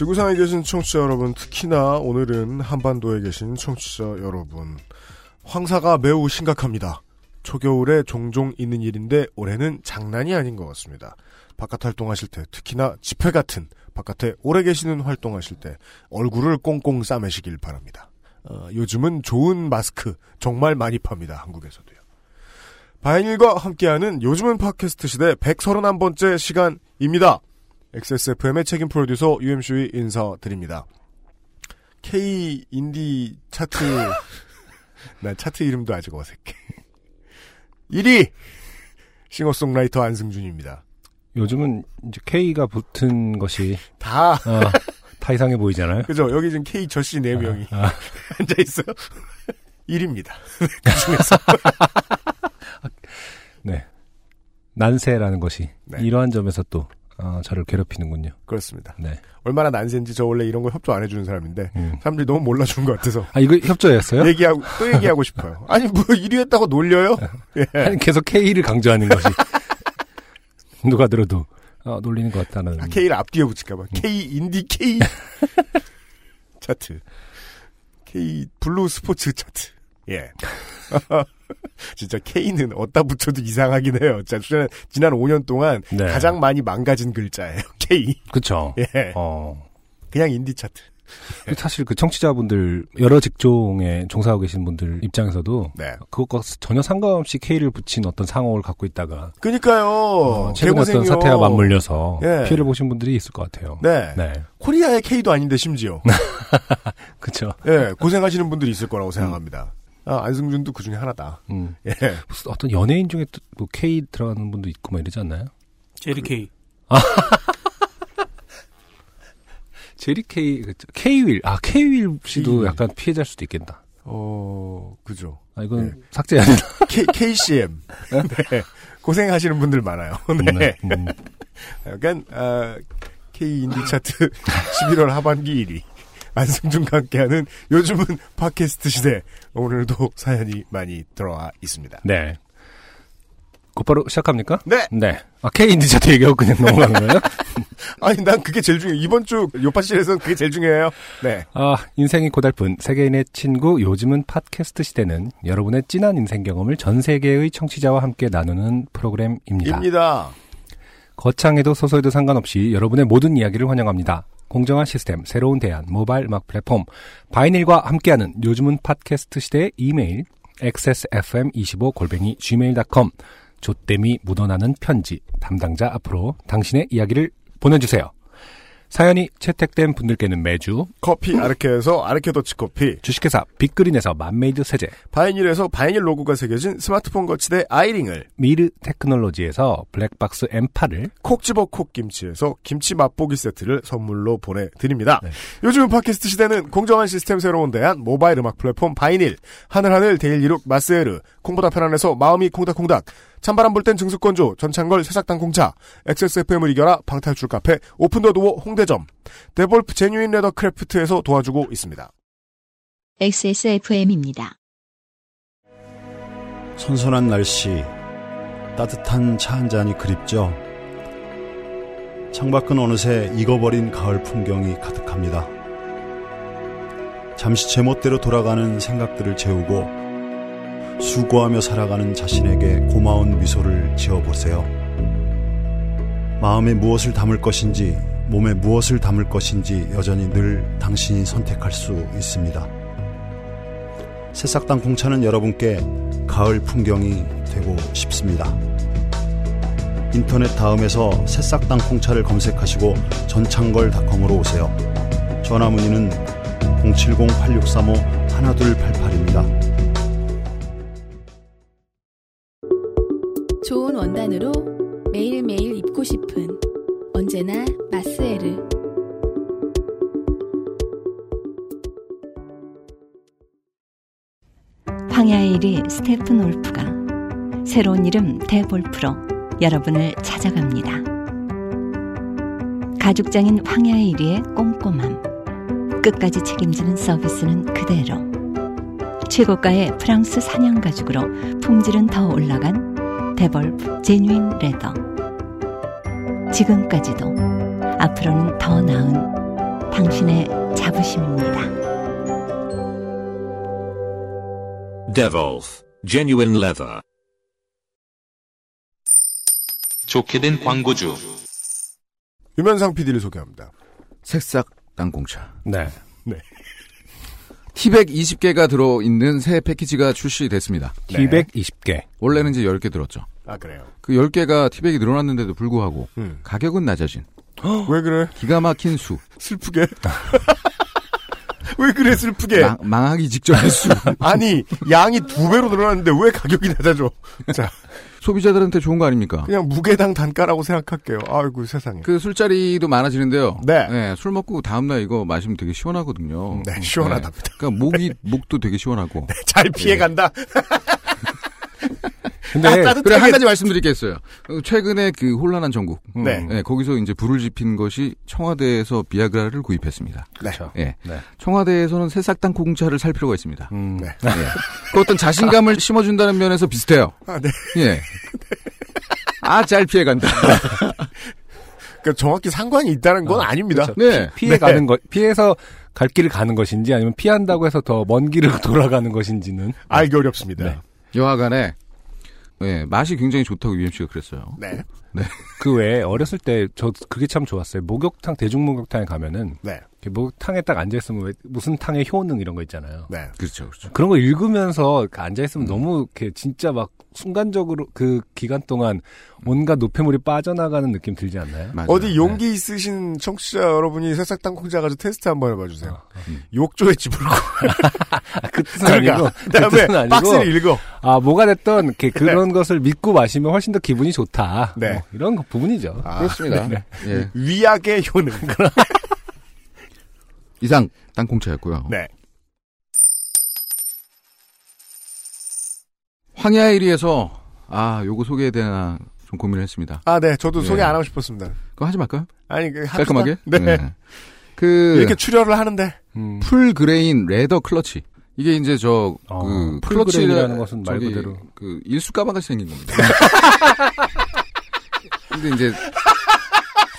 지구상에 계신 청취자 여러분, 특히나 오늘은 한반도에 계신 청취자 여러분, 황사가 매우 심각합니다. 초겨울에 종종 있는 일인데 올해는 장난이 아닌 것 같습니다. 바깥 활동하실 때, 특히나 집회 같은 바깥에 오래 계시는 활동하실 때 얼굴을 꽁꽁 싸매시길 바랍니다. 어, 요즘은 좋은 마스크 정말 많이 팝니다. 한국에서도요. 바이닐과 함께하는 요즘은 팟캐스트 시대 131번째 시간입니다. XSFM의 책임 프로듀서 UMC의 인사드립니다. K 인디 차트 난 차트 이름도 아직 어색해. 1위 싱어송라이터 안승준입니다. 요즘은 이제 K가 붙은 것이 다 어, 다 이상해 보이잖아요. 그죠? 여기 지금 K 저씨 4명이 아, 앉아 있어요. 1위입니다. 그 중에서 네. 난세라는 것이 네. 이러한 점에서 또 어, 저를 괴롭히는군요. 그렇습니다. 네. 얼마나 난세인지 저 원래 이런 거 협조 안 해주는 사람인데 음. 사람들이 너무 몰라주는 것 같아서 아 이거 협조였어요? 얘기하고 또 얘기하고 싶어요. 아니 뭐 1위 했다고 놀려요? 예. 아니, 계속 K를 강조하는 것이 누가 들어도 어, 놀리는 것 같다는. 아, K를 앞뒤에 붙일까봐. K 인디 K 차트. K 블루 스포츠 차트. 예. 진짜 K는 어디다 붙여도 이상하긴 해요. 자, 지난, 지난 5년 동안 네. 가장 많이 망가진 글자예요. K. 그쵸. 예. 어. 그냥 인디 차트. 사실 그 청취자분들 여러 직종에 종사하고 계신 분들 입장에서도 네. 그것과 전혀 상관없이 K를 붙인 어떤 상호를 갖고 있다가 그니까요. 어, 최근 어떤. 사태와 맞물려서 예. 피해를 보신 분들이 있을 것 같아요. 네. 네. 코리아의 K도 아닌데 심지어. 그쵸. 예, 고생하시는 분들이 있을 거라고 생각합니다. 아, 안승준도 그 중에 하나다. 음. 예. 무슨 어떤 연예인 중에 또 뭐 K 들어가는 분도 있고 막 이러지 않나요? 제리 케이. 제리 K, 그쵸. K윌. 아, K윌 씨도 K윌. 약간 피해자일 수도 있겠다. 어, 그죠. 아, 이건 네. 삭제해야 된다. K, KCM. 네. 고생하시는 분들 많아요. 네. 음. 약간, 아, K 인디 차트 11월 하반기 1위. 안승준과 함께하는 요즘은 팟캐스트 시대. 오늘도 사연이 많이 들어와 있습니다. 네. 곧바로 시작합니까? 네! 네. 아, K 인디차트 얘기하고 그냥 넘어가는 거예요? 아니, 난 그게 제일 중요해요. 이번 주 요파실에서는 그게 제일 중요해요. 네. 아, 인생이 고달픈 세계인의 친구 요즘은 팟캐스트 시대는 여러분의 진한 인생 경험을 전 세계의 청취자와 함께 나누는 프로그램입니다. 입니다. 거창해도 소소해도 상관없이 여러분의 모든 이야기를 환영합니다. 공정한 시스템, 새로운 대안, 모바일 음악 플랫폼, 바이닐과 함께하는 요즘은 팟캐스트 시대의 이메일, xsfm25골뱅이 gmail.com, 조땜이 묻어나는 편지, 담당자 앞으로 당신의 이야기를 보내주세요. 사연이 채택된 분들께는 매주 커피 아르케에서 아르케 더치 커피. 주식회사 빅그린에서 맘메이드 세제, 바이닐에서 바이닐 로고가 새겨진 스마트폰 거치대 아이링을. 미르 테크놀로지에서 블랙박스 M8을 콕 집어 콕 김치에서 김치 맛보기 세트를 선물로 보내드립니다. 네. 요즘 팟캐스트 시대는 공정한 시스템 새로운 대안 모바일 음악 플랫폼 바이닐 하늘하늘 데일리룩 마스에르 콩보다 편안해서 마음이 콩닥콩닥 찬바람 불 땐 증수건조 전창걸 새싹당 공차 XSFM을 이겨라 방탈출 카페 오픈 더 도어 홍대점 데볼프 genuine leather craft에서 도와주고 있습니다. XSFM입니다. 선선한 날씨, 따뜻한 차 한 잔이 그립죠. 창밖은 어느새 익어버린 가을 풍경이 가득합니다. 잠시 제멋대로 돌아가는 생각들을 재우고 수고하며 살아가는 자신에게 고마운 미소를 지어보세요. 마음에 무엇을 담을 것인지, 몸에 무엇을 담을 것인지 여전히 늘 당신이 선택할 수 있습니다. 새싹당 공차는 여러분께 가을 풍경이 되고 싶습니다. 인터넷 다음에서 새싹당 콩차를 검색하시고 전창걸닷컴으로 오세요. 전화 문의는 070-8635-1288입니다. 좋은 원단으로 매일매일 입고 싶은 언제나 마스에르 황야의 이리 스테픈울프가 새로운 이름 데볼프로 여러분을 찾아갑니다. 가죽장인 황야의 이리의 꼼꼼함, 끝까지 책임지는 서비스는 그대로, 최고가의 프랑스 산양 가죽으로 품질은 더 올라간 데볼프 genuine leather. 지금까지도 앞으로는 더 나은 당신의 자부심입니다. Devolf Genuine Leather. 좋게 된 광고주. 유면상 PD를 소개합니다. 새싹 땅콩차. 네. 티백 20개가 들어있는 새 패키지가 출시됐습니다. 티백 20개. 원래는 이제 10개 들었죠. 아 그래요. 그 10개가 티백이 늘어났는데도 불구하고 음. 가격은 낮아진 왜 그래? 기가 막힌 수. 슬프게. 왜 그래 슬프게? 망, 망하기 직전의 수. 아니 양이 두 배로 늘어났는데 왜 가격이 낮아져? 자 소비자들한테 좋은 거 아닙니까? 그냥 무게당 단가라고 생각할게요. 아이고 세상에. 그 술자리도 많아지는데요. 네. 술 먹고 다음날 이거 마시면 되게 시원하거든요. 네 시원하답니다. 그러니까 목이 목도 되게 시원하고. 잘 피해 간다. 근데 아, 따뜻하게. 그래 한 가지 말씀드리겠어요. 최근에 그 혼란한 전국. 네. 네, 거기서 이제 불을 지핀 것이 청와대에서 비아그라를 구입했습니다. 그렇죠. 예. 네. 청와대에서는 새싹당 공차를 살 필요가 있습니다. 음. 네. 예. 그 어떤 자신감을 심어준다는 면에서 비슷해요. 아, 네. 예. 아, 잘 피해간다. 그러니까 정확히 상관이 있다는 건 아닙니다. 네. 피해 네. 가는 것, 피해서 갈 길을 가는 것인지 아니면 피한다고 해서 더 먼 길을 돌아가는 것인지는 알기 어렵습니다. 네. 여하간에, 예, 맛이 굉장히 좋다고 UMC가 그랬어요. 네. 그 외에 어렸을 때 저 그게 참 좋았어요. 목욕탕 대중 목욕탕에 가면은 네. 목욕탕에 딱 앉아 있으면 왜 무슨 탕의 효능 이런 거 있잖아요. 네. 그렇죠, 그렇죠. 그런 거 읽으면서 앉아 있으면 음. 너무 이렇게 진짜 막 순간적으로 그 기간 동안 온갖 노폐물이 빠져나가는 느낌 들지 않나요? 맞아요. 어디 용기 있으신 청취자 여러분이 새싹 땅콩자 가지고 테스트 한번 해봐 주세요. 어, 욕조에 집어넣고 아, 그 뜻은 아니고 들어가. 그 그다음에 뜻은 아니고 박스를 읽어. 아 뭐가 됐던 이렇게 그런 것을 믿고 마시면 훨씬 더 기분이 좋다. 네. 뭐 이런 거 부분이죠. 아, 그렇습니다. 네. 예. 위약의 효능. 이상 땅콩차였고요. 네. 황야의 1위에서, 아, 요거 소개해야 되나 좀 고민을 했습니다. 아, 네. 저도 네. 소개 안 하고 싶었습니다. 그거 하지 말까요? 아니, 그. 깔끔하게? 네. 그, 이렇게 출혈을 하는데. 음. full grain leather 클러치. 이게 이제 저, 어, 그, full 클러치라- grain이라는 것은 말 그대로. 그, 일수 가방같이 생긴 겁니다. 근데 이제,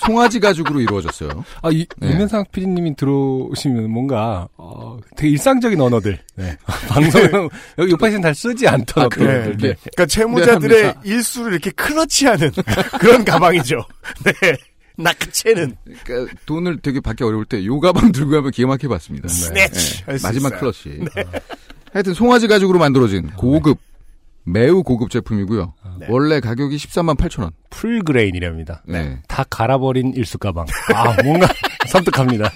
송아지 가죽으로 이루어졌어요. 아, 이, 네. 유면상 PD님이 들어오시면 뭔가, 어, 되게 일상적인 언어들. 네. 방송, 여기 요팟시는 잘 쓰지 않던 아, 어떤 네. 언어들. 네. 그러니까 채무자들의 미안합니다. 일수를 이렇게 클러치하는 그런 가방이죠. 네. 낚채는 그러니까 돈을 되게 받기 어려울 때 요 가방 들고 가면 기가 막혀 봤습니다. 스네치 할수 마지막. 클러치. 하여튼 송아지 가죽으로 만들어진 고급, 매우 고급 제품이고요. 네. 원래 가격이 13만 8천 원. 풀 그레인이랍니다. 네. 다 갈아버린 일수 가방. 아, 뭔가 섬뜩합니다.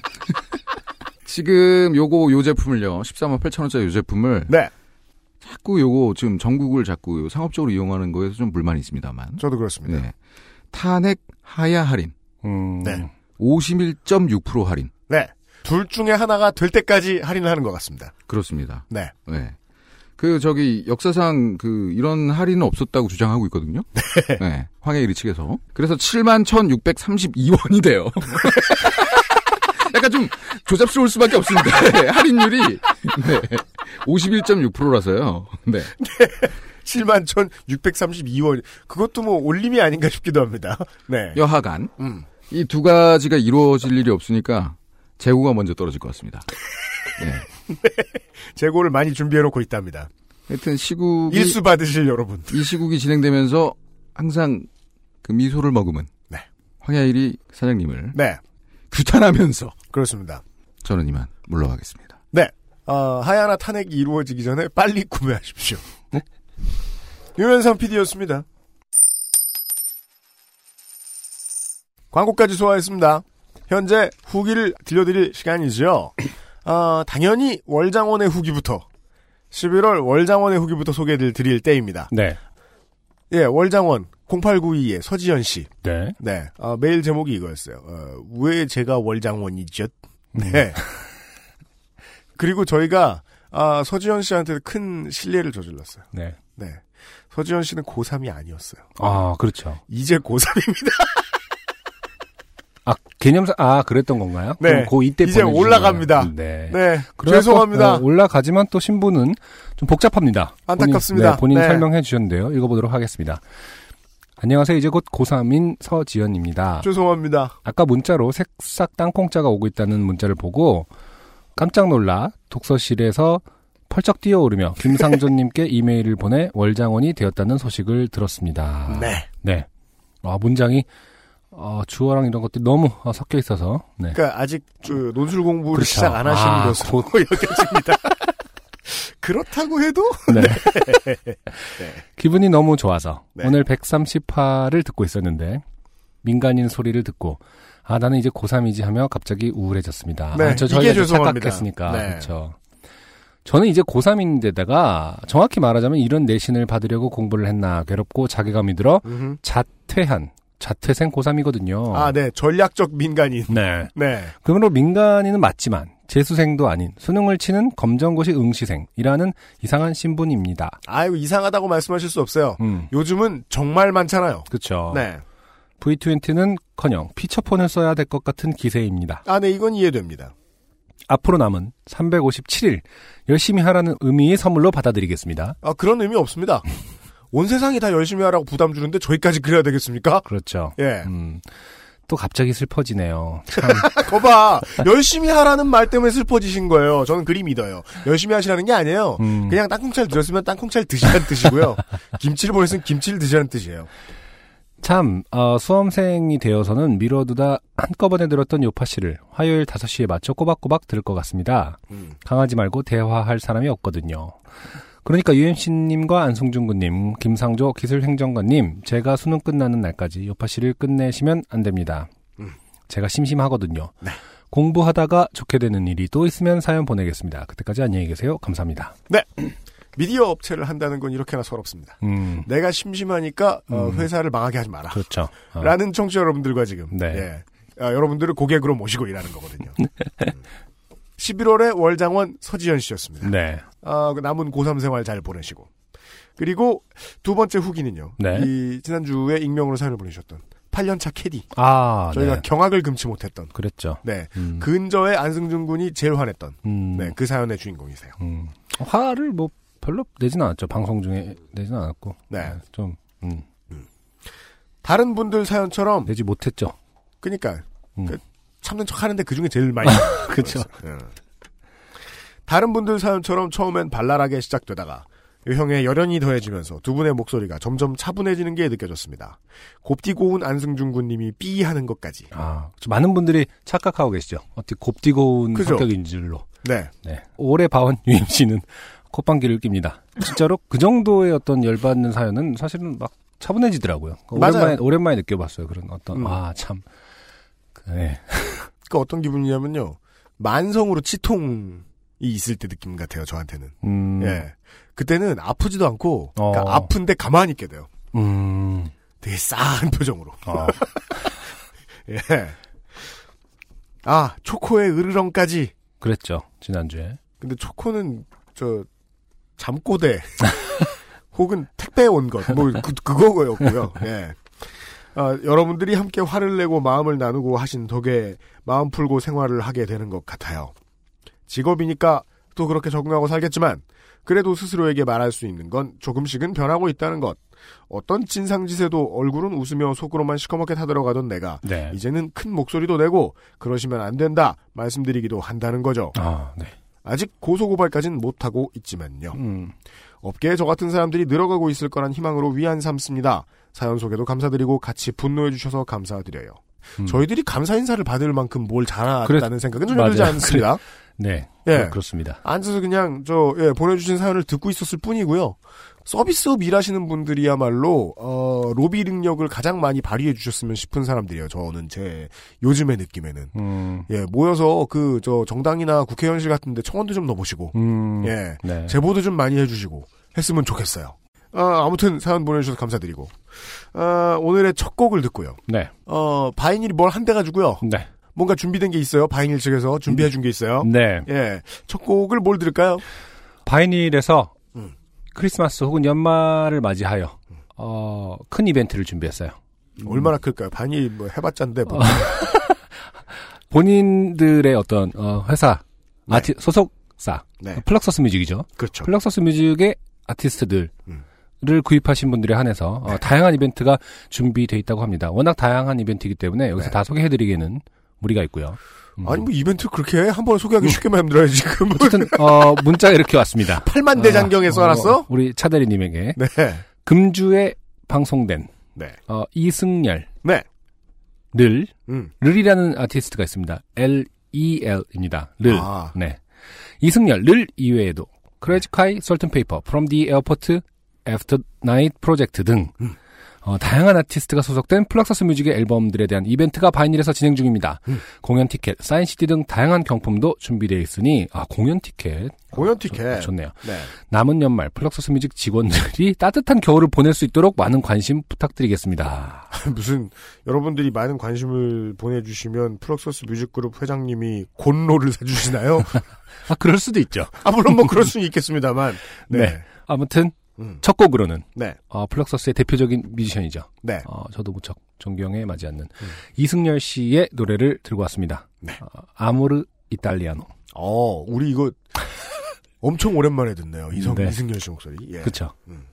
지금 요거 요 제품을요. 14만 8천 원짜리 요 제품을 네. 자꾸 요거 지금 전국을 자꾸 상업적으로 이용하는 거에서 좀 불만이 있습니다만. 저도 그렇습니다. 네. 탄핵 하야 할인. 음. 네. 51.6% 할인. 네. 둘 중에 하나가 될 때까지 할인을 하는 것 같습니다. 그렇습니다. 네. 네. 그 저기 역사상 그 이런 할인은 없었다고 주장하고 있거든요. 네. 황해일이 측에서. 그래서 7만 1,632원이 돼요. 약간 좀 조잡스러울 수밖에 없습니다. 네, 할인율이 네. 51.6%라서요. 네. 7만 1,632원. 그것도 뭐 올림이 아닌가 싶기도 합니다. 네. 여하간 음. 이 두 가지가 이루어질 일이 없으니까 재고가 먼저 떨어질 것 같습니다. 네. 재고를 많이 준비해놓고 있답니다. 하여튼 시국이 일수 받으실 여러분. 이 시국이 진행되면서 항상 그 미소를 머금은 네. 황야일이 사장님을 네. 규탄하면서 그렇습니다. 저는 이만 물러가겠습니다. 네. 어, 하야나 탄핵이 이루어지기 전에 빨리 구매하십시오. 네. 유현상 PD였습니다. 광고까지 소화했습니다. 현재 후기를 들려드릴 시간이죠. 어, 당연히 월장원의 후기부터 11월 월장원의 후기부터 소개해드릴 때입니다. 네. 예, 월장원 0892의 서지현 씨. 네. 네. 어, 메일 제목이 이거였어요. 어, 왜 제가 월장원이죠? 네. 그리고 저희가 아, 서지현 씨한테 큰 신뢰를 저질렀어요. 네. 네. 서지현 씨는 고3이 아니었어요. 아, 그렇죠. 이제 고3입니다. 아, 개념상, 아, 그랬던 건가요? 네. 고 이때 이제 올라갑니다. 네. 네. 죄송합니다. 어, 올라가지만 또 신부는 좀 복잡합니다. 안타깝습니다. 본인, 네, 본인 네. 설명해 주셨는데요. 읽어보도록 하겠습니다. 안녕하세요. 이제 곧 고3인 서지연입니다. 죄송합니다. 아까 문자로 색싹 땅콩자가 오고 있다는 문자를 보고 깜짝 놀라 독서실에서 펄쩍 뛰어오르며 김상조님께 이메일을 보내 월장원이 되었다는 소식을 들었습니다. 네. 네. 아, 문장이 어, 주어랑 이런 것들이 너무 어, 섞여 있어서 네. 그러니까 아직 그 논술 공부를 그렇죠. 시작 안 하신 아, 것으로 여겨집니다. 그렇다고 해도 네. 기분이 너무 좋아서 네. 오늘 130화를 듣고 있었는데 민간인 소리를 듣고 아 나는 이제 고3이지 하며 갑자기 우울해졌습니다. 네, 아, 저 저희가. 착각했으니까 네. 그렇죠. 저는 이제 고3인데다가 정확히 말하자면 이런 내신을 받으려고 공부를 했나 괴롭고 자괴감이 들어 음흠. 자퇴한 자퇴생 고3이거든요. 아, 네. 전략적 민간인. 네. 네. 그러므로 민간인은 맞지만 재수생도 아닌 수능을 치는 검정고시 응시생이라는 이상한 신분입니다. 아이고 이상하다고 말씀하실 수 없어요. 음, 요즘은 정말 많잖아요. 그렇죠. 네. V20는커녕 피처폰을 써야 될 것 같은 기세입니다. 아, 네, 이건 이해됩니다. 앞으로 남은 357일 열심히 하라는 의미의 선물로 받아들이겠습니다. 아, 그런 의미 없습니다. 온 세상이 다 열심히 하라고 부담 주는데 저희까지 그래야 되겠습니까? 그렇죠. 예. 음, 또 갑자기 슬퍼지네요. 참. 거봐. 열심히 하라는 말 때문에 슬퍼지신 거예요. 저는 그리 믿어요. 열심히 하시라는 게 아니에요. 음, 그냥 땅콩차를 드렸으면 땅콩차를 드시라는 뜻이고요. 김치를 보냈으면 김치를 드시라는 뜻이에요. 참 어, 수험생이 되어서는 미뤄두다 한꺼번에 들었던 요파 씨를 화요일 5시에 맞춰 꼬박꼬박 들을 것 같습니다. 음. 강하지 말고 대화할 사람이 없거든요. 그러니까 UMC님과 안승준 군님, 김상조 기술행정관님, 제가 수능 끝나는 날까지 요파 씨를 끝내시면 안 됩니다. 음. 제가 심심하거든요. 네. 공부하다가 좋게 되는 일이 또 있으면 사연 보내겠습니다. 그때까지 안녕히 계세요. 감사합니다. 미디어 업체를 한다는 건 이렇게나 서럽습니다. 음, 내가 심심하니까 어, 음. 회사를 망하게 하지 마라. 그렇죠. 어, 라는 청취자 여러분들과 지금 네. 예. 아, 여러분들을 고객으로 모시고 일하는 거거든요. 음. 11월에 월장원 서지현 씨였습니다. 네. 아, 그 남은 고3 생활 잘 보내시고. 그리고 두 번째 후기는요. 네. 이 지난주에 익명으로 사연을 보내셨던 8년차 캐디. 아, 저희가 네. 경악을 금치 못했던. 그랬죠. 네. 음, 근저에 안승준 군이 제일 화냈던. 음, 네. 그 사연의 주인공이세요. 음. 화를 뭐 별로 내진 않았죠. 방송 중에 내진 않았고. 네. 좀, 음, 다른 분들 사연처럼 내지 못했죠. 그니까 음. 그 참는 척 하는데 그 중에 제일 많이 그쵸. 예. 다른 분들 사연처럼 처음엔 발랄하게 시작되다가 유형의 열연이 더해지면서 두 분의 목소리가 점점 차분해지는 게 느껴졌습니다. 곱디 고운 안승준 군님이 삐 하는 것까지. 아, 좀 많은 분들이 착각하고 계시죠. 어떻게 곱디고운 그죠. 성격인 줄로. 네. 네. 오래 봐온 UMC는 콧방귀를 낍니다. 진짜로 그 정도의 어떤 열받는 사연은 사실은 막 차분해지더라고요. 맞아요. 오랜만에, 오랜만에 느껴봤어요. 그런 어떤, 음. 아, 참. 그, 네. 그 어떤 기분이냐면요. 만성으로 치통이 있을 때 느낌 같아요, 저한테는. 음, 예. 그때는 아프지도 않고, 어. 그러니까 아픈데 가만히 있게 돼요. 음, 되게 싸한 표정으로. 어, 예. 아, 초코의 으르렁까지. 그랬죠. 지난주에. 근데 초코는, 저, 잠꼬대. 혹은 택배 온 것. 뭐, 그, 그거였고요. 예. 아, 여러분들이 함께 화를 내고 마음을 나누고 하신 덕에 마음 풀고 생활을 하게 되는 것 같아요. 직업이니까 또 그렇게 적응하고 살겠지만, 그래도 스스로에게 말할 수 있는 건 조금씩은 변하고 있다는 것. 어떤 진상짓에도 얼굴은 웃으며 속으로만 시커멓게 타들어가던 내가 네. 이제는 큰 목소리도 내고 그러시면 안 된다 말씀드리기도 한다는 거죠. 아, 네. 아직 고소고발까지는 못하고 있지만요. 음, 업계에 저 같은 사람들이 늘어가고 있을 거란 희망으로 위안 삼습니다. 사연 소개도 감사드리고 같이 분노해 주셔서 감사드려요. 음. 저희들이 감사 인사를 받을 만큼 뭘 잘했다는 그래- 생각은 전혀 들지. 않습니다. 네. 예. 그렇습니다. 앉아서 그냥 저 예, 보내주신 사연을 듣고 있었을 뿐이고요. 서비스업 일하시는 분들이야말로 어, 로비 능력을 가장 많이 발휘해 주셨으면 싶은 사람들이에요. 저는 제 요즘의 느낌에는 음, 예 모여서 그 저 정당이나 국회의원실 같은데 청원도 좀 넣어보시고 음, 예 네. 제보도 좀 많이 해주시고 했으면 좋겠어요. 아, 아무튼 사연 보내주셔서 감사드리고 아, 오늘의 첫 곡을 듣고요. 네. 어 바이닐이 뭘 한대 가지고요. 네. 뭔가 준비된 게 있어요. 바이닐 측에서 준비해 준 게 있어요. 네. 예, 첫 곡을 뭘 들을까요? 바이닐에서 음. 크리스마스 혹은 연말을 맞이하여 어, 큰 이벤트를 준비했어요. 얼마나 클까요? 반이 뭐 해봤자인데 뭐. 본인들의 어떤 어, 회사 네. 아티 소속사 네. Fluxus Music이죠. 그렇죠. Fluxus Music의 아티스트들을 음. 구입하신 분들에 한해서 어, 다양한 이벤트가 준비돼 있다고 합니다. 워낙 다양한 이벤트이기 때문에 여기서 네. 다 소개해드리기에는 무리가 있고요. 음. 아니 뭐 이벤트 그렇게 해? 한번 소개하기 쉽게 만들어야지 지금. 어쨌든 어, 문자가 이렇게 왔습니다. 8만 대 장경에 어, 써놨어? 어, 우리 차대리님에게 네. 금주에 방송된 네. 어, 이승열 네. 를 음. 르리라는 아티스트가 있습니다. L E L입니다. 를. 아. 네. 이승열 를 이외에도 Clazziquai, 솔튼페이퍼, the Airport, After Night 프로젝트 등 음. 어, 다양한 아티스트가 소속된 Fluxus Music의 앨범들에 대한 이벤트가 바이닐에서 진행 중입니다. 음. 공연 티켓, 사인 CD 등 다양한 경품도 준비되어 있으니 아 공연 티켓 공연 티켓. 좋 네요. 네. 남은 연말 Fluxus Music 직원들이 따뜻한 겨울을 보낼 수 있도록 많은 관심 부탁드리겠습니다. 무슨 여러분들이 많은 관심을 보내주시면 Fluxus Music 그룹 회장님이 곤로를 사주시나요? 아 그럴 수도 있죠. 아 물론 뭐 그럴 수는 있겠습니다만. 네. 네. 아무튼 음. 첫 곡으로는 네. 어, 플럭서스의 대표적인 뮤지션이죠. 네. 어, 저도 무척 존경에 마지 않는 이승열 씨의 노래를 들고 왔습니다. 네. 어, 아모르 이탈리아노. 어, 우리 이거 엄청 오랜만에 듣네요. 이성 네. 이승열 씨 목소리. 예. 그렇죠. 음.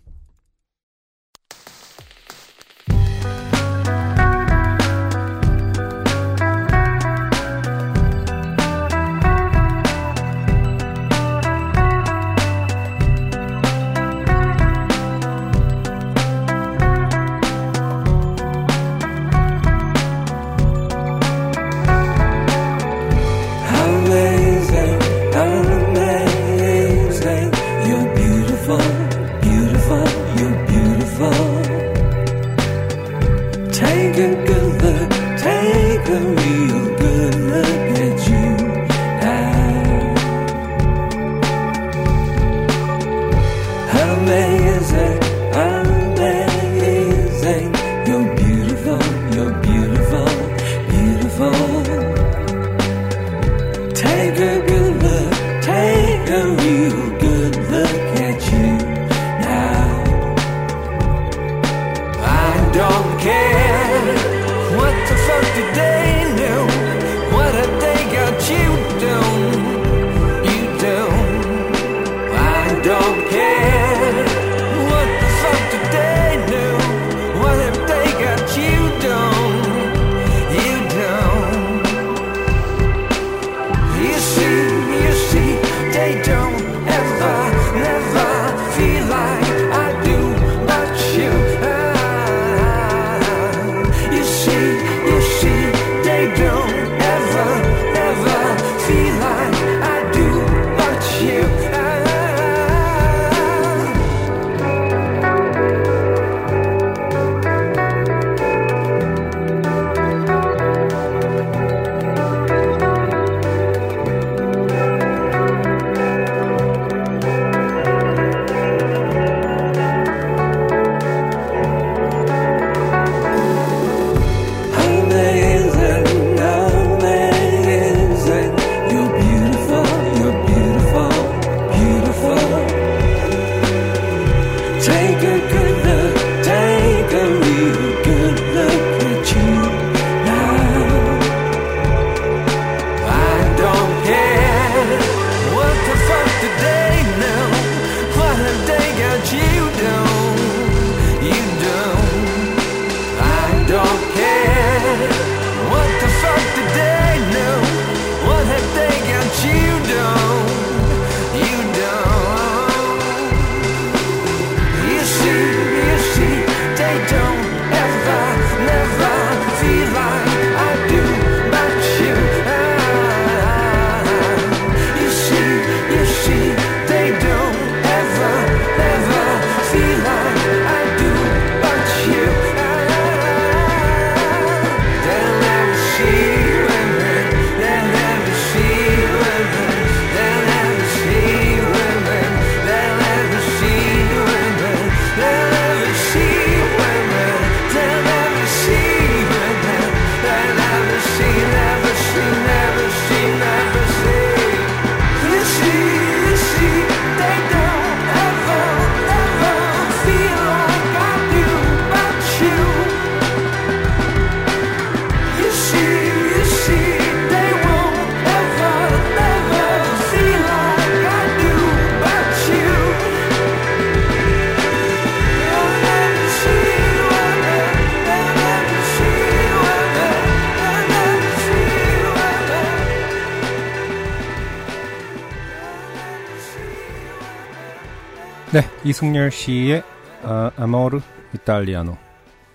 네, 이승열 씨의 어, 아모르 이탈리아노.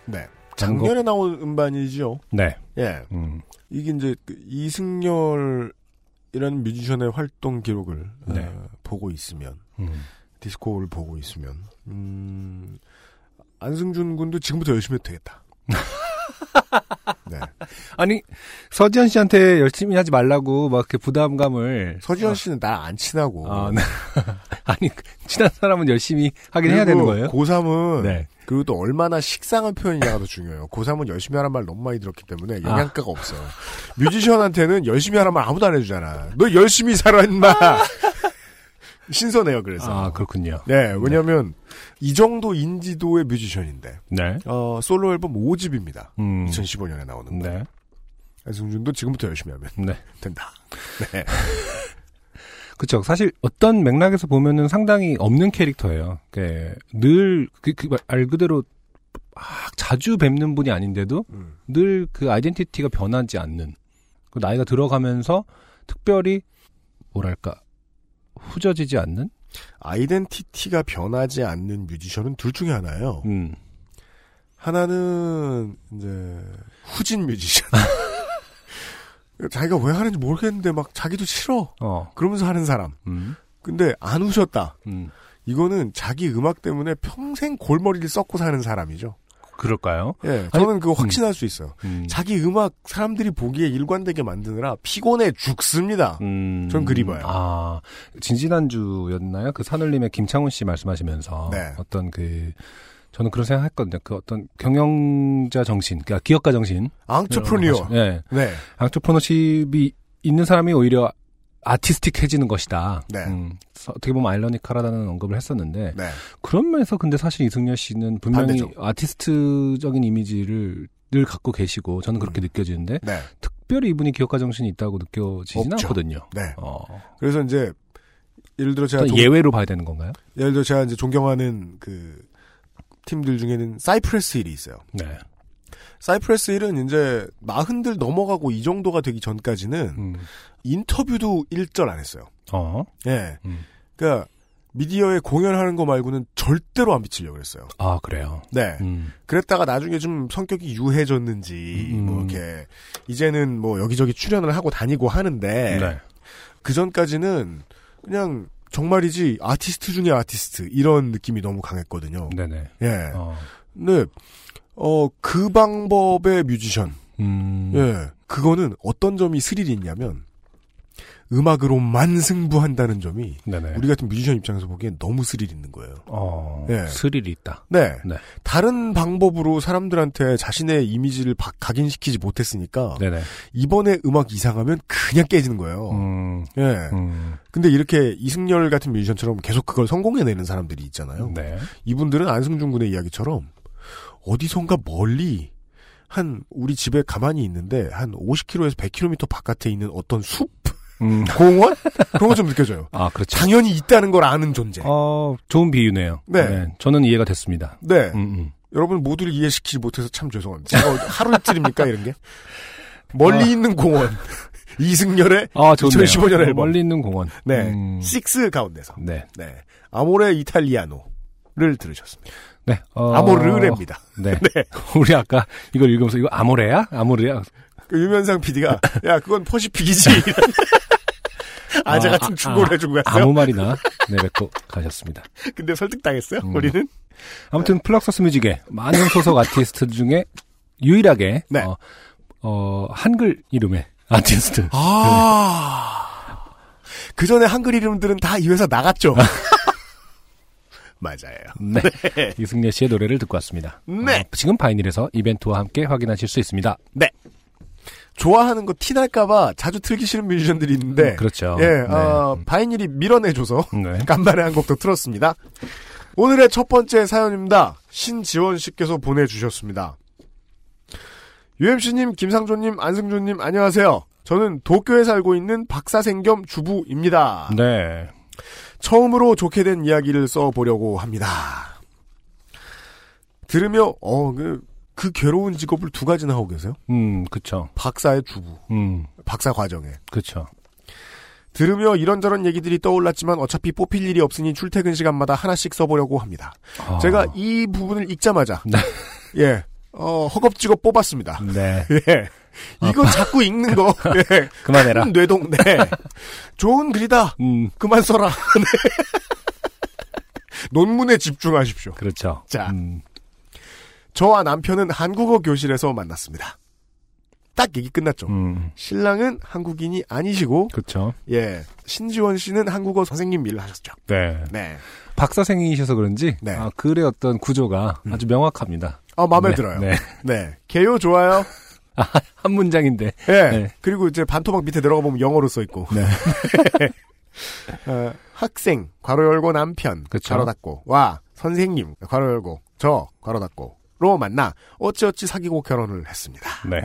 네. 작년에 나온 음반이지요. 네. 예. 음, 이게 이제 그 이승열이라는 뮤지션의 활동 기록을 네. 어, 보고 있으면 음. 디스코를 보고 있으면 음, 안승준 군도 지금부터 열심히 해도 되겠다. 네. 아니 서지현 씨한테 열심히 하지 말라고 막 이렇게 부담감을 서지현 씨는 날 안 친하고. 아, 네. 아니 친한 사람은 열심히 하긴 해야 되는 거예요. 고3은 네. 그리고 또 얼마나 식상한 표현이냐가 더 중요해요. 고3은 열심히 하란 말 너무 많이 들었기 때문에 아. 영양가가 없어. 뮤지션한테는 열심히 하란 말 아무도 안 해주잖아. 너 열심히 살아 임마. 신선해요. 그래서. 아 그렇군요. 네, 왜냐하면 이 정도 인지도의 뮤지션인데 네. 어, 솔로 앨범 5집입니다. 음. 2015년에 나오는 거. 네. 안승준도 지금부터 열심히 하면 네. 된다. 네. 그렇죠. 사실 어떤 맥락에서 보면은 상당히 없는 캐릭터예요. 그, 늘, 그, 그, 말 그대로 막 자주 뵙는 분이 아닌데도 음. 늘그 아이덴티티가 변하지 않는. 그 나이가 들어가면서 특별히 뭐랄까 후져지지 않는. 아이덴티티가 변하지 않는 뮤지션은 둘 중에 하나예요. 음. 하나는 이제 후진 뮤지션. 자기가 왜 하는지 모르겠는데 막 자기도 싫어. 어. 그러면서 하는 사람. 음. 근데 안 우셨다. 음. 이거는 자기 음악 때문에 평생 골머리를 썩고 사는 사람이죠. 그럴까요? 예, 저는 그거 확신할 수 있어요. 음. 자기 음악 사람들이 보기에 일관되게 만드느라 피곤해 죽습니다. 음. 전 그리 봐요. 아, 진지난주였나요? 그 산울림의 김창훈 씨 말씀하시면서 네. 어떤 그 저는 그런 생각했거든요. 그 어떤 경영자 정신, 그러니까 기업가 정신, 앙트프니어. 예, 네. 앙트프너십이 있는 사람이 오히려 아티스틱해지는 것이다. 네. 음, 어떻게 보면 아이러니컬하다는 언급을 했었는데 네. 그런 면에서 근데 사실 이승열 씨는 분명히 반대죠. 아티스트적인 이미지를 늘 갖고 계시고 저는 그렇게 음. 느껴지는데 네. 특별히 이분이 기업가 정신이 있다고 느껴지지는 없죠. 않거든요. 네. 어, 그래서 이제 예를 들어 제가 종- 예외로 봐야 되는 건가요? 예를 들어 제가 이제 존경하는 그 팀들 중에는 Cypress Hill이 있어요. 네. Cypress Hill은 이제 마흔들 넘어가고 이 정도가 되기 전까지는 음. 인터뷰도 일절 안 했어요. 어. 예. 음. 그러니까 미디어에 공연하는 거 말고는 절대로 안 비치려고 그랬어요. 아 그래요. 네. 음. 그랬다가 나중에 좀 성격이 유해졌는지 음. 뭐 이렇게 이제는 뭐 여기저기 출연을 하고 다니고 하는데 네. 그 전까지는 그냥 정말이지 아티스트 중에 아티스트 이런 느낌이 너무 강했거든요. 네네. 예. 어. 근데 어 그 방법의 뮤지션 음. 예 그거는 어떤 점이 스릴이 있냐면 음악으로만 승부한다는 점이 네네. 우리 같은 뮤지션 입장에서 보기엔 너무 스릴 있는 거예요. 어. 예. 스릴이 있다. 네. 네. 다른 방법으로 사람들한테 자신의 이미지를 바- 각인시키지 못했으니까 네네. 이번에 음악 이상하면 그냥 깨지는 거예요. 음. 예. 음. 근데 이렇게 이승열 같은 뮤지션처럼 계속 그걸 성공해내는 사람들이 있잖아요. 네. 이분들은 안승준 군의 이야기처럼 어디선가 멀리 한 우리 집에 가만히 있는데 한 50km에서 100km 바깥에 있는 어떤 숲 음. 공원 그런 거 좀 느껴져요. 아 그렇죠. 당연히 있다는 걸 아는 존재. 어 좋은 비유네요. 네. 저는 이해가 됐습니다. 네. 음, 음. 여러분 모두를 이해시키지 못해서 참 죄송합니다. 제가 하루 이틀입니까 이런 게 멀리 아. 있는 공원 이승열의 아 좋네요. 2015년 앨범. 멀리 있는 공원. 네 음. SYX 가운데서 네. 네 Amore Italiano를 들으셨습니다. 네. 어... 아모르레입니다. 네. 우리 아까 이걸 읽으면서 이거 아모레야? 아모레야? 그 유면상 PD가 야 그건 Pacific이지. 아재 같은 충고를 해주고 갔어요. 아무 말이나 내뱉고 가셨습니다. 근데 설득당했어요. 음. 우리는 아무튼 Fluxus Music의 많은 소속 아티스트 중에 유일하게 네. 어, 어, 한글 이름의 아티스트. 아. 그 전에 한글 이름들은 다 이 회사 나갔죠. 맞아요. 네. 이승려 씨의 노래를 듣고 왔습니다. 네. 어, 지금 바이닐에서 이벤트와 함께 확인하실 수 있습니다. 좋아하는 거 티 날까봐 자주 틀기 싫은 뮤지션들이 있는데. 음, 그렇죠. 예, 네. 어, 바이닐이 밀어내줘서 네. 간만에 한곡더 틀었습니다. 오늘의 첫 번째 사연입니다. 신지원 씨께서 보내주셨습니다. UMC님, 김상조님, 안승준님, 안녕하세요. 저는 도쿄에 살고 있는 박사생 겸 주부입니다. 네. 처음으로 좋게 된 이야기를 써보려고 합니다. 들으며, 어, 그, 그 괴로운 직업을 두 가지나 하고 계세요? 음, 그쵸. 박사의 주부, 음, 박사 과정에. 그쵸. 들으며 이런저런 얘기들이 떠올랐지만 어차피 뽑힐 일이 없으니 출퇴근 시간마다 하나씩 써보려고 합니다. 아. 제가 이 부분을 읽자마자 네. 예 어, 허겁지겁 뽑았습니다. 네. 예. 이거 자꾸 읽는 거. 예. 그만해라. 큰 뇌동. 네. 좋은 글이다. 음, 그만 써라. 네. 논문에 집중하십시오. 그렇죠. 자. 음, 저와 남편은 한국어 교실에서 만났습니다. 딱 얘기 끝났죠. 음, 신랑은 한국인이 아니시고, 그렇죠. 예. 신지원 씨는 한국어 선생님 일을 하셨죠. 네. 네. 박사생이셔서 그런지 네. 아, 글의 어떤 구조가 음. 아주 명확합니다. 어, 마음에 네, 들어요. 네. 네. 개요 좋아요. 한 문장인데. 예. 네. 그리고 이제 반토막 밑에 들어가 보면 영어로 써 있고. 네. 어, 학생, 괄호 열고 남편, 그쵸. 괄호 닫고, 와, 선생님, 괄호 열고, 저, 괄호 닫고, 로 만나, 어찌어찌 사귀고 결혼을 했습니다. 네.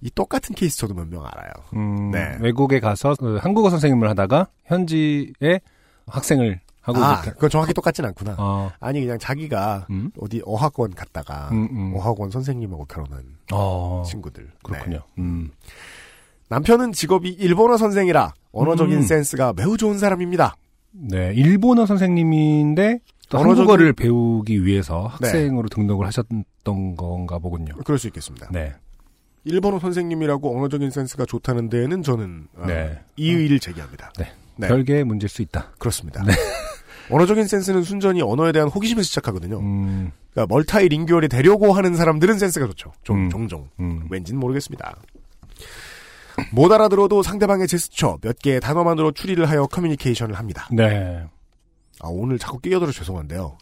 이 똑같은 케이스 저도 몇 명 알아요. 음, 네. 외국에 가서 그 한국어 선생님을 하다가 현지에 학생을 하고 아, 이렇게. 그건 정확히 똑같진 않구나. 어, 아니, 그냥 자기가 음, 어디 어학원 갔다가, 음, 음. 어학원 선생님하고 결혼한 어, 친구들. 그렇군요. 네. 음, 남편은 직업이 일본어 선생이라 언어적인 음. 센스가 매우 좋은 사람입니다. 네. 일본어 선생님인데 또 언어적인- 한국어를 배우기 위해서 네. 학생으로 등록을 하셨던 건가 보군요. 그럴 수 있겠습니다. 네. 일본어 선생님이라고 언어적인 센스가 좋다는 데에는 저는 어, 네. 이의를 제기합니다. 네. 네. 별개의 문제일 수 있다. 그렇습니다. 네. 언어적인 센스는 순전히 언어에 대한 호기심에서 시작하거든요. 음, 그러니까 멀타이 링규얼이 되려고 하는 사람들은 센스가 좋죠. 종, 음. 종종. 음. 왠지는 모르겠습니다. 못 알아들어도 상대방의 제스처 몇 개의 단어만으로 추리를 하여 커뮤니케이션을 합니다. 네. 아, 오늘 자꾸 끼어들어 죄송한데요.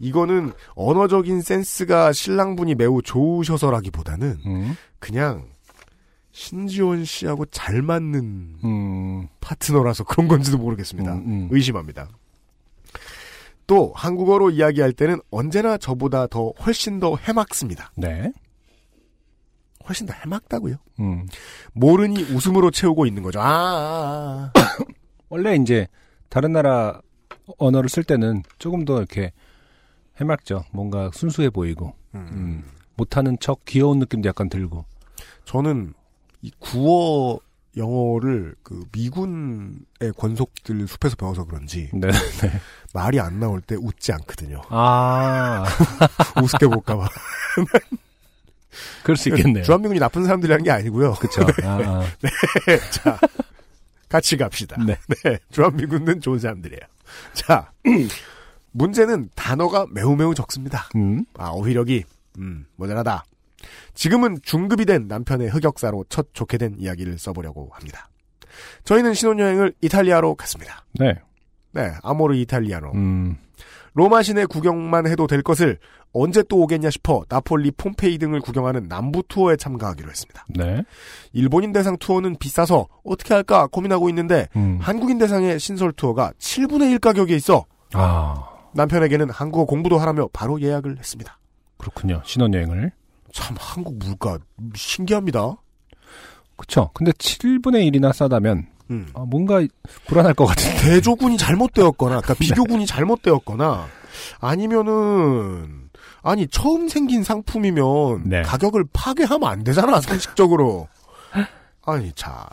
이거는 언어적인 센스가 신랑분이 매우 좋으셔서라기보다는 음, 그냥 신지원 씨하고 잘 맞는 음, 파트너라서 그런 건지도 모르겠습니다. 음, 음. 의심합니다. 또 한국어로 이야기할 때는 언제나 저보다 더 훨씬 더 해맑습니다. 네. 훨씬 더 해맑다고요? 음. 모르니 웃음으로 채우고 있는 거죠. 아, 아, 아. 원래 이제 다른 나라 언어를 쓸 때는 조금 더 이렇게 해맑죠. 뭔가 순수해 보이고 음. 음. 못하는 척 귀여운 느낌도 약간 들고. 저는 이 구어 영어를 그 미군의 권속들 숲에서 배워서 그런지 네. 말이 안 나올 때 웃지 않거든요. 아, 우습게 볼까봐. 그럴 수 있겠네요. 주한미군이 나쁜 사람들이라는 게 아니고요. 그쵸. 아, 아. 자, 같이 갑시다. 네. 네, 주한미군은 좋은 사람들이에요. 자, 문제는 단어가 매우 매우 적습니다. 음. 아, 어휘력이, 음, 모자라다. 지금은 중급이 된 남편의 흑역사로 첫 좋게 된 이야기를 써보려고 합니다. 저희는 신혼여행을 이탈리아로 갔습니다. 네. 네, 아모르 이탈리아노. 음. 로마 시내 구경만 해도 될 것을 언제 또 오겠냐 싶어 나폴리 폼페이 등을 구경하는 남부 투어에 참가하기로 했습니다. 네. 일본인 대상 투어는 비싸서 어떻게 할까 고민하고 있는데 음. 한국인 대상의 신설 투어가 7분의 1 가격에 있어 아, 남편에게는 한국어 공부도 하라며 바로 예약을 했습니다. 그렇군요. 신혼여행을. 참 한국 물가 신기합니다. 그쵸. 근데 7분의 1이나 싸다면, 음. 아, 뭔가 불안할 것 같은데. 대조군이 잘못되었거나 그러니까 비교군이 잘못되었거나 아니면은 아니 처음 생긴 상품이면 네. 가격을 파괴하면 안 되잖아 상식적으로 아니 자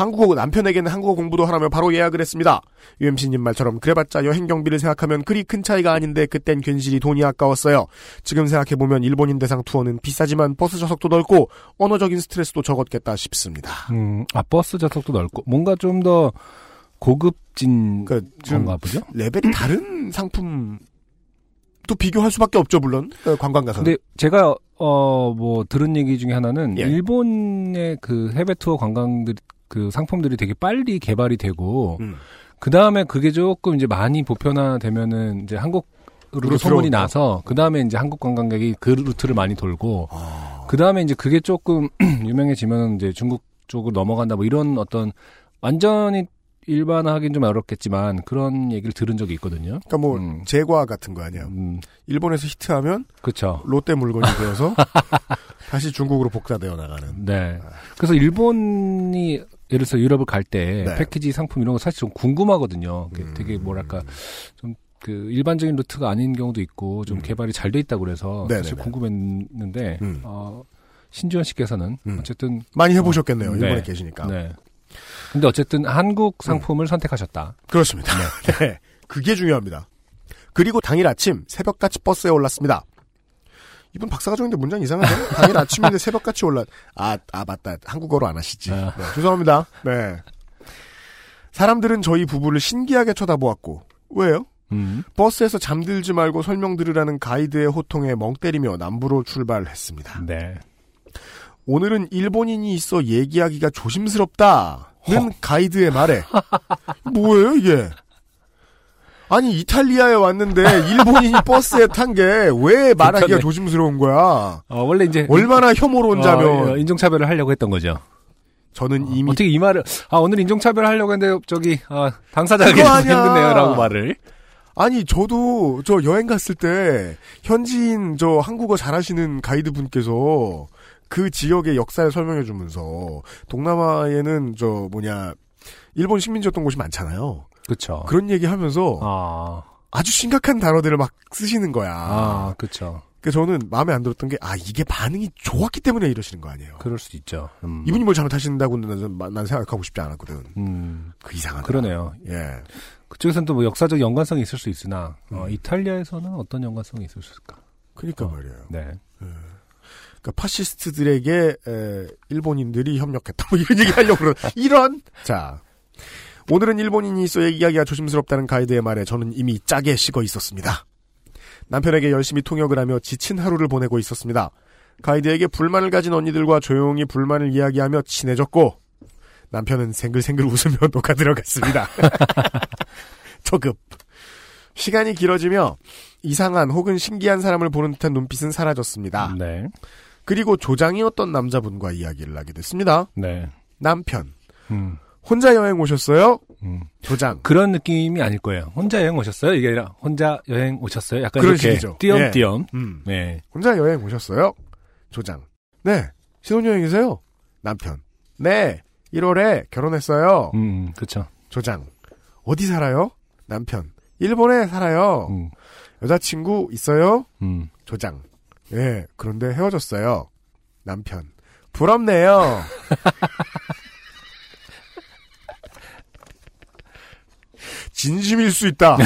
한국어 남편에게는 한국어 공부도 하라며 바로 예약을 했습니다. UMC님 말처럼 그래봤자 여행 경비를 생각하면 그리 큰 차이가 아닌데 그땐 괜시리 돈이 아까웠어요. 지금 생각해보면 일본인 대상 투어는 비싸지만 버스 좌석도 넓고 언어적인 스트레스도 적었겠다 싶습니다. 음, 아, 버스 좌석도 넓고, 뭔가 좀 더 고급진 좀 건가 보죠? 레벨이 다른 상품 또 비교할 수밖에 없죠 물론 그 관광 가서 근데 제가 어 뭐 들은 얘기 중에 하나는 예. 일본의 그 해외 투어 관광들 그 상품들이 되게 빨리 개발이 되고 음. 그 다음에 그게 조금 이제 많이 보편화되면은 이제 한국으로 루트로 소문이. 나서 그 다음에 이제 한국 관광객이 그 루트를 많이 돌고 아, 그 다음에 이제 그게 조금 유명해지면 이제 중국 쪽으로 넘어간다 뭐 이런 어떤 완전히 일반화하기는 좀 어렵겠지만 그런 얘기를 들은 적이 있거든요. 그러니까 뭐 음. 제과 같은 거 아니야 음, 일본에서 히트하면 그렇죠. 롯데 물건이 되어서 다시 중국으로 복사되어 나가는 네. 그래서 일본이 예를 들어서 유럽을 갈때 네. 패키지 상품 이런 거 사실 좀 궁금하거든요. 음. 되게 뭐랄까 좀 그 일반적인 루트가 아닌 경우도 있고 좀 음. 개발이 잘 돼 있다고 그래서 사실 네네네. 궁금했는데 음. 어 신지원 씨께서는 음. 어쨌든 많이 해보셨겠네요 네. 일본에 계시니까 네. 근데 어쨌든 한국 상품을 선택하셨다. 그렇습니다. 네. 그게 중요합니다. 그리고 당일 아침 새벽같이 버스에 올랐습니다. 이분 박사가 적는데 문장 이상한데? 당일 아침인데 새벽같이 올라, 아, 아, 맞다. 한국어로 안 하시지. 아. 네, 죄송합니다. 네. 사람들은 저희 부부를 신기하게 쳐다보았고, 왜요? 음. 버스에서 잠들지 말고 설명 들으라는 가이드의 호통에 멍 때리며 남부로 출발했습니다. 네. 오늘은 일본인이 있어 얘기하기가 조심스럽다는 가이드의 말에 뭐예요 이게? 아니 이탈리아에 왔는데 일본인이 버스에 탄 게 왜 말하기가. 조심스러운 거야? 어, 원래 이제 얼마나 혐오론자면 어, 인종차별을 하려고 했던 거죠. 저는 이미 어떻게 이 말을 아 오늘 인종차별 하려고 했는데 저기 아, 당사자가. 힘드네요라고 말을 아니 저도 저 여행 갔을 때 현지인 저 한국어 잘하시는 가이드 분께서 그 지역의 역사를 설명해 주면서 동남아에는 저 뭐냐 일본 식민지였던 곳이 많잖아요. 그렇죠. 그런 얘기하면서 아, 아주 심각한 단어들을 막 쓰시는 거야. 아 그렇죠. 그래서 저는 마음에 안 들었던 게 아 이게 반응이 좋았기 때문에 이러시는 거 아니에요. 그럴 수도 있죠. 음. 이분이 뭘 잘못하신다고는 난, 난 생각하고 싶지 않았거든. 음, 그 이상하다. 그러네요. 예. 그쪽에서는 또 뭐 역사적 연관성이 있을 수 있으나 어, 음. 이탈리아에서는 어떤 연관성이 있을 수 있을까? 그니까 어. 말이에요. 네. 그러니까 파시스트들에게 에, 일본인들이 협력했다. 뭐 이런 얘기 하려고 그러 이런 자 오늘은 일본인이 있어 얘기하기가 조심스럽다는 가이드의 말에 저는 이미 짜게 식어 있었습니다. 남편에게 열심히 통역을 하며 지친 하루를 보내고 있었습니다. 가이드에게 불만을 가진 언니들과 조용히 불만을 이야기하며 친해졌고 남편은 생글생글 웃으며 녹아 들어갔습니다. 초급. 시간이 길어지며 이상한 혹은 신기한 사람을 보는 듯한 눈빛은 사라졌습니다. 네. 그리고 조장이었던 남자분과 이야기를 하게 됐습니다. 네. 남편. 음, 혼자 여행 오셨어요? 음. 조장. 그런 느낌이 아닐 거예요. 혼자 여행 오셨어요? 이게 아니라 혼자 여행 오셨어요? 약간 그런 이렇게 식이죠. 띄엄띄엄. 음. 네. 혼자 여행 오셨어요? 조장. 네. 신혼여행이세요? 남편. 네. 1월에 결혼했어요. 음, 그렇죠. 조장. 어디 살아요? 남편. 일본에 살아요. 음, 여자친구 있어요? 음. 조장. 예, 그런데 헤어졌어요. 남편. 부럽네요. 진심일 수 있다.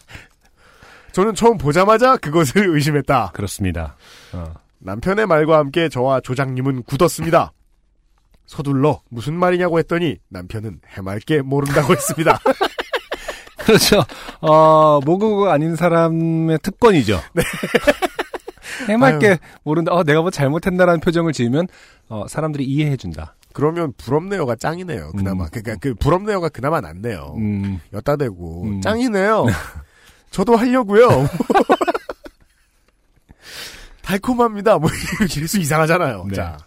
저는 처음 보자마자 그것을 의심했다. 그렇습니다. 어. 남편의 말과 함께 저와 조장님은 굳었습니다. 서둘러 무슨 말이냐고 했더니 남편은 해맑게 모른다고 했습니다. 그렇죠. 어, 모국어 아닌 사람의 특권이죠. 해맑게 모른다. 어, 내가 뭐 잘못했나라는 표정을 지으면 어, 사람들이 이해해준다. 그러면 부럽네요가 짱이네요. 그나마 음. 그러니까 그 부럽네요가 그나마 낫네요. 음, 엿다 대고 음. 짱이네요. 저도 하려고요. 달콤합니다. 뭐 이래서 이상하잖아요. 네. 자.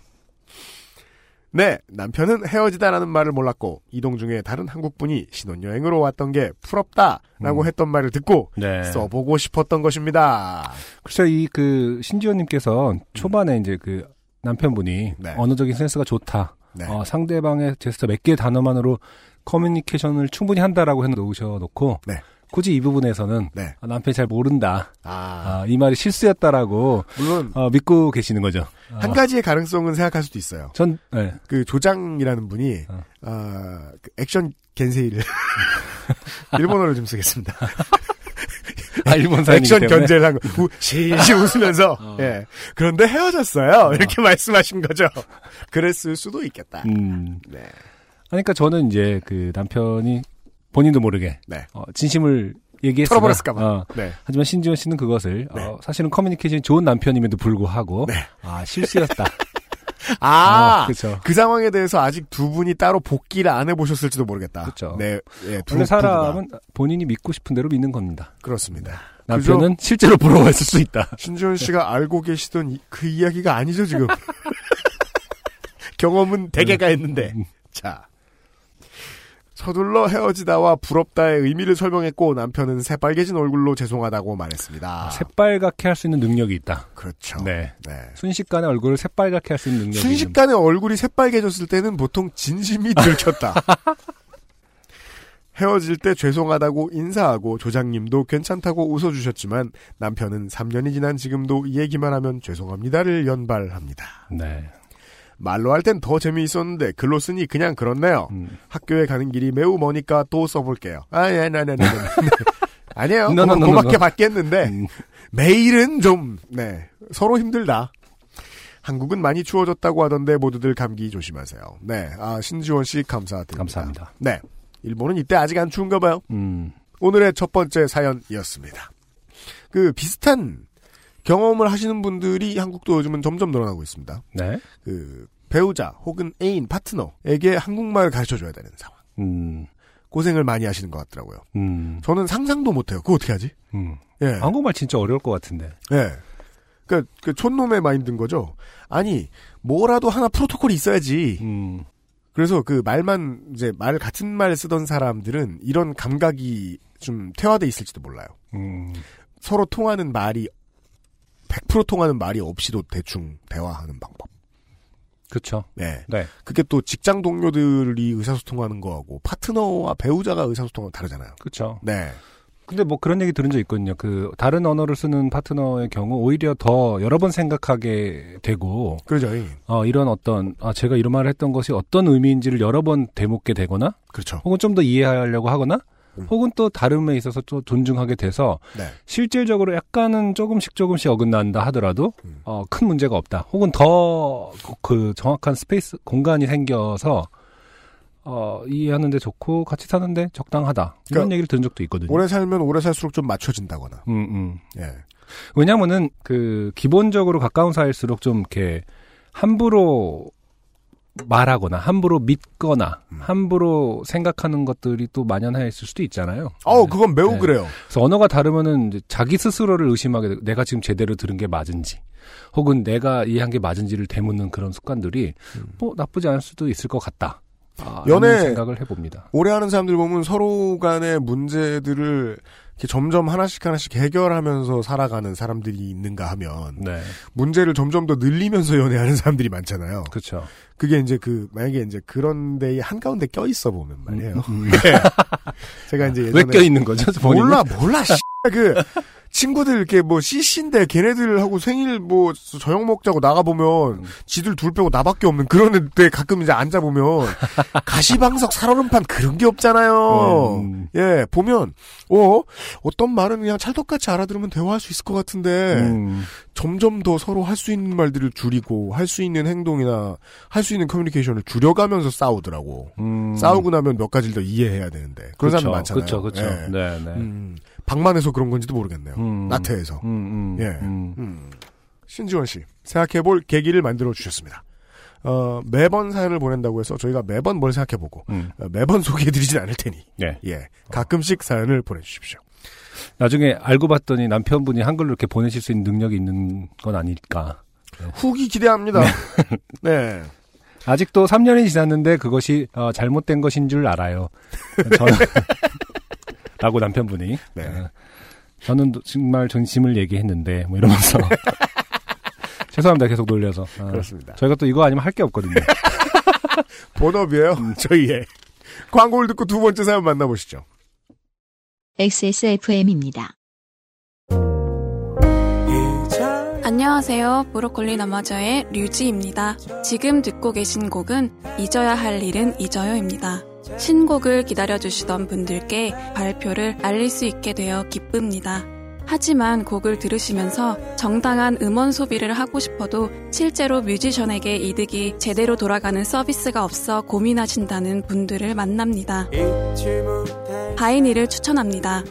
네, 남편은 헤어지다라는 말을 몰랐고 이동 중에 다른 한국 분이 신혼여행으로 왔던 게 부럽다라고 음. 했던 말을 듣고 네. 써보고 싶었던 것입니다. 글쎄, 이그 신지호님께서 초반에 이제 그 남편분이 네. 언어적인 센스가 좋다. 네. 어, 상대방의 제스처 몇 개의 단어만으로 커뮤니케이션을 충분히 한다라고 해놓으셔 놓고 네. 굳이 이 부분에서는 네. 아, 남편이 잘 모른다. 아, 아, 이 말이 실수였다라고 물론 어, 믿고 계시는 거죠. 한 어, 가지의 가능성은 생각할 수도 있어요. 전 네. 그 조장이라는 분이 어. 아, 그 액션 겐세이를 일본어를 좀 쓰겠습니다. 아, 일본 사람이기 액션 때문에. 견제를 한 거, 우- 실실 웃으면서, 예. 그런데 헤어졌어요. 이렇게 말씀하신 거죠. 그랬을 수도 있겠다. 음. 네. 그러니까 저는 이제 그 남편이 본인도 모르게 네. 어, 진심을 얘기했으나 털어버렸을까봐. 어, 네. 하지만 신지원 씨는 그것을 네. 어, 사실은 커뮤니케이션이 좋은 남편임에도 불구하고 네. 아 실수였다. 아, 그렇죠. 그 상황에 대해서 아직 두 분이 따로 복귀를 안 해보셨을지도 모르겠다. 그렇죠. 네. 예, 두 원래. 사람은 본인이 믿고 싶은 대로 믿는 겁니다. 그렇습니다. 남편은 실제로 부러워했을 수 있다. 신지원 씨가 알고 계시던 이- 그 이야기가 아니죠, 지금. 경험은 대개가 했는데. 음. 자. 서둘러 헤어지다와 부럽다의 의미를 설명했고 남편은 새빨개진 얼굴로 죄송하다고 말했습니다. 새빨갛게 할 수 있는 능력이 있다. 그렇죠. 네. 네. 순식간에 얼굴을 새빨갛게 할 수 있는 능력이 순식간에 얼굴이 새빨개졌을 때는 보통 진심이 들켰다. 헤어질 때 죄송하다고 인사하고 조장님도 괜찮다고 웃어주셨지만 남편은 3년이 지난 지금도 이 얘기만 하면 죄송합니다를 연발합니다. 있는. 네. 말로 할 땐 더 재미있었는데 글로 쓰니 그냥 그렇네요. 음. 학교에 가는 길이 매우 머니까 또 써볼게요. 아, 예, 네, 네, 네, 네. 아니에요. No, no, no, 고맙게. 받겠는데 음. 매일은 좀 네, 서로 힘들다. 한국은 많이 추워졌다고 하던데 모두들 감기 조심하세요. 네, 아 신지원 씨 감사드립니다. 감사합니다. 네, 일본은 이때 아직 안 추운가 봐요. 음. 오늘의 첫 번째 사연이었습니다. 그 비슷한 경험을 하시는 분들이 한국도 요즘은 점점 늘어나고 있습니다. 네. 그 배우자 혹은 애인 파트너에게 한국말을 가르쳐줘야 되는 상황. 음. 고생을 많이 하시는 것 같더라고요. 음. 저는 상상도 못해요. 그거 어떻게 하지? 음. 예. 한국말 진짜 어려울 것 같은데. 예. 그, 그 촌놈의 마인드인 거죠. 아니 뭐라도 하나 프로토콜이 있어야지. 음. 그래서 그 말만 이제 말 같은 말 쓰던 사람들은 이런 감각이 좀 퇴화돼 있을지도 몰라요. 음. 서로 통하는 말이 100% 통하는 말이 없이도 대충 대화하는 방법. 그쵸. 네. 네. 그게 또 직장 동료들이 의사소통하는 거하고 파트너와 배우자가 의사소통은 다르잖아요. 그쵸. 네. 근데 뭐 그런 얘기 들은 적 있거든요. 그 다른 언어를 쓰는 파트너의 경우 오히려 더 여러 번 생각하게 되고 그러죠. 어 이런 어떤 아 제가 이런 말을 했던 것이 어떤 의미인지를 여러 번 되묻게 되거나 그렇죠. 혹은 좀 더 이해하려고 하거나 음. 혹은 또 다름에 있어서 또 존중하게 돼서 네. 실질적으로 약간은 조금씩 조금씩 어긋난다 하더라도 음. 어, 큰 문제가 없다. 혹은 더 그 정확한 스페이스 공간이 생겨서 어, 이해하는데 좋고 같이 사는데 적당하다. 이런 그러니까 얘기를 들은 적도 있거든요. 오래 살면 오래 살수록 좀 맞춰진다거나. 음, 음. 예. 왜냐면은 그 기본적으로 가까운 사이일수록 좀 이렇게 함부로 말하거나 함부로 믿거나 음. 함부로 생각하는 것들이 또 만연해 있을 수도 있잖아요. 어우, 네. 그건 매우 네. 그래요. 그래서 언어가 다르면은 자기 스스로를 의심하게 되고 내가 지금 제대로 들은 게 맞은지 혹은 내가 이해한 게 맞은지를 되묻는 그런 습관들이 뭐 나쁘지 않을 수도 있을 것 같다. 아, 음. 연애- 생각을 해봅니다. 오래 하는 사람들 보면 서로 간의 문제들을 점점 하나씩 하나씩 해결하면서 살아가는 사람들이 있는가 하면 네, 문제를 점점 더 늘리면서 연애하는 사람들이 많잖아요. 그렇죠. 그게 이제 그 만약에 이제 그런 데에 한 가운데 껴 있어 보면 말이에요. 음. 제가 이제 왜 예전에 껴 있는 거죠? 몰라 몰라 씨. 그 친구들 이렇게 뭐 CC인데 걔네들하고 생일 뭐 저녁 먹자고 나가 보면 음. 지들 둘 빼고 나밖에 없는 그런 데 가끔 이제 앉아 보면 가시방석 살얼음판 그런 게 없잖아요. 음. 예 보면 어 어떤 말은 그냥 찰떡같이 알아들으면 대화할 수 있을 것 같은데 음. 점점 더 서로 할 수 있는 말들을 줄이고 할 수 있는 행동이나 할 수 있는 커뮤니케이션을 줄여가면서 싸우더라고. 음. 싸우고 나면 몇 가지를 더 이해해야 되는데 그런 사람 많잖아요. 그렇죠, 그렇죠. 예. 네, 네. 음, 방만해서 그런 건지도 모르겠네요. 음. 나태해서. 음, 음, 예. 음. 음. 신지원 씨, 생각해볼 계기를 만들어 주셨습니다. 어, 매번 사연을 보낸다고 해서 저희가 매번 뭘 생각해보고 음. 어, 매번 소개해드리진 않을 테니 네. 예 가끔씩 사연을 보내주십시오. 나중에 알고 봤더니 남편분이 한글로 이렇게 보내실 수 있는 능력이 있는 건 아닐까. 후기 기대합니다. 네. 아직도 3년이 지났는데 그것이 어, 잘못된 것인 줄 알아요. 저는 라고 남편분이 네. 어, 저는 정말 전심을 얘기했는데 뭐 이러면서 죄송합니다 계속 놀려서 어, 그렇습니다. 저희가 또 이거 아니면 할 게 없거든요. 본업이에요. 저희의 광고를 듣고 두 번째 사연 만나보시죠. XSFM입니다. 안녕하세요. 브로콜리 너마저의 류지입니다. 지금 듣고 계신 곡은 잊어야 할 일은 잊어요입니다. 신곡을 기다려주시던 분들께 발표를 알릴 수 있게 되어 기쁩니다. 하지만 곡을 들으시면서 정당한 음원 소비를 하고 싶어도 실제로 뮤지션에게 이득이 제대로 돌아가는 서비스가 없어 고민하신다는 분들을 만납니다. 바이닐을 추천합니다.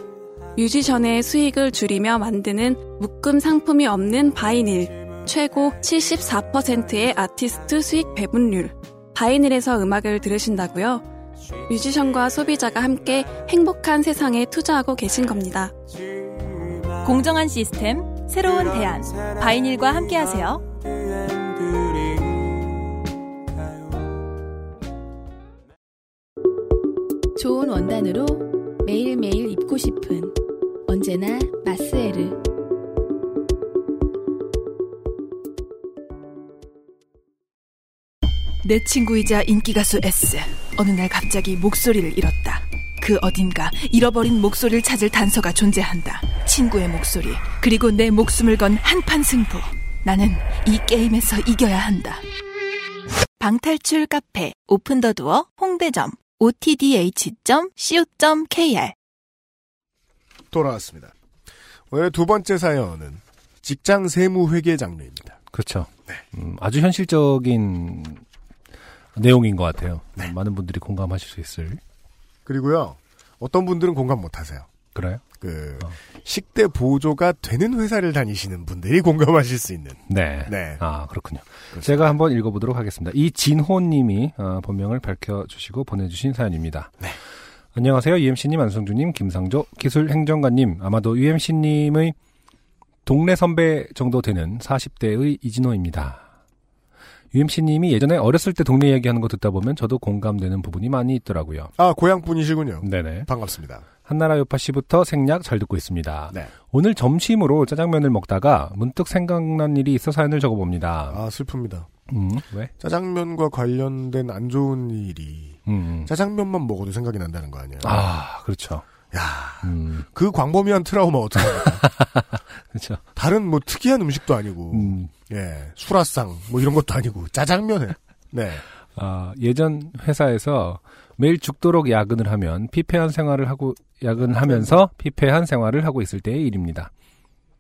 뮤지션의 수익을 줄이며 만드는 묶음 상품이 없는 바이닐. 최고 74%의 아티스트 수익 배분율. 바이닐에서 음악을 들으신다고요? 뮤지션과 소비자가 함께 행복한 세상에 투자하고 계신 겁니다. 공정한 시스템, 새로운 대안. 바이닐과 함께하세요. 좋은 원단으로 매일매일 입고 싶은 언제나 마스에르 내 친구이자 인기가수 S. 어느 날 갑자기 목소리를 잃었다. 그 어딘가 잃어버린 목소리를 찾을 단서가 존재한다. 친구의 목소리. 그리고 내 목숨을 건 한판 승부. 나는 이 게임에서 이겨야 한다. 방탈출 카페 오픈 더 두어 홍대점 otdh.co.kr 돌아왔습니다. 오늘 두 번째 사연은 직장 세무 회계 장르입니다. 그렇죠. 음, 아주 현실적인 내용인 것 같아요. 많은 분들이 공감하실 수 있을. 그리고요, 어떤 분들은 공감 못 하세요. 그래요? 그, 식대 보조가 되는 회사를 다니시는 분들이 공감하실 수 있는. 네. 네. 아, 그렇군요. 제가 한번 읽어보도록 하겠습니다. 이진호님이 어, 본명을 밝혀주시고 보내주신 사연입니다. 네. 안녕하세요. UMC님, 안성주님, 김상조, 기술행정관님. 아마도 UMC님의 동네 선배 정도 되는 40대의 이진호입니다. UMC님이 예전에 어렸을 때 동네 이야기하는 거 듣다 보면 저도 공감되는 부분이 많이 있더라고요. 아, 고향 분이시군요. 네네. 반갑습니다. 한나라 요파 씨부터 생략 잘 듣고 있습니다. 네. 오늘 점심으로 짜장면을 먹다가 문득 생각난 일이 있어 사연을 적어봅니다. 아, 슬픕니다. 음, 왜? 짜장면과 관련된 안 좋은 일이 음. 짜장면만 먹어도 생각이 난다는 거 아니에요? 아, 그렇죠. 야, 음, 그 광범위한 트라우마 어떡합니까? 그렇죠. 다른 뭐 특이한 음식도 아니고, 음, 예, 수라상 뭐 이런 것도 아니고 짜장면에. 네. 아, 예전 회사에서 매일 죽도록 야근을 하면 피폐한 생활을 하고 야근하면서 피폐한 생활을 하고 있을 때의 일입니다.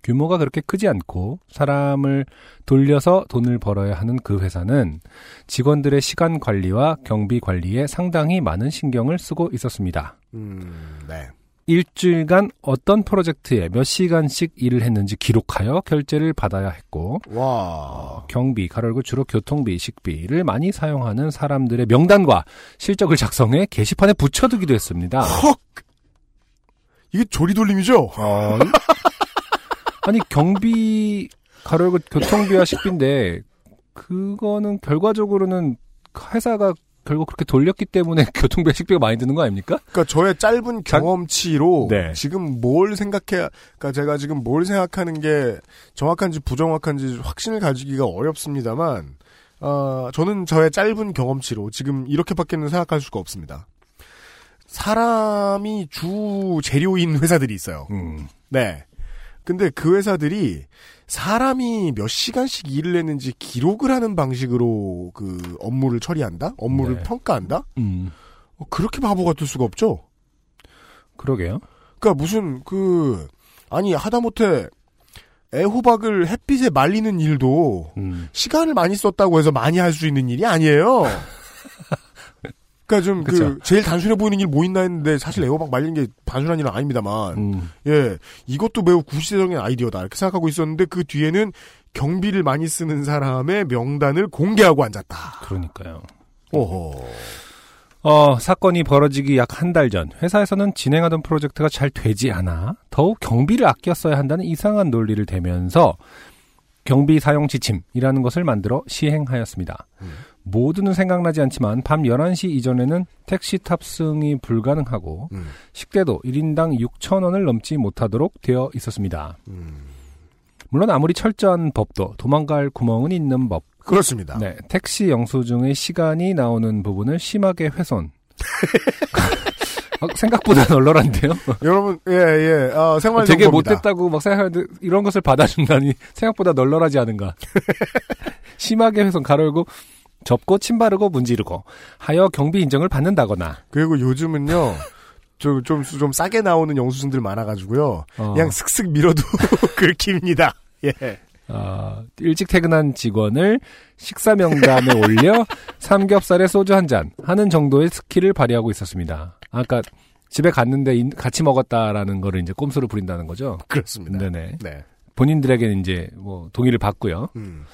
규모가 그렇게 크지 않고 사람을 돌려서 돈을 벌어야 하는 그 회사는 직원들의 시간 관리와 경비 관리에 상당히 많은 신경을 쓰고 있었습니다. 음, 네. 일주일간 어떤 프로젝트에 몇 시간씩 일을 했는지 기록하여 결제를 받아야 했고 와. 경비, 가로고 주로 교통비, 식비를 많이 사용하는 사람들의 명단과 실적을 작성해 게시판에 붙여두기도 했습니다. 헉! 이게 조리돌림이죠? 어, 아니 경비, 가로고 교통비와 식비인데 그거는 결과적으로는 회사가 결국 그렇게 돌렸기 때문에 교통비, 식비가 많이 드는 거 아닙니까? 그러니까 저의 짧은 경험치로 네. 지금 뭘 생각해, 그러니까 제가 지금 뭘 생각하는 게 정확한지 부정확한지 확신을 가지기가 어렵습니다만, 어, 저는 저의 짧은 경험치로 지금 이렇게밖에는 생각할 수가 없습니다. 사람이 주 재료인 회사들이 있어요. 음, 네. 근데 그 회사들이 사람이 몇 시간씩 일을 했는지 기록을 하는 방식으로 그 업무를 처리한다? 업무를 네. 평가한다? 음, 어, 그렇게 바보 같을 수가 없죠? 그러게요. 그니까 무슨 그, 아니, 하다못해 애호박을 햇빛에 말리는 일도 음, 시간을 많이 썼다고 해서 많이 할 수 있는 일이 아니에요. 그니까 좀 그. 제일 단순해 보이는 일 뭐 있나 했는데 사실 애호박 말리는 게 단순한 일은 아닙니다만. 음, 예, 이것도 매우 구시대적인 아이디어다 이렇게 생각하고 있었는데 그 뒤에는 경비를 많이 쓰는 사람의 명단을 공개하고 앉았다. 그러니까요. 오호. 어, 사건이 벌어지기 약 한 달 전, 회사에서는 진행하던 프로젝트가 잘 되지 않아 더욱 경비를 아껴 써야 한다는 이상한 논리를 대면서 경비 사용 지침이라는 것을 만들어 시행하였습니다. 모두는 생각나지 않지만 밤 11시 이전에는 택시 탑승이 불가능하고 음, 식대도 1인당 6,000원을 넘지 못하도록 되어 있었습니다. 음. 물론 아무리 철저한 법도 도망갈 구멍은 있는 법. 그렇습니다. 네, 택시 영수증의 시간이 나오는 부분을 심하게 훼손. 어, 생각보다 널널한데요? 여러분, 예, 예, 어, 생활 되게 정보입니다. 못됐다고 막 생각하는데 이런 것을 받아준다니 생각보다 널널하지 않은가. 심하게 훼손 가로고 접고 침 바르고 문지르고 하여 경비 인정을 받는다거나 그리고 요즘은요, 좀, 좀, 좀 싸게 나오는 영수증들 많아가지고요. 어, 그냥 슥슥 밀어도 긁힙니다. 예. 어, 일찍 퇴근한 직원을 식사 명단에 올려 삼겹살에 소주 한 잔 하는 정도의 스킬을 발휘하고 있었습니다. 아까 집에 갔는데 인- 같이 먹었다라는 거를 이제 꼼수로 부린다는 거죠. 그렇습니다. 네네. 네. 본인들에게는 이제 뭐 동의를 받고요. 음.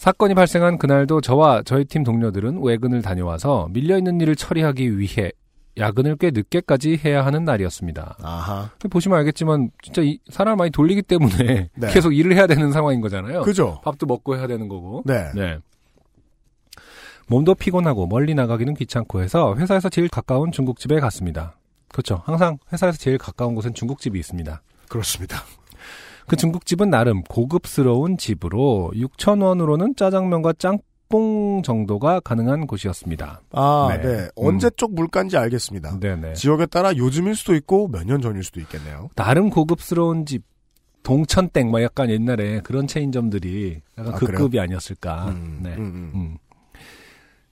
사건이 발생한 그날도 저와 저희 팀 동료들은 외근을 다녀와서 밀려있는 일을 처리하기 위해 야근을 꽤 늦게까지 해야 하는 날이었습니다. 아하. 보시면 알겠지만 진짜 이 사람 많이 돌리기 때문에 네. 계속 일을 해야 되는 상황인 거잖아요. 그죠? 밥도 먹고 해야 되는 거고. 네. 네. 몸도 피곤하고 멀리 나가기는 귀찮고 해서 회사에서 제일 가까운 중국집에 갔습니다. 그렇죠. 항상 회사에서 제일 가까운 곳엔 중국집이 있습니다. 그렇습니다. 그 중국집은 나름 고급스러운 집으로 6,000원으로는 짜장면과 짬뽕 정도가 가능한 곳이었습니다. 아, 네. 네. 언제 쪽 물가인지 알겠습니다. 네네. 지역에 따라 요즘일 수도 있고 몇 년 전일 수도 있겠네요. 나름 고급스러운 집, 동천땡, 뭐 약간 옛날에 그런 체인점들이 약간 아, 그 그래요? 급이 아니었을까. 음, 네. 음, 음. 음.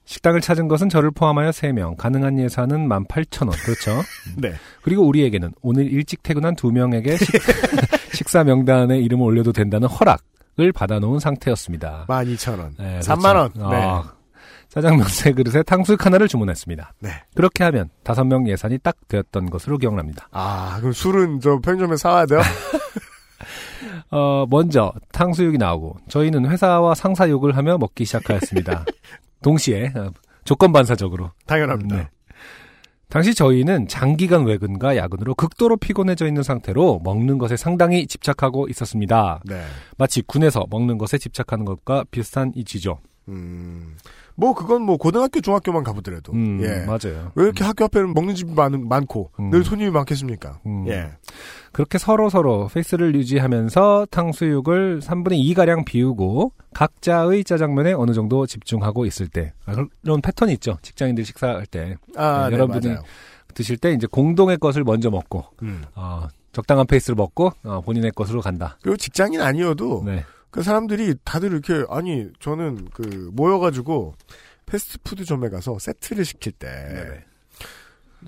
식당을 찾은 것은 저를 포함하여 3명, 가능한 예산은 18,000원. 그렇죠. 네. 그리고 우리에게는 오늘 일찍 퇴근한 2명에게 식, 사 명단에 이름을 올려도 된다는 허락을 받아놓은 상태였습니다. 12,000원. 네, 3만원. 그렇죠. 네. 아, 짜장면 세 그릇에 탕수육 하나를 주문했습니다. 네. 그렇게 하면 다섯 명 예산이 딱 되었던 것으로 기억납니다. 아, 그럼 술은 저 편의점에 사와야 돼요? 어, 먼저 탕수육이 나오고 저희는 회사와 상사 욕을 하며 먹기 시작하였습니다. 동시에 어, 조건 반사적으로. 당연합니다. 네. 당시 저희는 장기간 외근과 야근으로 극도로 피곤해져 있는 상태로 먹는 것에 상당히 집착하고 있었습니다. 네. 마치 군에서 먹는 것에 집착하는 것과 비슷한 이치죠. 음. 뭐 그건 뭐 고등학교 중학교만 가보더라도 음, 예. 맞아요. 왜 이렇게 학교 앞에는 먹는 집이 많, 많고 음. 늘 손님이 많겠습니까? 음. 예. 그렇게 서로 서로 페이스를 유지하면서 탕수육을 3분의 2가량 비우고 각자의 짜장면에 어느 정도 집중하고 있을 때 아, 그런 패턴이 있죠. 직장인들 식사할 때 아, 네, 네, 여러분들 맞아요. 드실 때 이제 공동의 것을 먼저 먹고 음. 어, 적당한 페이스를 먹고 어, 본인의 것으로 간다. 그리고 직장인 아니어도 네. 그 사람들이 다들 이렇게 아니 저는 그 모여가지고 패스트푸드점에 가서 세트를 시킬 때 네네. 이제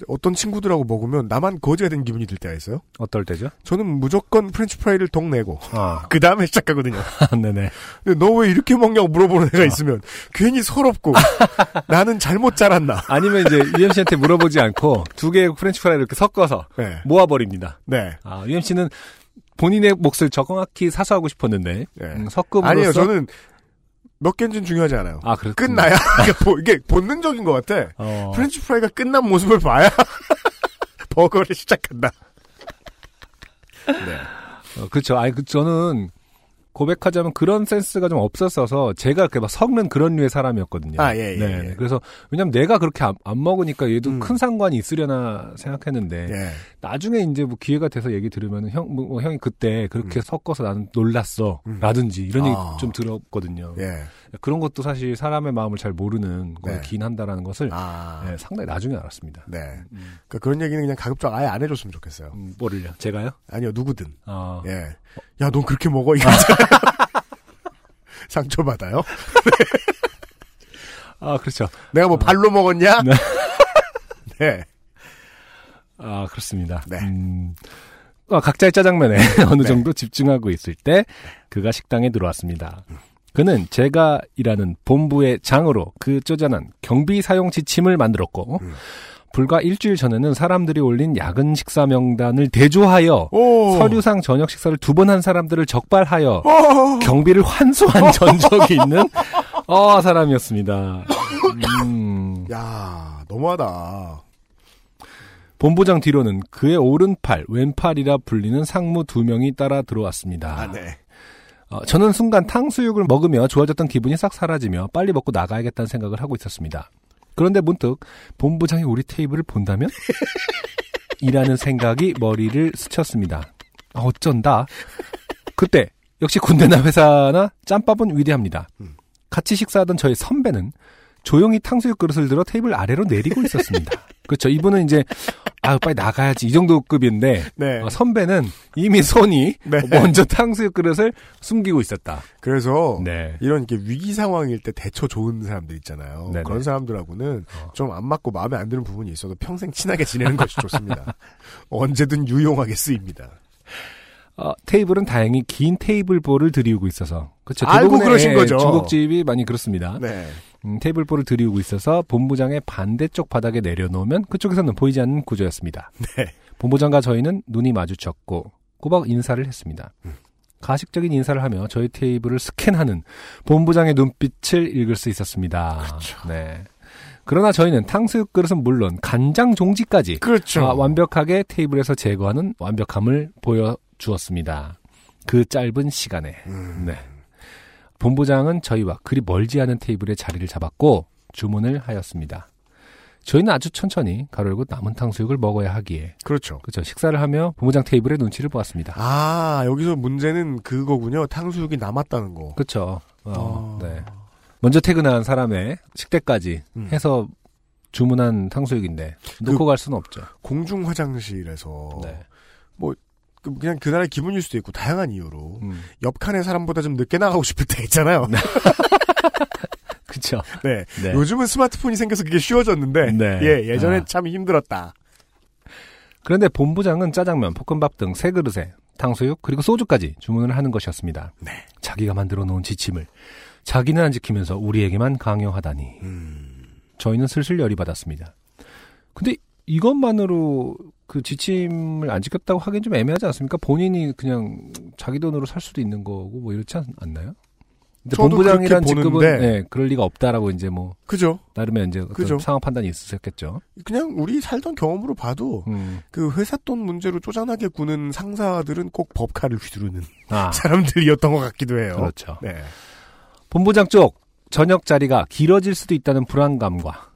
어떤 친구들하고 먹으면 나만 거지가 된 기분이 들 때가 있어요. 어떨 때죠? 저는 무조건 French fry를 동 내고 아, 그 다음에 시작하거든요. 네네. 근데 너 왜 이렇게 먹냐고 물어보는 애가 있으면 괜히 서럽고 나는 잘못 자랐나. 아니면 이제 UMC한테 물어보지 않고 두 개의 French fry를 이렇게 섞어서 네. 모아버립니다. 네. 아, UMC는 본인의 몫을 정확히 사수하고 싶었는데 네. 음, 섞음으로써 아니에요. 저는 몇 개인지는 중요하지 않아요. 아, 그렇 끝나야 이게, 보- 이게 본능적인 것 같아. 어, French fry가 끝난 모습을 봐야 버거를 시작한다. 네. 어, 그렇죠. 아니, 그, 저는 고백하자면 그런 센스가 좀 없었어서 제가 이렇게 막 섞는 그런 류의 사람이었거든요. 아, 예, 예, 네. 예. 그래서 왜냐면 내가 그렇게 안, 안 먹으니까 얘도 음. 큰 상관이 있으려나 생각했는데 예. 나중에 이제 뭐 기회가 돼서 얘기 들으면 형, 뭐, 뭐 형이 그때 그렇게 섞어서 나는 놀랐어. 음. 라든지 이런 얘기 아. 좀 들었거든요. 예. 그런 것도 사실 사람의 마음을 잘 모르는 네. 거긴 한다라는 것을 아. 네, 상당히 나중에 알았습니다. 네. 음. 그러니까 그런 얘기는 그냥 가급적 아예 안 해줬으면 좋겠어요. 음, 뭐를요? 제가요? 아니요, 누구든. 아, 예. 야, 넌 그렇게 먹어? 이거 상처받아요? 아 그렇죠. 내가 뭐 발로 먹었냐? 네. 네. 아, 그렇습니다. 네. 음, 어, 각자의 짜장면에 어느 네. 정도 집중하고 있을 때 그가 식당에 들어왔습니다. 그는 제가 일하는 본부의 장으로 그 쪼잔한 경비 사용 지침을 만들었고 음. 불과 일주일 전에는 사람들이 올린 야근 식사 명단을 대조하여 오. 서류상 저녁 식사를 두 번 한 사람들을 적발하여 어. 경비를 환수한 전적이 있는 어, 사람이었습니다. 음. 야, 너무하다. 본부장 뒤로는 그의 오른팔, 왼팔이라 불리는 상무 두 명이 따라 들어왔습니다. 아, 네. 어, 저는 순간 탕수육을 먹으며 좋아졌던 기분이 싹 사라지며 빨리 먹고 나가야겠다는 생각을 하고 있었습니다. 그런데 문득 본부장이 우리 테이블을 본다면? 이라는 생각이 머리를 스쳤습니다. 아, 어쩐다. 그때 역시 군대나 회사나 짬밥은 위대합니다. 음. 같이 식사하던 저의 선배는 조용히 탕수육 그릇을 들어 테이블 아래로 내리고 있었습니다. 그렇죠. 이분은 이제 아 빨리 나가야지 이 정도 급인데 네. 어, 선배는 이미 손이 네. 먼저 탕수육 그릇을 숨기고 있었다. 그래서 네. 이런 이렇게 위기 상황일 때 대처 좋은 사람들 있잖아요. 네네. 그런 사람들하고는 어. 좀안 맞고 마음에 안 드는 부분이 있어도 평생 친하게 지내는 것이 좋습니다. 언제든 유용하게 쓰입니다. 어, 테이블은 다행히 긴 테이블 볼을 들이우고 있어서 그렇죠. 알고 그러신 거죠. 중국집이 많이 그렇습니다. 네. 음, 테이블볼을 들이우고 있어서 본부장의 반대쪽 바닥에 내려놓으면 그쪽에서는 보이지 않는 구조였습니다. 네. 본부장과 저희는 눈이 마주쳤고 꼬박 인사를 했습니다. 음. 가식적인 인사를 하며 저희 테이블을 스캔하는 본부장의 눈빛을 읽을 수 있었습니다. 그렇죠. 네. 그러나 저희는 탕수육 그릇은 물론 간장 종지까지 그렇죠. 아, 완벽하게 테이블에서 제거하는 완벽함을 보여주었습니다. 그 짧은 시간에. 음. 네. 본부장은 저희와 그리 멀지 않은 테이블에 자리를 잡았고 주문을 하였습니다. 저희는 아주 천천히 가로 열고 남은 탕수육을 먹어야 하기에 그렇죠. 그렇죠. 식사를 하며 본부장 테이블의 눈치를 보았습니다. 아, 여기서 문제는 그거군요. 탕수육이 남았다는 거. 그렇죠. 어, 아. 네. 먼저 퇴근한 사람의 식대까지 음. 해서 주문한 탕수육인데 놓고 갈 수는 없죠. 공중 화장실에서 네. 그- 그냥 그날의 기분일 수도 있고 다양한 이유로 음. 옆 칸의 사람보다 좀 늦게 나가고 싶을 때 있잖아요. 그렇죠. 네. 네. 요즘은 스마트폰이 생겨서 그게 쉬워졌는데 네. 예, 예전에 아. 참 힘들었다. 그런데 본부장은 짜장면, 볶음밥 등 세 그릇에 탕수육 그리고 소주까지 주문을 하는 것이었습니다. 네. 자기가 만들어 놓은 지침을 자기는 안 지키면서 우리에게만 강요하다니. 음. 저희는 슬슬 열이 받았습니다. 근데 이것만으로 그 지침을 안 지켰다고 하기엔 좀 애매하지 않습니까? 본인이 그냥 자기 돈으로 살 수도 있는 거고 뭐 이렇지 않, 않나요? 근데 본부장이란 직급은. 네, 그럴 리가 없다라고 이제 뭐 그죠? 나름의 이제 그죠. 상황 판단이 있으셨겠죠. 그냥 우리 살던 경험으로 봐도 음. 그 회사 돈 문제로 쪼잔하게 구는 상사들은 꼭 법카를 휘두르는 아, 사람들이었던 것 같기도 해요. 그렇죠. 네. 본부장 쪽 저녁 자리가 길어질 수도 있다는 불안감과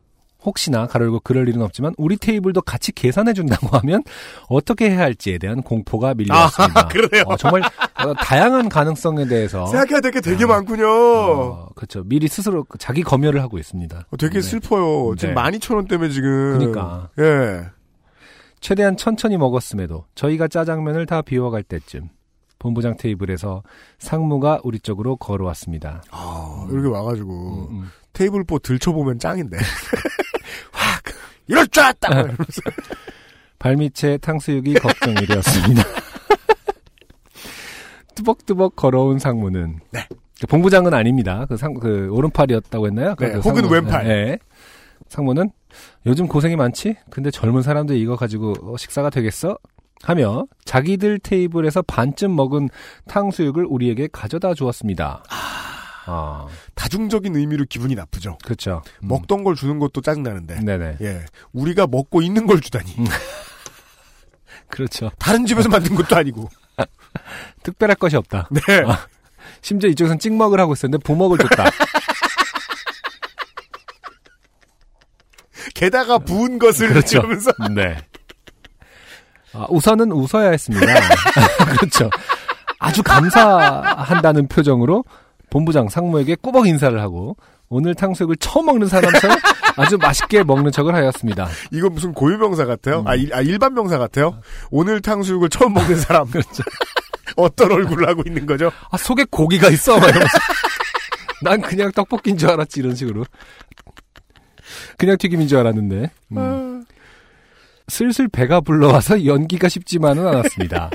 혹시나 가로열고 그럴 일은 없지만 우리 테이블도 같이 계산해 준다고 하면 어떻게 해야 할지에 대한 공포가 밀려왔습니다. 아, 그러네요. 어, 정말 어, 다양한 가능성에 대해서 생각해야 될 게 되게 어. 많군요. 어, 그렇죠. 미리 스스로 자기 검열을 하고 있습니다. 어, 되게 네. 슬퍼요. 지금 네. 12,000원 때문에 지금. 그러니까. 예. 최대한 천천히 먹었음에도 저희가 짜장면을 다 비워갈 때쯤 본부장 테이블에서 상무가 우리 쪽으로 걸어왔습니다. 아, 이렇게 와가지고 음, 음. 테이블 보 들춰보면 짱인데. 확! 이럴 줄 알았다! 이러면서. 발밑에 탕수육이 걱정이 되었습니다. 뚜벅뚜벅 걸어온 상무는 네. 그 본부장은 아닙니다. 그 상, 그 오른팔이었다고 했나요? 네, 그 혹은 상무- 왼팔. 네. 상무는 요즘 고생이 많지? 근데 젊은 사람들 이거 가지고 어, 식사가 되겠어? 하며 자기들 테이블에서 반쯤 먹은 탕수육을 우리에게 가져다 주었습니다. 아, 다중적인 의미로 기분이 나쁘죠. 그렇죠. 음. 먹던 걸 주는 것도 짜증나는데. 네네. 예. 우리가 먹고 있는 걸 주다니. 그렇죠. 다른 집에서 만든 것도 아니고. 특별할 것이 없다. 네. 아, 심지어 이쪽에서는 찍먹을 하고 있었는데 부먹을 줬다. 게다가 부은 것을 그렇죠. 이러면서. 네. 아, 우선은 웃어야 했습니다. 그렇죠. 아주 감사한다는 표정으로 본부장 상무에게 꾸벅 인사를 하고 오늘 탕수육을 처음 먹는 사람처럼 아주 맛있게 먹는 척을 하였습니다. 이거 무슨 고유명사 같아요? 음. 아, 일, 아, 일반 명사 같아요? 오늘 탕수육을 처음 먹는 사람. 그렇죠. 어떤 얼굴을 하고 있는 거죠? 아, 속에 고기가 있어. 난 그냥 떡볶이인 줄 알았지, 이런 식으로. 그냥 튀김인 줄 알았는데. 음. 슬슬 배가 불러와서 연기가 쉽지만은 않았습니다.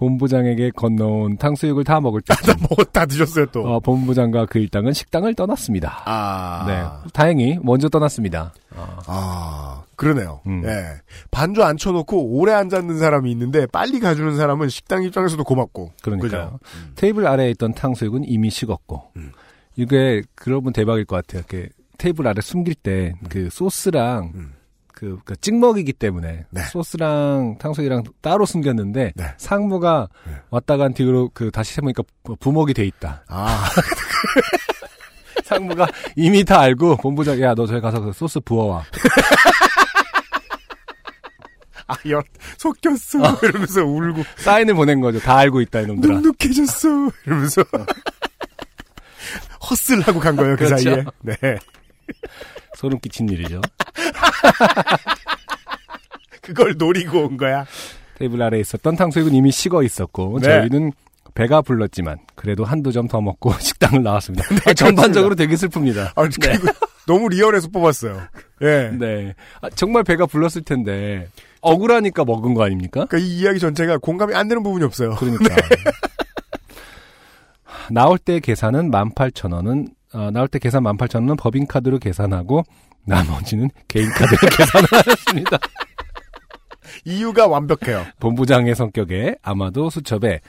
본부장에게 건너온 탕수육을 다 먹을 때쯤 뭐, 다 드셨어요, 또. 어, 본부장과 그 일당은 식당을 떠났습니다. 아. 네, 다행히 먼저 떠났습니다. 아, 아, 그러네요. 음. 예. 반주 앉혀놓고 오래 앉았는 사람이 있는데 빨리 가주는 사람은 식당 입장에서도 고맙고. 그러니까요. 음. 테이블 아래에 있던 탕수육은 이미 식었고 음. 이게 그러면 대박일 것 같아요. 이렇게 테이블 아래 숨길 때 그 소스랑 음. 그, 그 찍먹이기 때문에 네. 소스랑 탕수육이랑 따로 숨겼는데 네. 상무가 네. 왔다 간 뒤로 그 다시 해보니까 부- 부먹이 돼 있다. 아, 상무가 이미 다 알고 본부장 야 너 저기 가서 그 소스 부어와. 아, 여, 속였어. 이러면서 울고. 사인을 보낸 거죠. 다 알고 있다 이놈들아. 눅눅해졌어. 이러면서. 헛슬 하고 간 거예요, 그 그렇죠. 사이에. 네. 소름 끼친 일이죠. 그걸 노리고 온 거야. 테이블 아래에 있었던 탕수육은 이미 식어 있었고 네. 저희는 배가 불렀지만 그래도 한두 점 더 먹고 식당을 나왔습니다. 아, 전반적으로 되게 슬픕니다. 아, 그리고 너무 리얼해서 뽑았어요. 예. 네. 아, 정말 배가 불렀을 텐데 억울하니까 먹은 거 아닙니까? 그러니까 이 이야기 전체가 공감이 안 되는 부분이 없어요. 그러니까. 나올 때 계산은 18,000원은 어, 나올 때 계산 18,000원은 법인카드로 계산하고 나머지는 개인카드로 계산하였습니다. 이유가 완벽해요. 본부장의 성격에 아마도 수첩에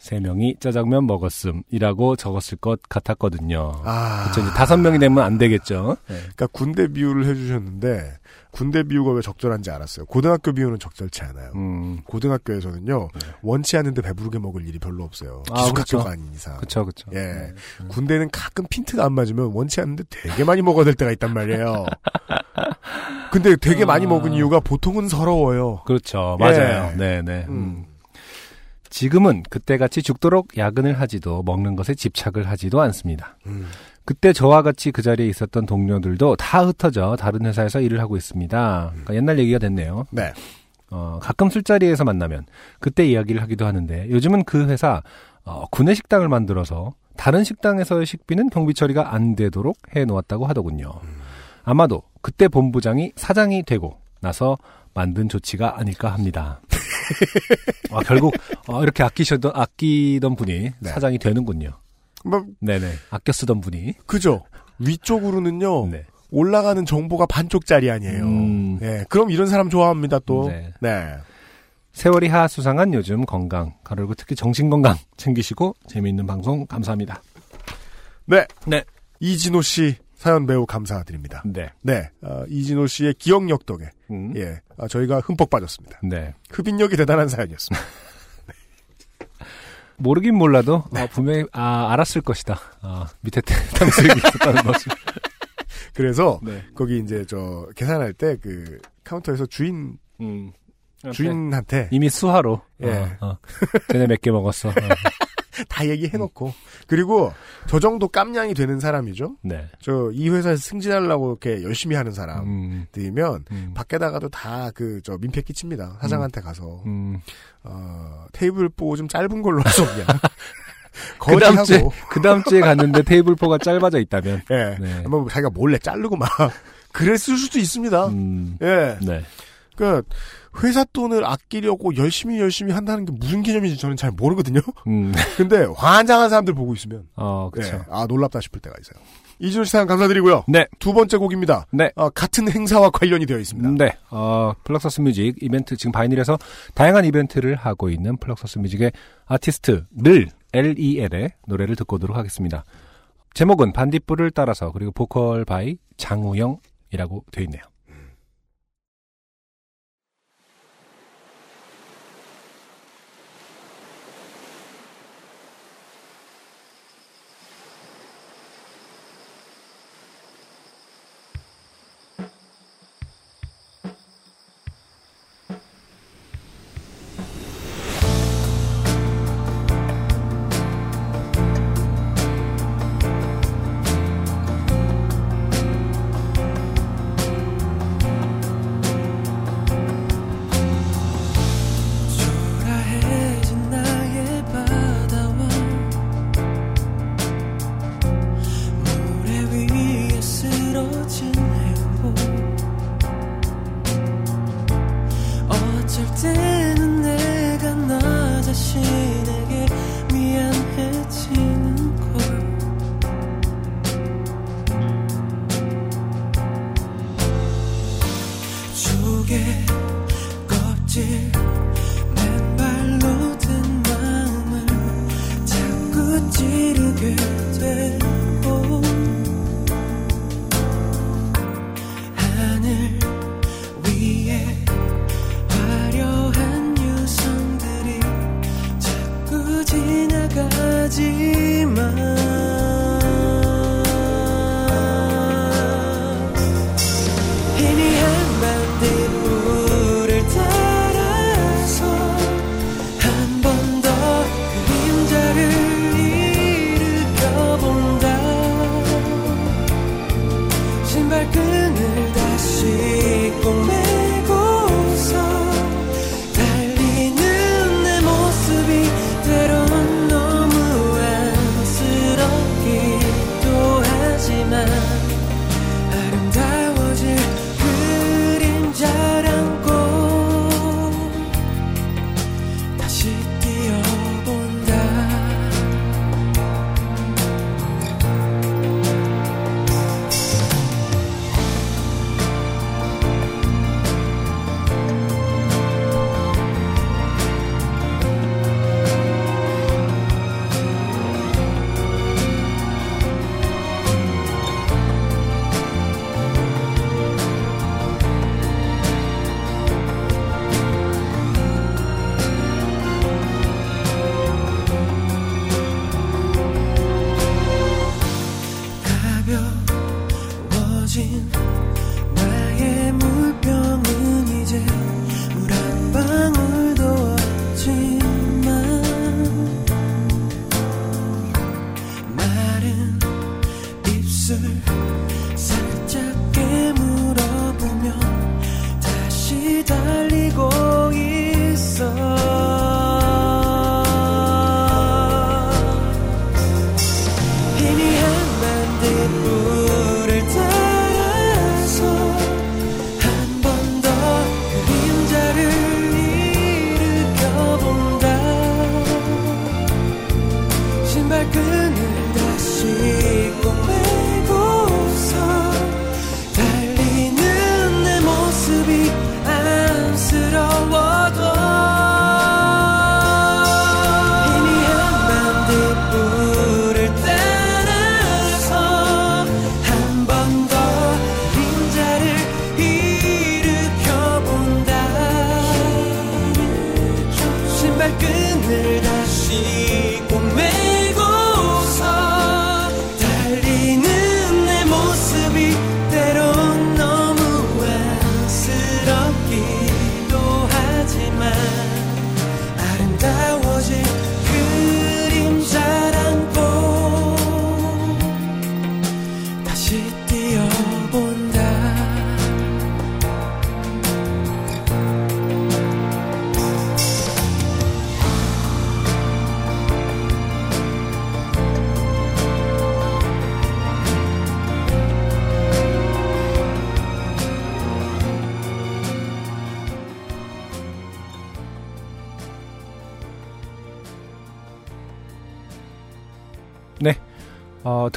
세 명이 짜장면 먹었음이라고 적었을 것 같았거든요. 아. 그쵸, 이제 다섯 명이 되면 안 되겠죠. 그러니까 군대 비유를 해주셨는데 군대 비유가 왜 적절한지 알았어요. 고등학교 비유는 적절치 않아요. 음, 고등학교에서는요 원치 않는데 배부르게 먹을 일이 별로 없어요. 아, 기숙학교가 그렇죠. 아닌 이상. 그쵸, 그쵸. 예. 군대는 가끔 핀트가 안 맞으면 원치 않는데 되게 많이 먹어야 될 때가 있단 말이에요. 근데 되게 많이 아. 먹은 이유가 보통은 서러워요. 그렇죠. 맞아요. 예. 네 네. 음. 음. 지금은 그때같이 죽도록 야근을 하지도 먹는 것에 집착을 하지도 않습니다. 음. 그때 저와 같이 그 자리에 있었던 동료들도 다 흩어져 다른 회사에서 일을 하고 있습니다. 그러니까 옛날 얘기가 됐네요. 네. 어, 가끔 술자리에서 만나면 그때 이야기를 하기도 하는데 요즘은 그 회사 어, 구내 식당을 만들어서 다른 식당에서의 식비는 경비 처리가 안 되도록 해 놓았다고 하더군요. 아마도 그때 본부장이 사장이 되고 나서 만든 조치가 아닐까 합니다. 아, 결국 어, 이렇게 아끼셨던 아끼던 분이 네. 사장이 되는군요. 뭐, 네네 아껴 쓰던 분이 그죠. 위쪽으로는요. 네. 올라가는 정보가 반쪽짜리 아니에요. 음. 예, 그럼 이런 사람 좋아합니다 또. 네. 네. 세월이 하 수상한 요즘 건강 가르고 특히 정신 건강 챙기시고 재미있는 방송 감사합니다. 네. 네. 이진호 씨 사연 매우 감사드립니다. 네. 네. 어, 이진호 씨의 기억력 덕에 음. 예, 아, 저희가 흠뻑 빠졌습니다. 네. 흡인력이 대단한 사연이었습니다. 모르긴 몰라도 어, 분명히 아 알았을 것이다. 아, 밑에 탕수육이 있었다는 것을. 그래서 네. 거기 이제 저 계산할 때 그 카운터에서 주인 음. 주인한테 이미 수화로. 예. 어, 어. 쟤네 몇 개 먹었어. 어. 다 얘기해놓고 그리고 저 정도 깜냥이 되는 사람이죠. 네. 저 이 회사에서 승진하려고 이렇게 열심히 하는 사람들이면 음. 밖에다가도 다 그 저 민폐 끼칩니다. 사장한테 가서 음. 어, 테이블 보 좀 짧은 걸로 해서 그냥 그 다음 주에 그 다음 주에 갔는데 테이블보가 짧아져 있다면. 예, 네. 뭐 자기가 몰래 자르고 막 그랬을 수도 있습니다. 음. 예, 네. 그러니까 회사 돈을 아끼려고 열심히 열심히 한다는 게 무슨 개념인지 저는 잘 모르거든요. 음. 근데 환장한 사람들 보고 있으면 어, 그렇죠. 예, 아 놀랍다 싶을 때가 있어요. 이준호 씨 사연 감사드리고요. 네. 두 번째 곡입니다. 네. 어, 같은 행사와 관련이 되어 있습니다. 네, 어, 플럭서스 뮤직 이벤트, 지금 바이닐에서 다양한 이벤트를 하고 있는 플럭서스 뮤직의 아티스트, 늘, L-E-L의 노래를 듣고 오도록 하겠습니다. 제목은 반딧불을 따라서, 그리고 vocal by 장우영이라고 되어 있네요.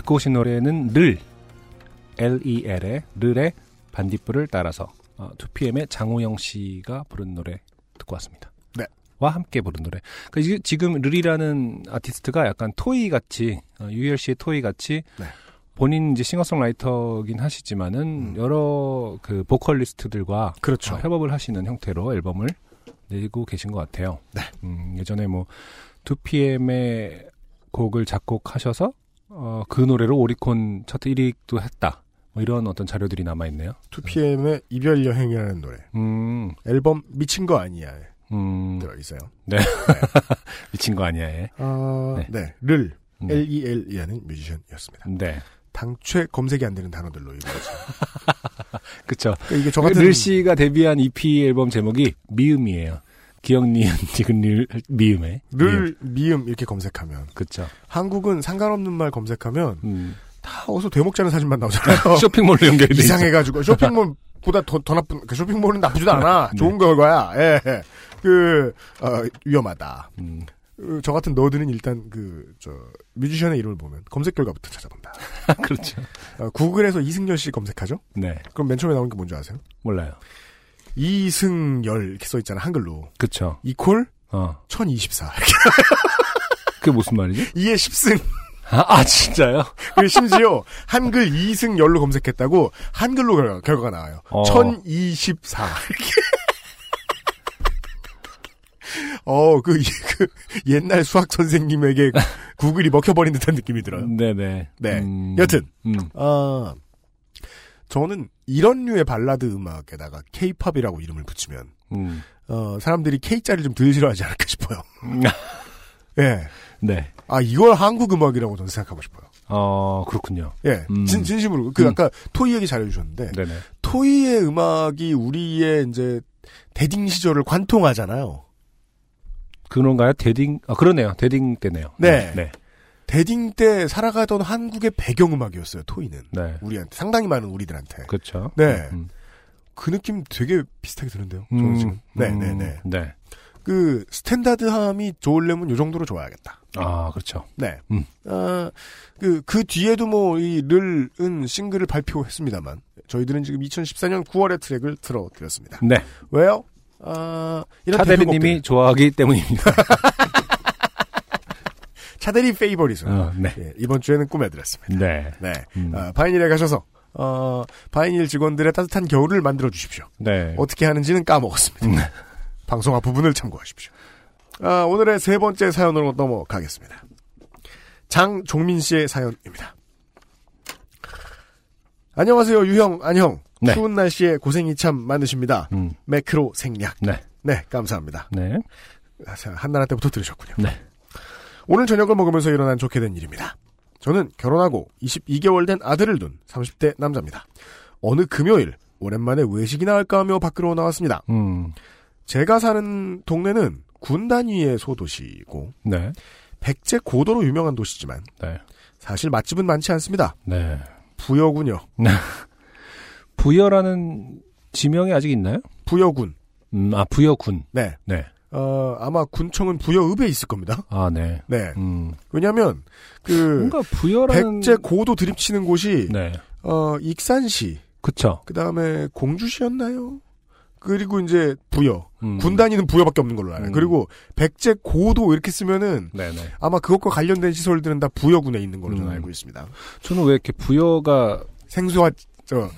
듣고 오신 노래는 늘 L-E-L의 르의 반딧불을 따라서 어, 2PM의 장호영 씨가 부른 노래 듣고 왔습니다. 네. 와 함께 부른 노래. 그 지금 르리라는 아티스트가 약간 토이 같이 어, 유열 씨의 토이 같이 네. 본인 이제 싱어송라이터긴 하시지만은 여러 그 보컬리스트들과 음. 그렇죠. 어, 협업을 하시는 형태로 앨범을 내고 계신 것 같아요. 네. 음, 예전에 뭐 2PM의 곡을 작곡하셔서 어, 그 노래로 오리콘 차트 1위도 했다. 뭐 이런 어떤 자료들이 남아 있네요. 2PM의 이별 여행이라는 노래. 음, 앨범 미친 거 아니야. 음, 들어 있어요. 네. 미친 거 아니야. 예. 아, 네. 네. 를 음. L-E-L이라는 뮤지션이었습니다. 네. 당최 검색이 안 되는 단어들로 이루어져. 그쵸. 그러니까 이게 저 같은 를 씨가 데뷔한 EP 앨범 제목이 미음이에요. 기억 니은 디귿 리 미음에. 를 미음 이렇게 검색하면 그쵸. 한국은 상관없는 말 검색하면 음. 다 어서 되먹자는 사진만 나오잖아요. 쇼핑몰로 연결돼. 이상해가지고 쇼핑몰 보다 더, 더 나쁜 그 쇼핑몰은 나쁘지도 않아. 네. 좋은 결과야. 예. 예. 그 어, 위험하다. 음. 어, 저 같은 너들은 일단 그 저 뮤지션의 이름을 보면 검색 결과부터 찾아본다. 그렇죠. 어, 구글에서 이승열 씨 검색하죠. 네. 그럼 맨 처음에 나오는 게 뭔지 아세요? 몰라요. 이승열 이렇게 써 있잖아 한글로. 그쵸. 이콜 어. 1024. 그게 무슨 말이지? 이에 10승. 아, 아, 진짜요? 그리고 심지어 한글 2승열로 검색했다고 한글로 결과, 결과가 나와요. 어. 1024. 이렇게. 어, 그, 이- 그, 옛날 수학 선생님에게 구글이 먹혀버린 듯한 느낌이 들어요. 네네. 네. 음, 여튼, 음. 아, 저는 이런 류의 발라드 음악에다가 케이팝이라고 이름을 붙이면, 음. 어, 사람들이 K자를 좀 덜 싫어하지 않을까 싶어요. 예. 네. 아, 이걸 한국 음악이라고 저는 생각하고 싶어요. 어, 그렇군요. 예. 음. 진, 진심으로. 그, 음. 아까 토이 얘기 잘해주셨는데, 네네. 토이의 음악이 우리의 이제 대딩 시절을 관통하잖아요. 그런가요? 대딩, 아, 그러네요. 대딩 때네요. 네. 네. 대딩 때 살아가던 한국의 배경음악이었어요, 토이는. 네. 우리한테, 상당히 많은 우리들한테. 그렇죠. 네. 음. 그 느낌 되게 비슷하게 드는데요. 저는 음, 지금. 네, 음, 네, 네. 네. 그, 스탠다드함이 좋으려면 요 정도로 좋아야겠다. 아, 그렇죠. 네. 음. 아, 그, 그 뒤에도 뭐, 이, 를은 싱글을 발표했습니다만, 저희들은 지금 2014년 9월에 트랙을 틀어드렸습니다. 네. 왜요? 아, 이런 차대리님이. 좋아하기 때문입니다. 차대리 페이버리죠. 어, 네. 예, 이번 주에는 꾸며드렸습니다. 네. 네. 음. 아, 바이닐에 가셔서, 어, 바이닐 직원들의 따뜻한 겨울을 만들어 주십시오. 네. 어떻게 하는지는 까먹었습니다. 방송 앞부분을 참고하십시오. 아, 오늘의 세 번째 사연으로 넘어가겠습니다. 장종민 씨의 사연입니다. 안녕하세요, 유형, 안형. 네. 추운 날씨에 고생이 참 많으십니다. 음. 매크로 생략. 네. 네, 감사합니다. 네. 아, 자, 한나라 때부터 들으셨군요. 네. 오늘 저녁을 먹으면서 일어난 좋게 된 일입니다. 저는 결혼하고 22개월 된 아들을 둔 30대 남자입니다. 어느 금요일 오랜만에 외식이나 할까 하며 밖으로 나왔습니다. 음. 제가 사는 동네는 군 단위의 소도시이고 네. 백제 고도로 유명한 도시지만 네. 사실 맛집은 많지 않습니다. 네. 부여군요. 부여라는 지명이 아직 있나요? 부여군. 음, 아, 부여군. 네. 네. 어, 아마 군청은 부여읍에 있을 겁니다. 아, 네. 네. 음. 왜냐면 그 뭔가 부여라는. 백제 고도 드립치는 곳이 네. 어, 익산시 그쵸. 그 다음에 공주시였나요? 그리고 이제 부여. 음. 군 단위는 부여밖에 없는 걸로 알아요. 음. 그리고 백제 고도 이렇게 쓰면은 네네. 아마 그것과 관련된 시설들은 다 부여군에 있는 걸로 저는 음. 알고 있습니다. 저는 왜 이렇게 부여가. 생소하, 저,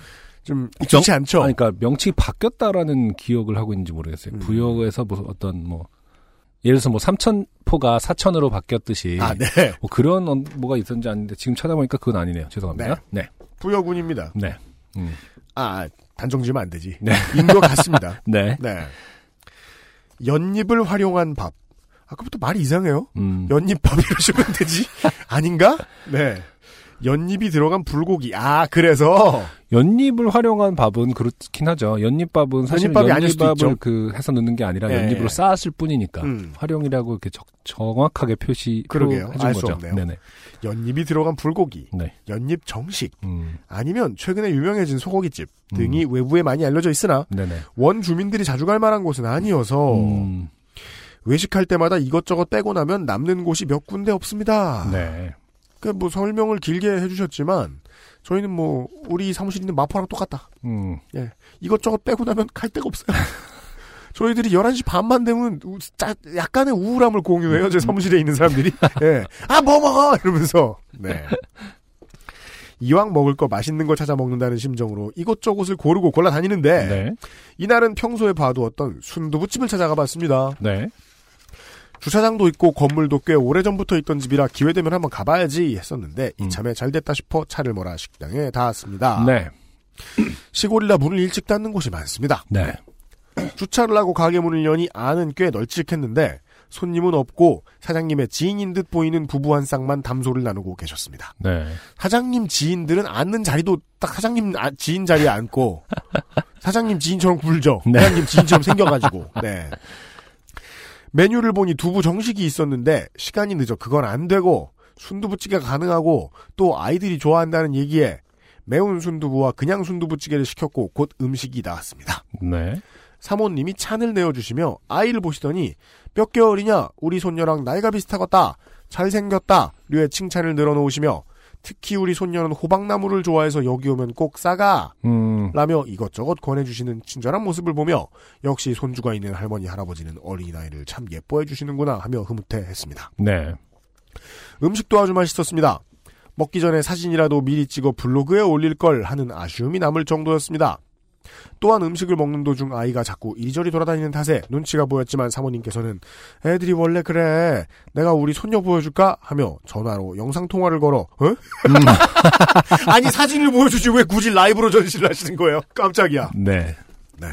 좀 익숙치 않죠? 아니, 그러니까 명칭이 바뀌었다라는 기억을 하고 있는지 모르겠어요. 음. 부여에서 뭐 어떤 뭐. 예를 들어서 뭐 삼천포가 사천으로 바뀌었듯이. 아, 네. 뭐 그런 어- 뭐가 있었는지 아는데 지금 찾아보니까 그건 아니네요. 죄송합니다. 네. 부여군입니다. 네. 음. 아, 단정 지으면 안 되지. 네. 인도 같습니다. 네. 네. 연잎을 활용한 밥. 아까부터 말이 이상해요. 음. 연잎밥 이러시면 되지. 아닌가? 네. 연잎이 들어간 불고기. 아, 그래서 연잎을 활용한 밥은 그렇긴 하죠. 연잎밥은 사실 연잎밥이 연잎밥을. 그 해서 넣는 게 아니라 예, 연잎으로 예. 쌓았을 뿐이니까 음. 활용이라고 이렇게 적- 정확하게 표시 그러게요. 해준 거죠. 없네요. 네네. 연잎이 들어간 불고기, 네. 연잎 정식, 음. 아니면 최근에 유명해진 소고기집 등이 외부에 많이 알려져 있으나 네네. 원 주민들이 자주 갈 만한 곳은 아니어서 음. 외식할 때마다 이것저것 빼고 나면 남는 곳이 몇 군데 없습니다. 네. 그뭐 설명을 길게 해주셨지만 저희는 뭐 우리 사무실 있는 마포랑 똑같다. 음. 예. 이것저것 빼고 나면 갈 데가 없어요. 저희들이 11시 반만 되면 우- 짜- 약간의 우울함을 공유해요. 제 사무실에 있는 사람들이. 예. 아, 뭐 먹어! 이러면서. 네. 이왕 먹을 거 맛있는 거 찾아 먹는다는 심정으로 이곳저곳을 고르고 골라 다니는데 네. 이날은 평소에 봐두었던 순두부집을 찾아가 봤습니다. 네. 주차장도 있고 건물도 꽤 오래전부터 있던 집이라 기회되면 한번 가봐야지 했었는데 이참에 잘 됐다 싶어 차를 몰아 식당에 닿았습니다. 네. 시골이라 문을 일찍 닫는 곳이 많습니다. 네. 주차를 하고 가게 문을 여니 안은 꽤 널찍했는데 손님은 없고 사장님의 지인인 듯 보이는 부부 한 쌍만 담소를 나누고 계셨습니다. 네. 사장님 지인들은 앉는 자리도 딱 사장님 아- 지인 자리에 앉고 사장님 지인처럼 굴죠. 네. 사장님 지인처럼 생겨가지고. 네. 메뉴를 보니 두부 정식이 있었는데 시간이 늦어 그건 안 되고 순두부찌개가 가능하고 또 아이들이 좋아한다는 얘기에 매운 순두부와 그냥 순두부찌개를 시켰고 곧 음식이 나왔습니다. 네. 사모님이 찬을 내어주시며 아이를 보시더니 몇 개월이냐 우리 손녀랑 나이가 비슷하겠다 잘생겼다 류의 칭찬을 늘어놓으시며 특히 우리 손녀는 호박나무를 좋아해서 여기 오면 꼭 싸가 음. 라며 이것저것 권해주시는 친절한 모습을 보며 역시 손주가 있는 할머니 할아버지는 어린아이를 참 예뻐해 주시는구나 하며 흐뭇해했습니다. 네. 음식도 아주 맛있었습니다. 먹기 전에 사진이라도 미리 찍어 블로그에 올릴 걸 하는 아쉬움이 남을 정도였습니다. 또한 음식을 먹는 도중 아이가 자꾸 이리저리 돌아다니는 탓에 눈치가 보였지만 사모님께서는 애들이 원래 그래 내가 우리 손녀 보여줄까 하며 전화로 영상통화를 걸어 어? 아니 사진을 보여주지 왜 굳이 라이브로 전시를 하시는 거예요 깜짝이야 네. 네.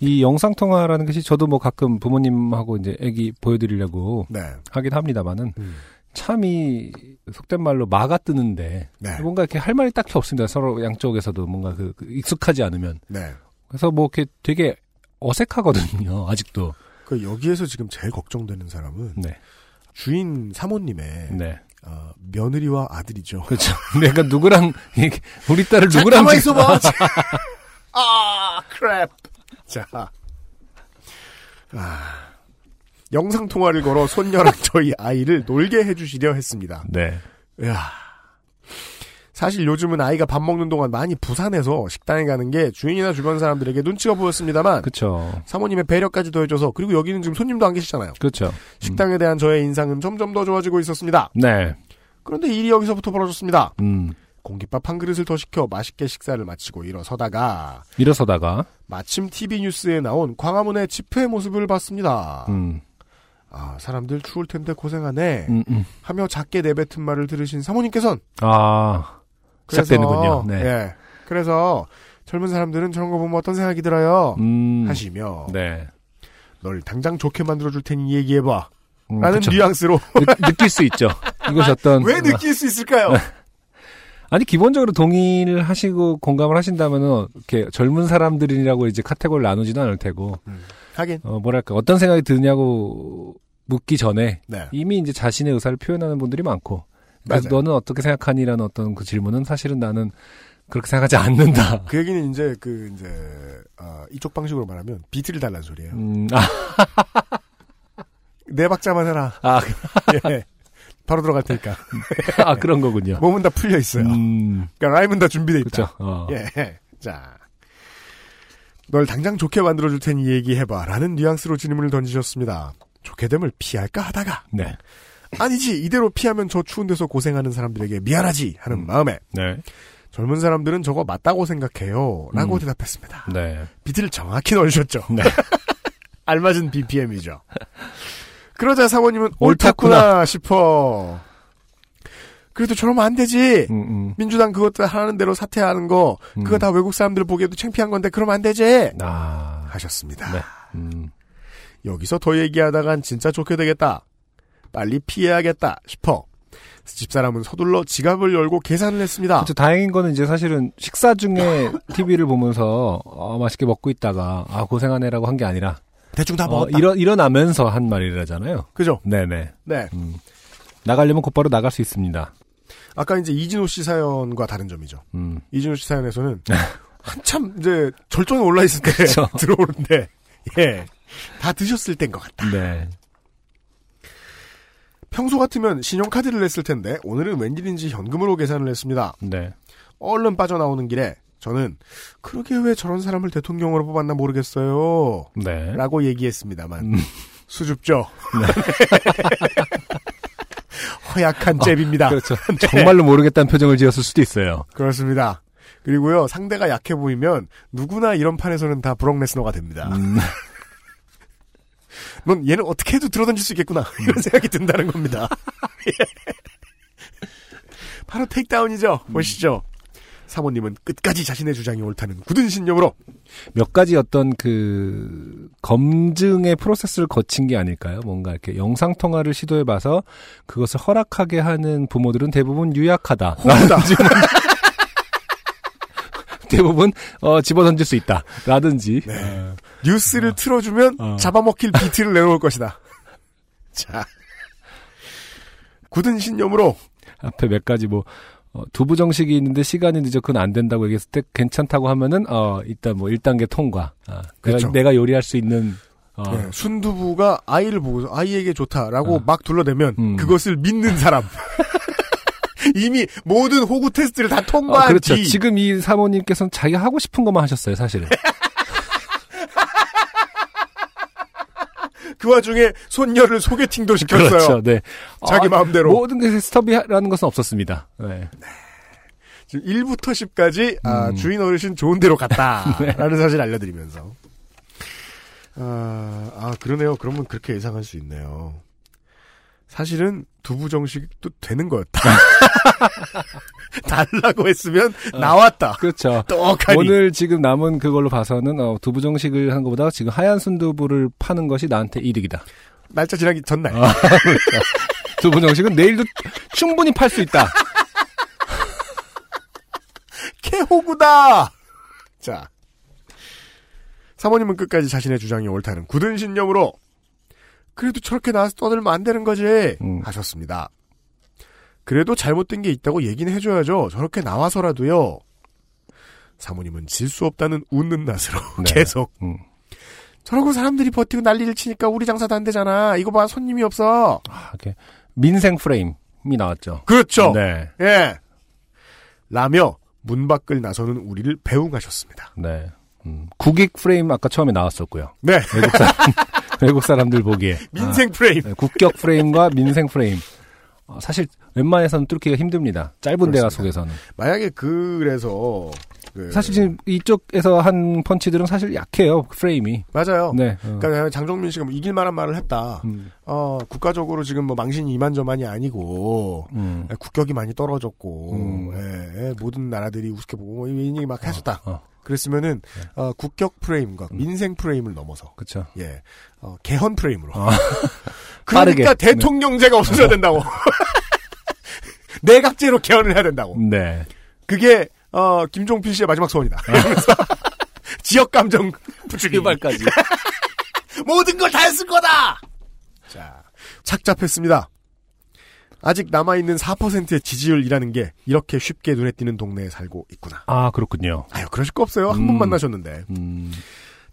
이 영상 통화라는 것이 저도 뭐 가끔 부모님하고 이제 애기 보여드리려고 네. 하긴 합니다만은 음. 참이 속된 말로 마가 뜨는데 네. 뭔가 이렇게 할 말이 딱히 없습니다. 서로 양쪽에서도 뭔가 그, 그 익숙하지 않으면 네. 그래서 뭐 이렇게 되게 어색하거든요. 아직도. 그 여기에서 지금 제일 걱정되는 사람은 네. 주인 사모님의 네. 어, 며느리와 아들이죠. 그렇죠. 내가 누구랑 우리 딸을 자, 누구랑 지금- 있어봐. 아, 크랩. 자. 아. 영상 통화를 걸어 손녀랑 저희 아이를 놀게 해주시려 했습니다. 네. 이야. 사실 요즘은 아이가 밥 먹는 동안 많이 부산해서 식당에 가는 게 주인이나 주변 사람들에게 눈치가 보였습니다만 그렇죠. 사모님의 배려까지 더해줘서 그리고 여기는 지금 손님도 안 계시잖아요. 그렇죠. 식당에 대한 저의 인상은 점점 더 좋아지고 있었습니다. 네. 그런데 일이 여기서부터 벌어졌습니다. 음. 공깃밥 한 그릇을 더 시켜 맛있게 식사를 마치고 일어서다가 일어서다가 마침 TV 뉴스에 나온 광화문의 집회 모습을 봤습니다. 음. 아, 사람들 추울 텐데 고생하네. 음, 음. 하며 작게 내뱉은 말을 들으신 사모님께선 아. 그래서, 시작되는군요. 네. 예. 그래서 젊은 사람들은 저런 거 보면 어떤 생각이 들어요? 음. 하시며 네. 널 당장 좋게 만들어 줄 테니 얘기해 봐. 음, 라는 그쵸. 뉘앙스로 느, 느낄 수 있죠. 이것이 어떤 왜 느낄 수 있을까요? 아니 기본적으로 동의를 하시고 공감을 하신다면은 이렇게 젊은 사람들이라고 이제 카테고리를 나누지는 않을 테고 하긴 어 뭐랄까 어떤 생각이 드냐고 묻기 전에 네. 이미 이제 자신의 의사를 표현하는 분들이 많고 그래서 맞아요. 너는 어떻게 생각하니라는 어떤 그 질문은 사실은 나는 그렇게 생각하지 않는다. 그 얘기는 이제 그 이제 아, 이쪽 방식으로 말하면 비트를 달라는 소리예요. 음, 아, 네 박자만 해라. 아, 예. 바로 들어갈 테니까. 아 그런 거군요. 몸은 다 풀려 있어요. 음, 그러니까 라임은 다 준비돼 있다. 어. 예. 자. 널 당장 좋게 만들어줄 테니 얘기해봐. 라는 뉘앙스로 질문을 던지셨습니다. 좋게 됨을 피할까 하다가. 네. 아니지, 이대로 피하면 저 추운 데서 고생하는 사람들에게 미안하지. 하는 음. 마음에. 네. 젊은 사람들은 저거 맞다고 생각해요. 라고 음. 대답했습니다. 네. 비트를 정확히 넣으셨죠. 네. 알맞은 BPM이죠. 그러자 사모님은 옳다구나. 옳다구나 싶어. 그래도 저러면 안 되지. 음, 음. 민주당 그것도 하는 대로 사퇴하는 거 그거 음. 다 외국 사람들 보기에도 창피한 건데 그러면 안 되지 아. 하셨습니다. 네. 음. 여기서 더 얘기하다간 진짜 좋게 되겠다. 빨리 피해야겠다 싶어 집사람은 서둘러 지갑을 열고 계산을 했습니다. 그렇죠. 다행인 거는 이제 사실은 식사 중에 TV를 보면서 어, 맛있게 먹고 있다가 아 고생하네라고 한 게 아니라 대충 다 어, 먹었다. 일어 일어나면서 한 말이라잖아요. 그죠? 네네. 네. 음. 나가려면 곧바로 나갈 수 있습니다. 아까 이제 이진호 씨 사연과 다른 점이죠. 음. 이진호 씨 사연에서는 한참 이제 절정에 올라 있을 때 그쵸. 들어오는데 예. 다 드셨을 때인 것 같다. 네. 평소 같으면 신용카드를 냈을 텐데 오늘은 웬일인지 현금으로 계산을 했습니다. 네. 얼른 빠져나오는 길에 저는 그러게 왜 저런 사람을 대통령으로 뽑았나 모르겠어요. 네. 라고 얘기했습니다만 음. 수줍죠. 허약한 잽입니다. 그렇죠. 정말로 모르겠다는 표정을 지었을 수도 있어요. 그렇습니다. 그리고요 상대가 약해 보이면 누구나 이런 판에서는 다 브록 레스너가 됩니다. 음. 넌 얘는 어떻게 해도 들어던질 수 있겠구나 이런 생각이 든다는 겁니다. 바로 테이크다운이죠. 보시죠. 사모님은 끝까지 자신의 주장이 옳다는 굳은 신념으로 몇 가지 어떤 그 검증의 프로세스를 거친 게 아닐까요? 뭔가 이렇게 영상 통화를 시도해 봐서 그것을 허락하게 하는 부모들은 대부분 유약하다. 호구다. 대부분 어 집어던질 수 있다. 라든지 어, 뉴스를 틀어주면 어. 잡아먹힐 비트를 내놓을 것이다. 자, 굳은 신념으로 앞에 몇 가지 뭐 어, 두부 정식이 있는데 시간이 늦어 그건 안 된다고 얘기했을 때 괜찮다고 하면은 어 일단 뭐 1단계 통과. 아, 그렇죠. 내가, 내가 요리할 수 있는 어, 네, 순두부가 아이를 보고서 아이에게 좋다라고 어. 막 둘러대면 음. 그것을 믿는 사람. 이미 모든 호구 테스트를 다 어, 통과한 그렇죠. 뒤 지금 이 사모님께서는 자기가 하고 싶은 것만 하셨어요, 사실은. 그 와중에 손녀를 소개팅도 시켰어요. 그렇죠. 네. 자기 아, 마음대로. 모든 게 스톱이라는 것은 없었습니다. 네. 지금 1부터 10까지 아, 음. 주인 어르신 좋은 데로 갔다라는 네. 사실 알려드리면서 아, 아 그러네요. 그러면 그렇게 예상할 수 있네요. 사실은 두부 정식도 되는 거였다. 달라고 했으면 나왔다. 그렇죠. 떡하니. 오늘 지금 남은 그걸로 봐서는 어, 두부 정식을 한 것보다 지금 하얀 순두부를 파는 것이 나한테 이득이다. 날짜 지나기 전날. 아, 그렇죠. 두부 정식은 내일도 충분히 팔 수 있다. 캐호구다. 자, 사모님은 끝까지 자신의 주장이 옳다는 굳은 신념으로 그래도 저렇게 나와서 떠들면 안 되는 거지 음. 하셨습니다. 그래도 잘못된 게 있다고 얘기는 해줘야죠. 저렇게 나와서라도요. 사모님은 질 수 없다는 웃는 낯으로 네. 계속 음. 저러고 사람들이 버티고 난리를 치니까 우리 장사도 안 되잖아. 이거 봐 손님이 없어. 아, 이렇게 민생 프레임이 나왔죠. 그렇죠. 네. 예. 라며 문 밖을 나서는 우리를 배웅하셨습니다. 네. 음, 국익 프레임 아까 처음에 나왔었고요. 네. 외국 사람, 외국 사람들 보기에. 민생 프레임. 아, 네, 국격 프레임과 민생 프레임. 어, 사실 웬만해서는 뚫기가 힘듭니다. 짧은 대화 그렇습니다. 속에서는. 만약에 그래서 그- 사실 지금 이쪽에서 한 펀치들은 사실 약해요. 프레임이. 맞아요. 네. 어. 그러니까 장종민 씨가 뭐 이길 만한 말을 했다. 음, 어, 국가적으로 지금 뭐 망신이 이만저만이 아니고 음. 국격이 많이 떨어졌고 음. 예, 예, 모든 나라들이 우습게 보고 뭐 이런 얘기 막 하셨다. 어, 그랬으면은 어, 국격 프레임과 민생 프레임을 넘어서 그쵸. 예, 어, 개헌 프레임으로. 어. 그러니까 빠르게. 대통령제가 없어져야 된다고. 내각제로 개헌을 해야 된다고. 네. 그게 어, 김종필 씨의 마지막 소원이다. 이러면서 지역 감정 부추기. 유발까지. 모든 걸 다 했을 거다! 자, 착잡했습니다. 아직 남아있는 4%의 지지율이라는 게 이렇게 쉽게 눈에 띄는 동네에 살고 있구나. 아, 그렇군요. 아유, 그러실 거 없어요. 한번 음. 만나셨는데. 음,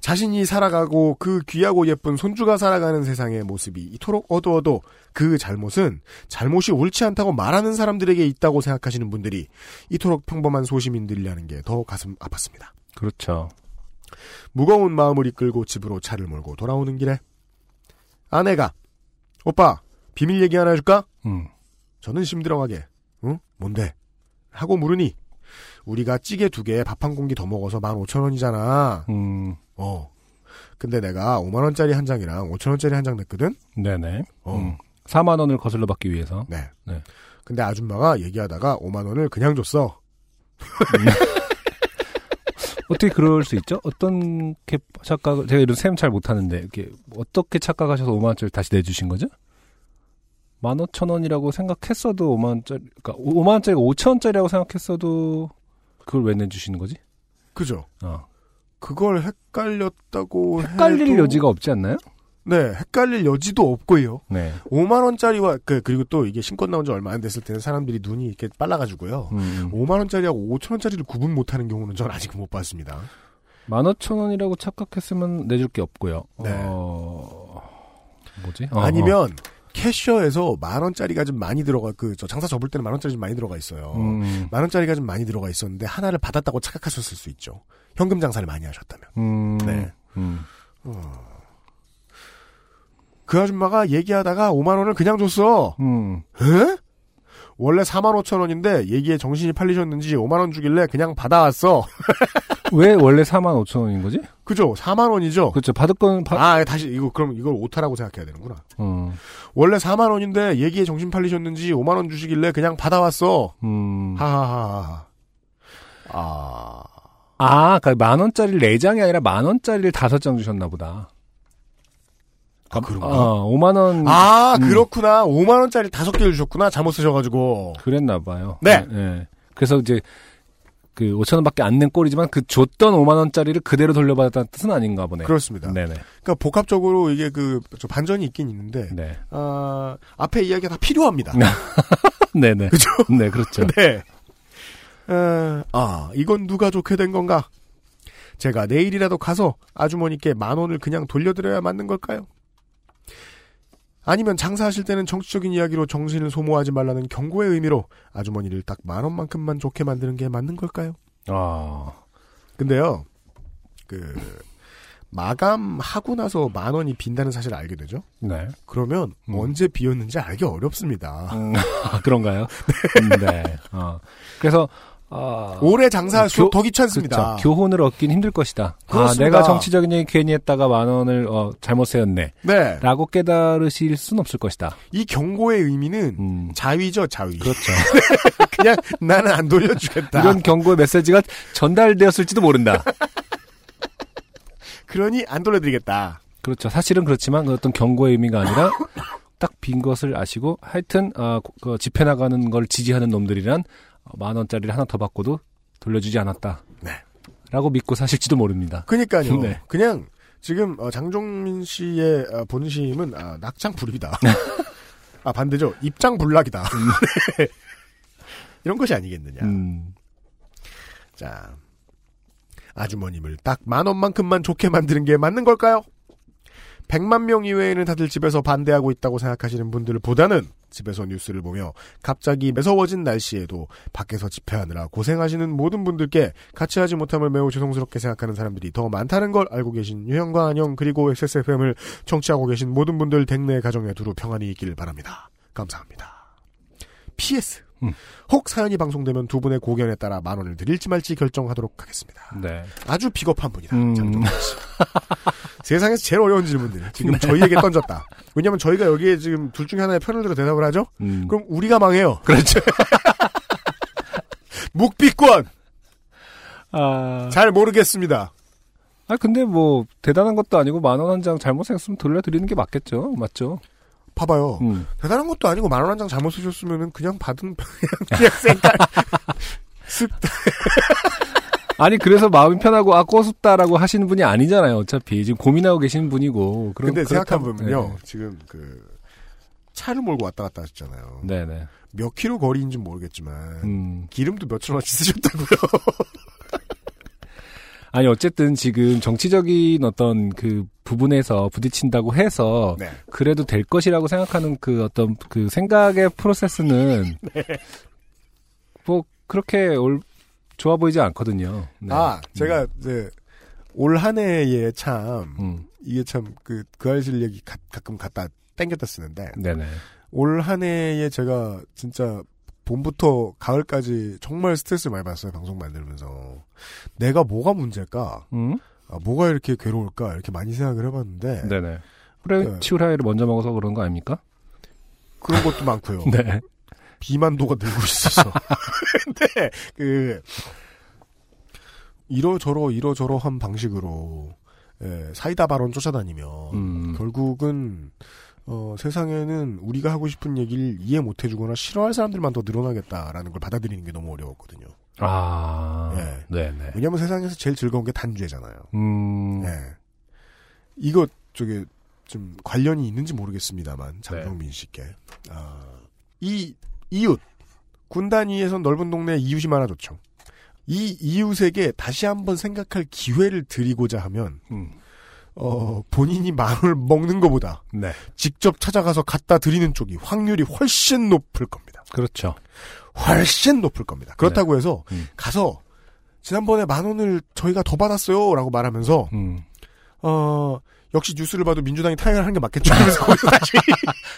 자신이 살아가고 그 귀하고 예쁜 손주가 살아가는 세상의 모습이 이토록 어두워도 그 잘못은 잘못이 옳지 않다고 말하는 사람들에게 있다고 생각하시는 분들이 이토록 평범한 소시민들이라는 게 더 가슴 아팠습니다. 그렇죠. 무거운 마음을 이끌고 집으로 차를 몰고 돌아오는 길에 아내가 오빠 비밀 얘기 하나 해줄까? 음, 저는 심드렁하게 응? 뭔데? 하고 물으니 우리가 찌개 두 개에 밥 한 공기 더 먹어서 15,000원이잖아. 음, 어. 근데 내가 5만원짜리 한 장이랑 5천원짜리 한 장 냈거든? 네네. 어. 음, 4만 원을 거슬러 받기 위해서. 네. 네. 근데 아줌마가 얘기하다가 5만 원을 그냥 줬어. 어떻게 그럴 수 있죠? 어떤 게 착각을 제가 이런 셈 잘 못하는데 이렇게 어떻게 착각하셔서 5만 원짜리 다시 내주신 거죠? 15,000원이라고 생각했어도 5만 원짜리 그러니까 5만 원짜리가 5천 원짜리라고 생각했어도 그걸 왜 내주시는 거지? 그죠? 어. 그걸 헷갈렸다고 헷갈릴 해도- 여지가 없지 않나요? 네, 헷갈릴 여지도 없고요. 네. 5만 원짜리와 그 그리고 또 이게 신권 나온 지 얼마 안 됐을 때는 사람들이 눈이 이렇게 빨라가지고요. 음. 5만 원짜리하고 5천 원짜리를 구분 못하는 경우는 전 아직 못 봤습니다. 15,000원이라고 착각했으면 내줄 게 없고요. 네. 어... 뭐지? 어, 아니면 캐셔에서 만 원짜리가 좀 많이 들어가 그 저 장사 접을 때는 만 원짜리 좀 많이 들어가 있어요. 음. 만 원짜리가 좀 많이 들어가 있었는데 하나를 받았다고 착각하셨을 수 있죠. 현금 장사를 많이 하셨다면. 음. 네. 음. 그 아줌마가 얘기하다가 5만 원을 그냥 줬어. 음. 에? 원래 4만 5천 원인데 얘기에 정신이 팔리셨는지 5만 원 주길래 그냥 받아왔어. 왜 원래 4만 5천 원인 거지? 그죠? 4만 원이죠. 그렇죠. 받을 건 받. 아 다시 이거 그럼 이걸 오타라고 생각해야 되는구나. 어. 원래 4만 원인데 얘기에 정신 팔리셨는지 5만 원 주시길래 그냥 받아왔어. 음. 하하하. 아. 아, 그러니까 만 원짜리를 네 장이 아니라 만 원짜리를 다섯 장 주셨나 보다. 아, 그런가? 어, 5만 원. 아, 음. 그렇구나. 5만 원짜리 다섯 개를 주셨구나. 잘못 쓰셔가지고. 그랬나 봐요. 네. 네. 그래서 이제 그 5천 원밖에 안 낸 꼴이지만 그 줬던 5만 원짜리를 그대로 돌려받았다는 뜻은 아닌가 보네요. 그렇습니다. 네네. 그러니까 복합적으로 이게 그, 저 반전이 있긴 있는데, 네. 아, 앞에 이야기가 다 필요합니다. 네네. 그죠? 네, 그렇죠. 네. 에, 아, 이건 누가 좋게 된 건가? 제가 내일이라도 가서 아주머니께 만 원을 그냥 돌려드려야 맞는 걸까요? 아니면 장사하실 때는 정치적인 이야기로 정신을 소모하지 말라는 경고의 의미로 아주머니를 딱 만 원만큼만 좋게 만드는 게 맞는 걸까요? 아. 근데요, 그, 마감하고 나서 만 원이 빈다는 사실을 알게 되죠? 네. 그러면 언제 비었는지 알기 어렵습니다. 음, 아, 그런가요? 네. 어. 그래서 아, 오래 장사할수록 교- 더 귀찮습니다. 그쵸. 교훈을 얻긴 힘들 것이다. 아, 그렇습니다. 내가 정치적인 얘기 괜히 했다가 만 원을 어, 잘못 세웠네. 네. 라고 깨달으실 순 없을 것이다. 이 경고의 의미는 음. 자위죠, 자위. 그렇죠. 그냥 나는 안 돌려주겠다. 이런 경고의 메시지가 전달되었을지도 모른다. 그러니 안 돌려드리겠다. 그렇죠. 사실은 그렇지만 그 어떤 경고의 의미가 아니라 딱 빈 것을 아시고 하여튼 아, 그 집회 나가는 걸 지지하는 놈들이란 어, 만 원짜리를 하나 더 받고도 돌려주지 않았다. 네. 라고 믿고 사실지도 모릅니다. 그니까요. 네. 그냥 지금 어, 장종민 씨의 어, 본심은 아, 낙장 불입이다. 아 반대죠. 입장 불락이다. 네. 이런 것이 아니겠느냐. 음, 자, 아주머님을 딱 만 원만큼만 좋게 만드는 게 맞는 걸까요? 100만 명 이외에는 다들 집에서 반대하고 있다고 생각하시는 분들보다는 집에서 뉴스를 보며 갑자기 매서워진 날씨에도 밖에서 집회하느라 고생하시는 모든 분들께 같이 하지 못함을 매우 죄송스럽게 생각하는 사람들이 더 많다는 걸 알고 계신 유형과 안녕 그리고 XSFM을 청취하고 계신 모든 분들 댁내 가정에 두루 평안이 있기를 바랍니다. 감사합니다. PS 음. 혹 사연이 방송되면 두 분의 고견에 따라 만 원을 드릴지 말지 결정하도록 하겠습니다. 네. 아주 비겁한 분이다. 음. 장동건 씨. 세상에서 제일 어려운 질문들 지금 저희에게 던졌다. 왜냐하면 저희가 여기에 지금 둘 중에 하나의 편을 들어 대답을 하죠. 음. 그럼 우리가 망해요. 그렇죠. 묵비권 아, 잘 모르겠습니다. 아 근데 뭐 대단한 것도 아니고 만 원 한 장 잘못 생겼으면 돌려드리는 게 맞겠죠. 맞죠? 봐봐요. 음. 대단한 것도 아니고 만 원 한 장 잘못 쓰셨으면 그냥 받은 그냥, 그냥 색깔 쓱 아니 그래서 마음이 편하고 아 꼬숩다라고 하시는 분이 아니잖아요. 어차피 지금 고민하고 계시는 분이고. 그럼 근데 그렇다면- 생각해 보면요. 지금 그 차를 몰고 왔다 갔다 하셨잖아요. 네, 네. 몇 킬로 거리인지 모르겠지만 음. 기름도 몇천 원씩 쓰셨다고요. 아니 어쨌든 지금 정치적인 어떤 그 부분에서 부딪힌다고 해서 네. 그래도 될 것이라고 생각하는 그 어떤 그 생각의 프로세스는 네. 뭐 그렇게 올, 좋아 보이지 않거든요. 네. 아, 제가 이제 올 한 해에 참 음. 이게 참그 그 알실 얘기 가, 끔 갖다 땡겼다 쓰는데 네네. 올 한 해에 제가 진짜 봄부터 가을까지 정말 스트레스를 많이 받았어요 방송 만들면서 내가 뭐가 문제일까 음? 아, 뭐가 이렇게 괴로울까 이렇게 많이 생각을 해봤는데 네네. 그래 네. 치우라이를 먼저 먹어서 그런 거 아닙니까? 그런 것도 많고요 네. 비만도가 늘고 있어서 근데 그 이러저러 이러저러한 방식으로 예, 사이다 발언 쫓아다니며 음. 결국은 어, 세상에는 우리가 하고 싶은 얘기를 이해 못 해주거나 싫어할 사람들만 더 늘어나겠다라는 걸 받아들이는 게 너무 어려웠거든요. 아. 예. 네네. 왜냐하면 세상에서 제일 즐거운 게 단죄잖아요. 음. 예. 이거 저게 좀 관련이 있는지 모르겠습니다만 장정민 씨께 아, 이 이웃 군 단 위에선 넓은 동네에 이웃이 많아 좋죠. 이 이웃에게 다시 한번 생각할 기회를 드리고자 하면 음. 어, 본인이 만원을 먹는 것보다 네. 직접 찾아가서 갖다 드리는 쪽이 확률이 훨씬 높을 겁니다. 그렇죠. 훨씬 높을 겁니다. 그렇다고 해서 음. 가서 지난번에 만 원을 저희가 더 받았어요라고 말하면서 음. 어 역시 뉴스를 봐도 민주당이 타결하는 게 맞겠죠. 하면서 거기서 다시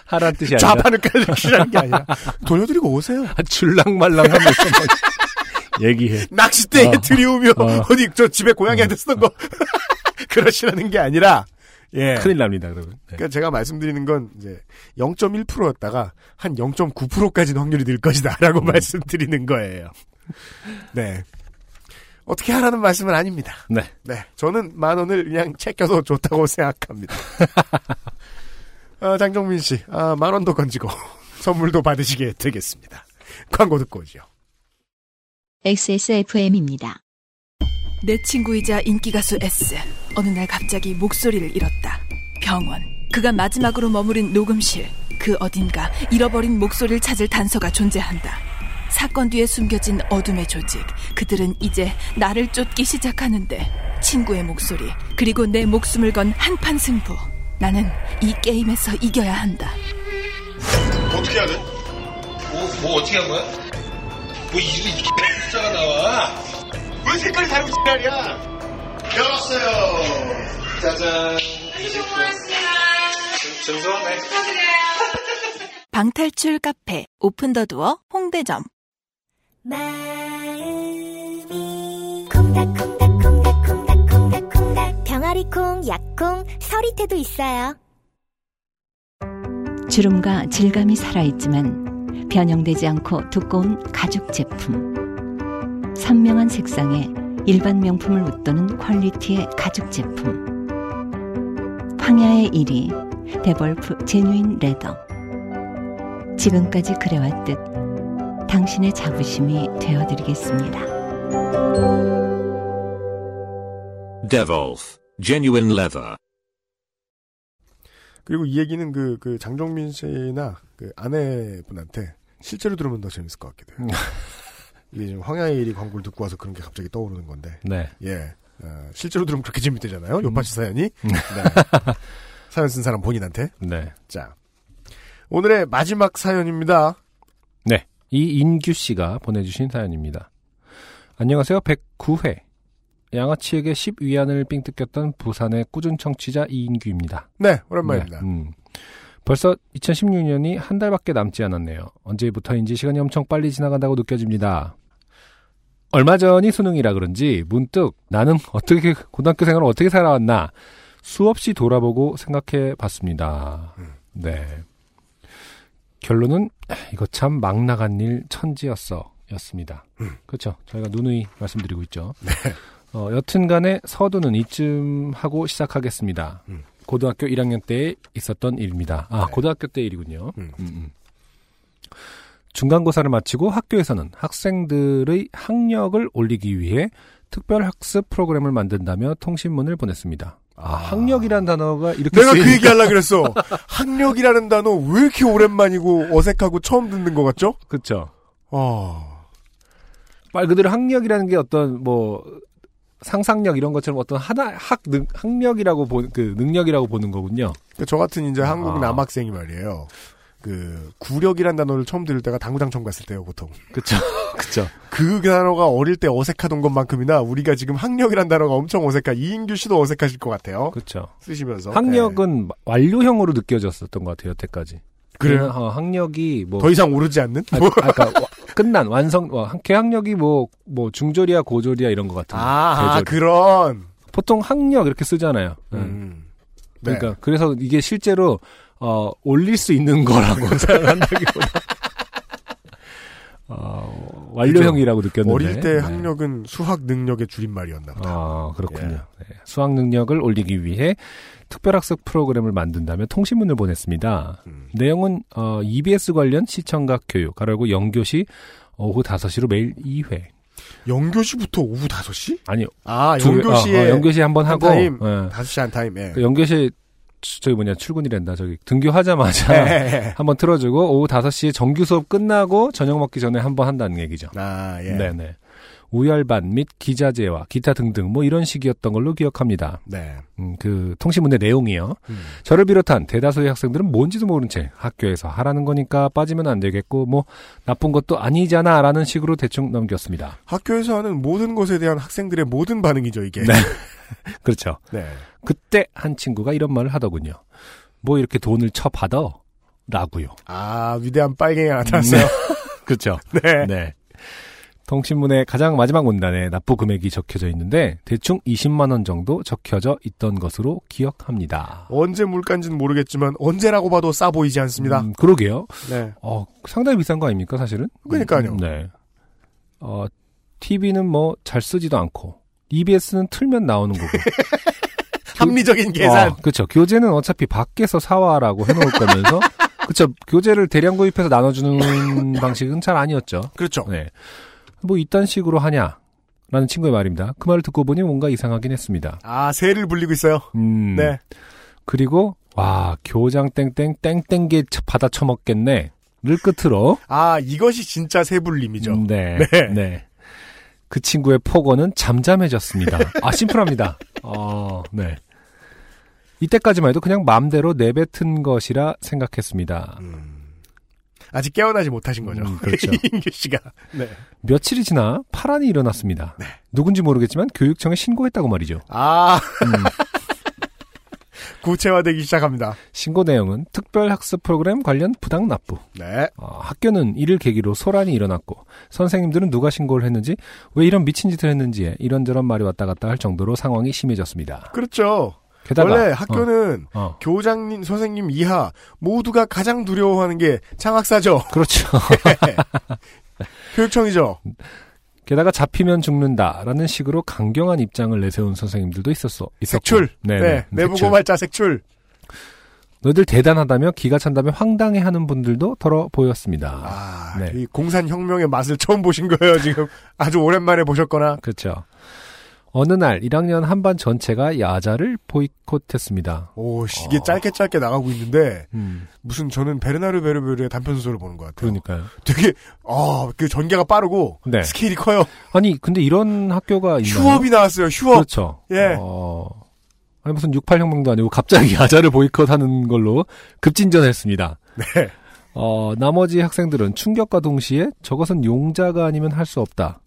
하라는 뜻이 아니라 좌판을 깔리시라는 게 아니라 돌려드리고 오세요. 줄랑말랑하면서 막 얘기해. 낚싯대에 어. 들이우며 어. 어. 디저 집에 고양이한테 쓰던 거 그러시라는 게 아니라 예. 큰일 납니다. 그러면. 네. 그러니까 제가 말씀드리는 건 이제 0.1%였다가 한 0.9%까지는 확률이 늘 것이다라고 음. 말씀드리는 거예요. 네. 어떻게 하라는 말씀은 아닙니다. 네. 네. 저는 만 원을 그냥 챙겨서 좋다고 생각합니다. 아, 장정민 씨, 아, 만 원도 건지고 선물도 받으시게 되겠습니다. 광고 듣고 오죠. XSFM입니다. 내 친구이자 인기가수 S. 어느 날 갑자기 목소리를 잃었다. 병원. 그가 마지막으로 머무른 녹음실. 그 어딘가 잃어버린 목소리를 찾을 단서가 존재한다. 사건 뒤에 숨겨진 어둠의 조직. 그들은 이제 나를 쫓기 시작하는데 친구의 목소리 그리고 내 목숨을 건 한판 승부. 나는 이 게임에서 이겨야 한다. 어떻게 돼? 뭐, 뭐 어떻게 한 거야? 뭐 이리 숫자가 나와? 왜 색깔이 다르고 지랄이야? 열었어요. 짜잔. 29. 증서? 네. 방탈출 카페 오픈 더 두어 홍대점. 콩닥콩닥콩닥콩닥콩닥콩닥 병아리콩, 약콩, 서리태도 있어요. 주름과 질감이 살아있지만 변형되지 않고 두꺼운 가죽 제품. 선명한 색상에 일반 명품을 웃도는 퀄리티의 가죽 제품. 황야의 1위 데볼프 제뉴인 레더. 지금까지 그래왔듯 당신의 자부심이 되어드리겠습니다. Devolf Genuine Leather. 그리고 이 얘기는 그, 그 장정민 씨나 그 아내분한테 실제로 들으면 더 재밌을 것 같기도 해요. 이게 지금 황야의 일이 광고를 듣고 와서 그런 게 갑자기 떠오르는 건데. 네. 예. 어, 실제로 들으면 그렇게 재밌대잖아요. 요파시 사연이. 음. 네. 사연 쓴 사람 본인한테. 네. 자. 오늘의 마지막 사연입니다. 네. 이인규 씨가 보내주신 사연입니다. 안녕하세요. 109회. 양아치에게 10위안을 삥 뜯겼던 부산의 꾸준 청취자 이인규입니다. 네, 오랜만입니다. 네, 음. 벌써 2016년이 한 달밖에 남지 않았네요. 언제부터인지 시간이 엄청 빨리 지나간다고 느껴집니다. 얼마 전이 수능이라 그런지 문득 나는 어떻게 고등학교 생활을 어떻게 살아왔나 수없이 돌아보고 생각해 봤습니다. 네. 결론은 이거 참 막 나간 일 천지였어 였습니다. 그렇죠. 저희가 누누이 말씀드리고 있죠. 어, 여튼간에 서두는 이쯤 하고 시작하겠습니다. 고등학교 1학년 때 있었던 일입니다. 아, 고등학교 때 일이군요. 음, 음. 중간고사를 마치고 학교에서는 학생들의 학력을 올리기 위해 특별학습 프로그램을 만든다며 통신문을 보냈습니다. 아, 학력이란 단어가 이렇게 내가 그 쓰이니까- 얘기 하려고 그랬어. 학력이라는 단어 왜 이렇게 오랜만이고 어색하고 처음 듣는 것 같죠? 그쵸. 어. 말 그대로 학력이라는 게 어떤 뭐 상상력 이런 것처럼 어떤 하나 학 능, 학력이라고 보, 그 능력이라고 보는 거군요. 그저 같은 이제 한국 아. 남학생이 말이에요. 그 구력이란 단어를 처음 들을 때가 당구장 처음 갔을 때요, 보통. 그쵸. 그쵸. 그 단어가 어릴 때 어색하던 것만큼이나 우리가 지금 학력이란 단어가 엄청 어색한 이인규 씨도 어색하실 것 같아요. 그쵸. 쓰시면서. 학력은 완료형으로 느껴졌었던 것 같아요, 여태까지. 그래요? 어, 학력이 뭐 더 이상 오르지 않는? 아, 아, 그러니까 와- 끝난 완성 와, 계학력이 뭐뭐 중졸이야 고졸이야 이런 것 같은. 아, 대졸. 그런. 보통 학력 이렇게 쓰잖아요. 네. 음. 네. 그러니까 그래서 이게 실제로 어, 올릴 수 있는 거라고 생각한다기보다 어, 완료형이라고 느꼈는데 어릴 때 네. 학력은 수학 능력의 줄임말이었나 보다. 아, 그렇군요. 예. 네. 수학 능력을 올리기 위해 특별학습 프로그램을 만든다며 통신문을 보냈습니다. 음. 내용은 어, EBS 관련 시청각 교육, 가라고 영교시 오후 5시로 매일 2회. 영교시부터 오후 5시? 아니요. 아, 두- 영교시에 어, 어, 영교시 한번 한 하고 타임, 예. 5시 한 타임. 예. 그 영교시 주- 저기 뭐냐 출근이란다 저기 등교하자마자 예. 한번 틀어주고 오후 5시에 정규 수업 끝나고 저녁 먹기 전에 한번 한다는 얘기죠. 아, 예. 네네. 우열반 및 기자재와 기타 등등 뭐 이런 식이었던 걸로 기억합니다. 네. 음, 그 통신문의 내용이요. 음. 저를 비롯한 대다수의 학생들은 뭔지도 모른 채 학교에서 하라는 거니까 빠지면 안 되겠고 뭐 나쁜 것도 아니잖아라는 식으로 대충 넘겼습니다. 학교에서 하는 모든 것에 대한 학생들의 모든 반응이죠, 이게. 네. 그렇죠. 네. 그때 한 친구가 이런 말을 하더군요. 뭐 이렇게 돈을 쳐 받아? 라고요. 아, 위대한 빨갱이가 나타났어요. 그렇죠. 네. 네. 통신문의 가장 마지막 문단에 납부 금액이 적혀져 있는데 대충 20만 원 정도 적혀져 있던 것으로 기억합니다. 언제 물가인지는 모르겠지만 언제라고 봐도 싸 보이지 않습니다. 음, 그러게요. 네. 어, 상당히 비싼 거 아닙니까, 사실은? 그러니까요. 음, 네. 어, TV는 뭐 잘 쓰지도 않고 EBS는 틀면 나오는 거고. 합리적인 계산. 어, 그렇죠. 교재는 어차피 밖에서 사와라고 해놓을 거면서 그렇죠. 교재를 대량 구입해서 나눠주는 방식은 잘 아니었죠. 그렇죠. 네. 뭐 이딴 식으로 하냐? 라는 친구의 말입니다. 그 말을 듣고 보니 뭔가 이상하긴 했습니다. 아, 새를 불리고 있어요. 음. 네. 그리고 와 교장 땡땡 땡땡게 받아 처먹겠네. 를 끝으로 아, 이것이 진짜 새불림이죠. 음, 네. 네. 네. 그 친구의 폭언은 잠잠해졌습니다. 아, 심플합니다. 어, 네. 이때까지만 해도 그냥 마음대로 내뱉은 것이라 생각했습니다. 아직 깨어나지 못하신 거죠. 음, 그렇죠. 이인규 씨가. 네. 며칠이 지나 파란이 일어났습니다. 누군지 모르겠지만 교육청에 신고했다고 말이죠. 아, 음, 구체화되기 시작합니다. 신고 내용은 특별학습 프로그램 관련 부당 납부. 네. 어, 학교는 이를 계기로 소란이 일어났고 선생님들은 누가 신고를 했는지 왜 이런 미친 짓을 했는지에 이런저런 말이 왔다 갔다 할 정도로 상황이 심해졌습니다. 그렇죠. 게다가 원래 학교는 어, 어. 교장님, 선생님 이하 모두가 가장 두려워하는 게 장학사죠. 그렇죠. 교육청이죠. 게다가 잡히면 죽는다라는 식으로 강경한 입장을 내세운 선생님들도 있었어. 있었고. 색출. 네, 네. 네. 내부. 고발자 색출. 너희들 대단하다며 기가 찬다며 황당해하는 분들도 덜어 보였습니다. 아, 네. 이 공산혁명의 맛을 처음 보신 거예요, 지금. 아주 오랜만에 보셨거나. 그렇죠. 어느 날 1학년 한반 전체가 야자를 보이콧했습니다. 오, 씨, 이게 짧게 짧게 나가고 있는데, 음, 무슨 저는 베르나르 베르베르의 단편 소설을 보는 것 같아요. 그러니까요. 되게, 아, 그 전개가 빠르고, 네. 스케일이 커요. 아니 근데 이런 학교가 있나요? 휴업이 나왔어요, 휴업. 그렇죠. 예. 어, 아니 무슨 68혁명도 아니고 갑자기 야자를 보이콧하는 걸로 급진전했습니다. 네. 어, 나머지 학생들은 충격과 동시에 저것은 용자가 아니면 할 수 없다.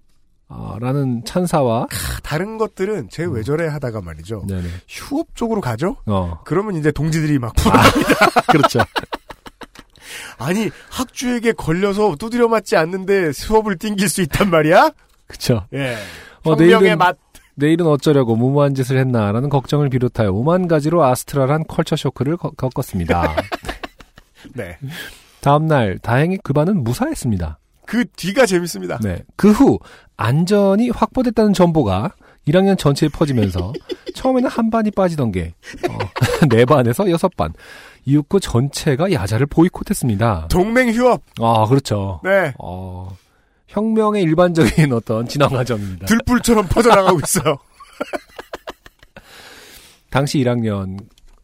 아, 라는 찬사와 다른 것들은 제왜 저래 하다가 말이죠. 음. 네네. 휴업 쪽으로 가죠? 어, 그러면 이제 동지들이 막 불합니다. 그렇죠. 아니, 학주에게 걸려서 두드려 맞지 않는데 수업을 띵길 수 있단 말이야? 그렇죠. 예. 어, 내일은- 맛. 내일은 어쩌려고 무모한 짓을 했나라는 걱정을 비롯하여 오만 가지로 아스트랄한 컬처 쇼크를 거- 겪었습니다. 네. 다음 날 다행히 그 반은 무사했습니다. 그 뒤가 재밌습니다. 네. 그 후 안전이 확보됐다는 정보가 1학년 전체에 퍼지면서 처음에는 한 반이 빠지던 게 어, 네 반에서 여섯 반 이윽고 전체가 야자를 보이콧했습니다. 동맹 휴업. 아 그렇죠. 네. 어, 혁명의 일반적인 어떤 진화 과정입니다. 들불처럼 퍼져나가고 있어요. 당시 1학년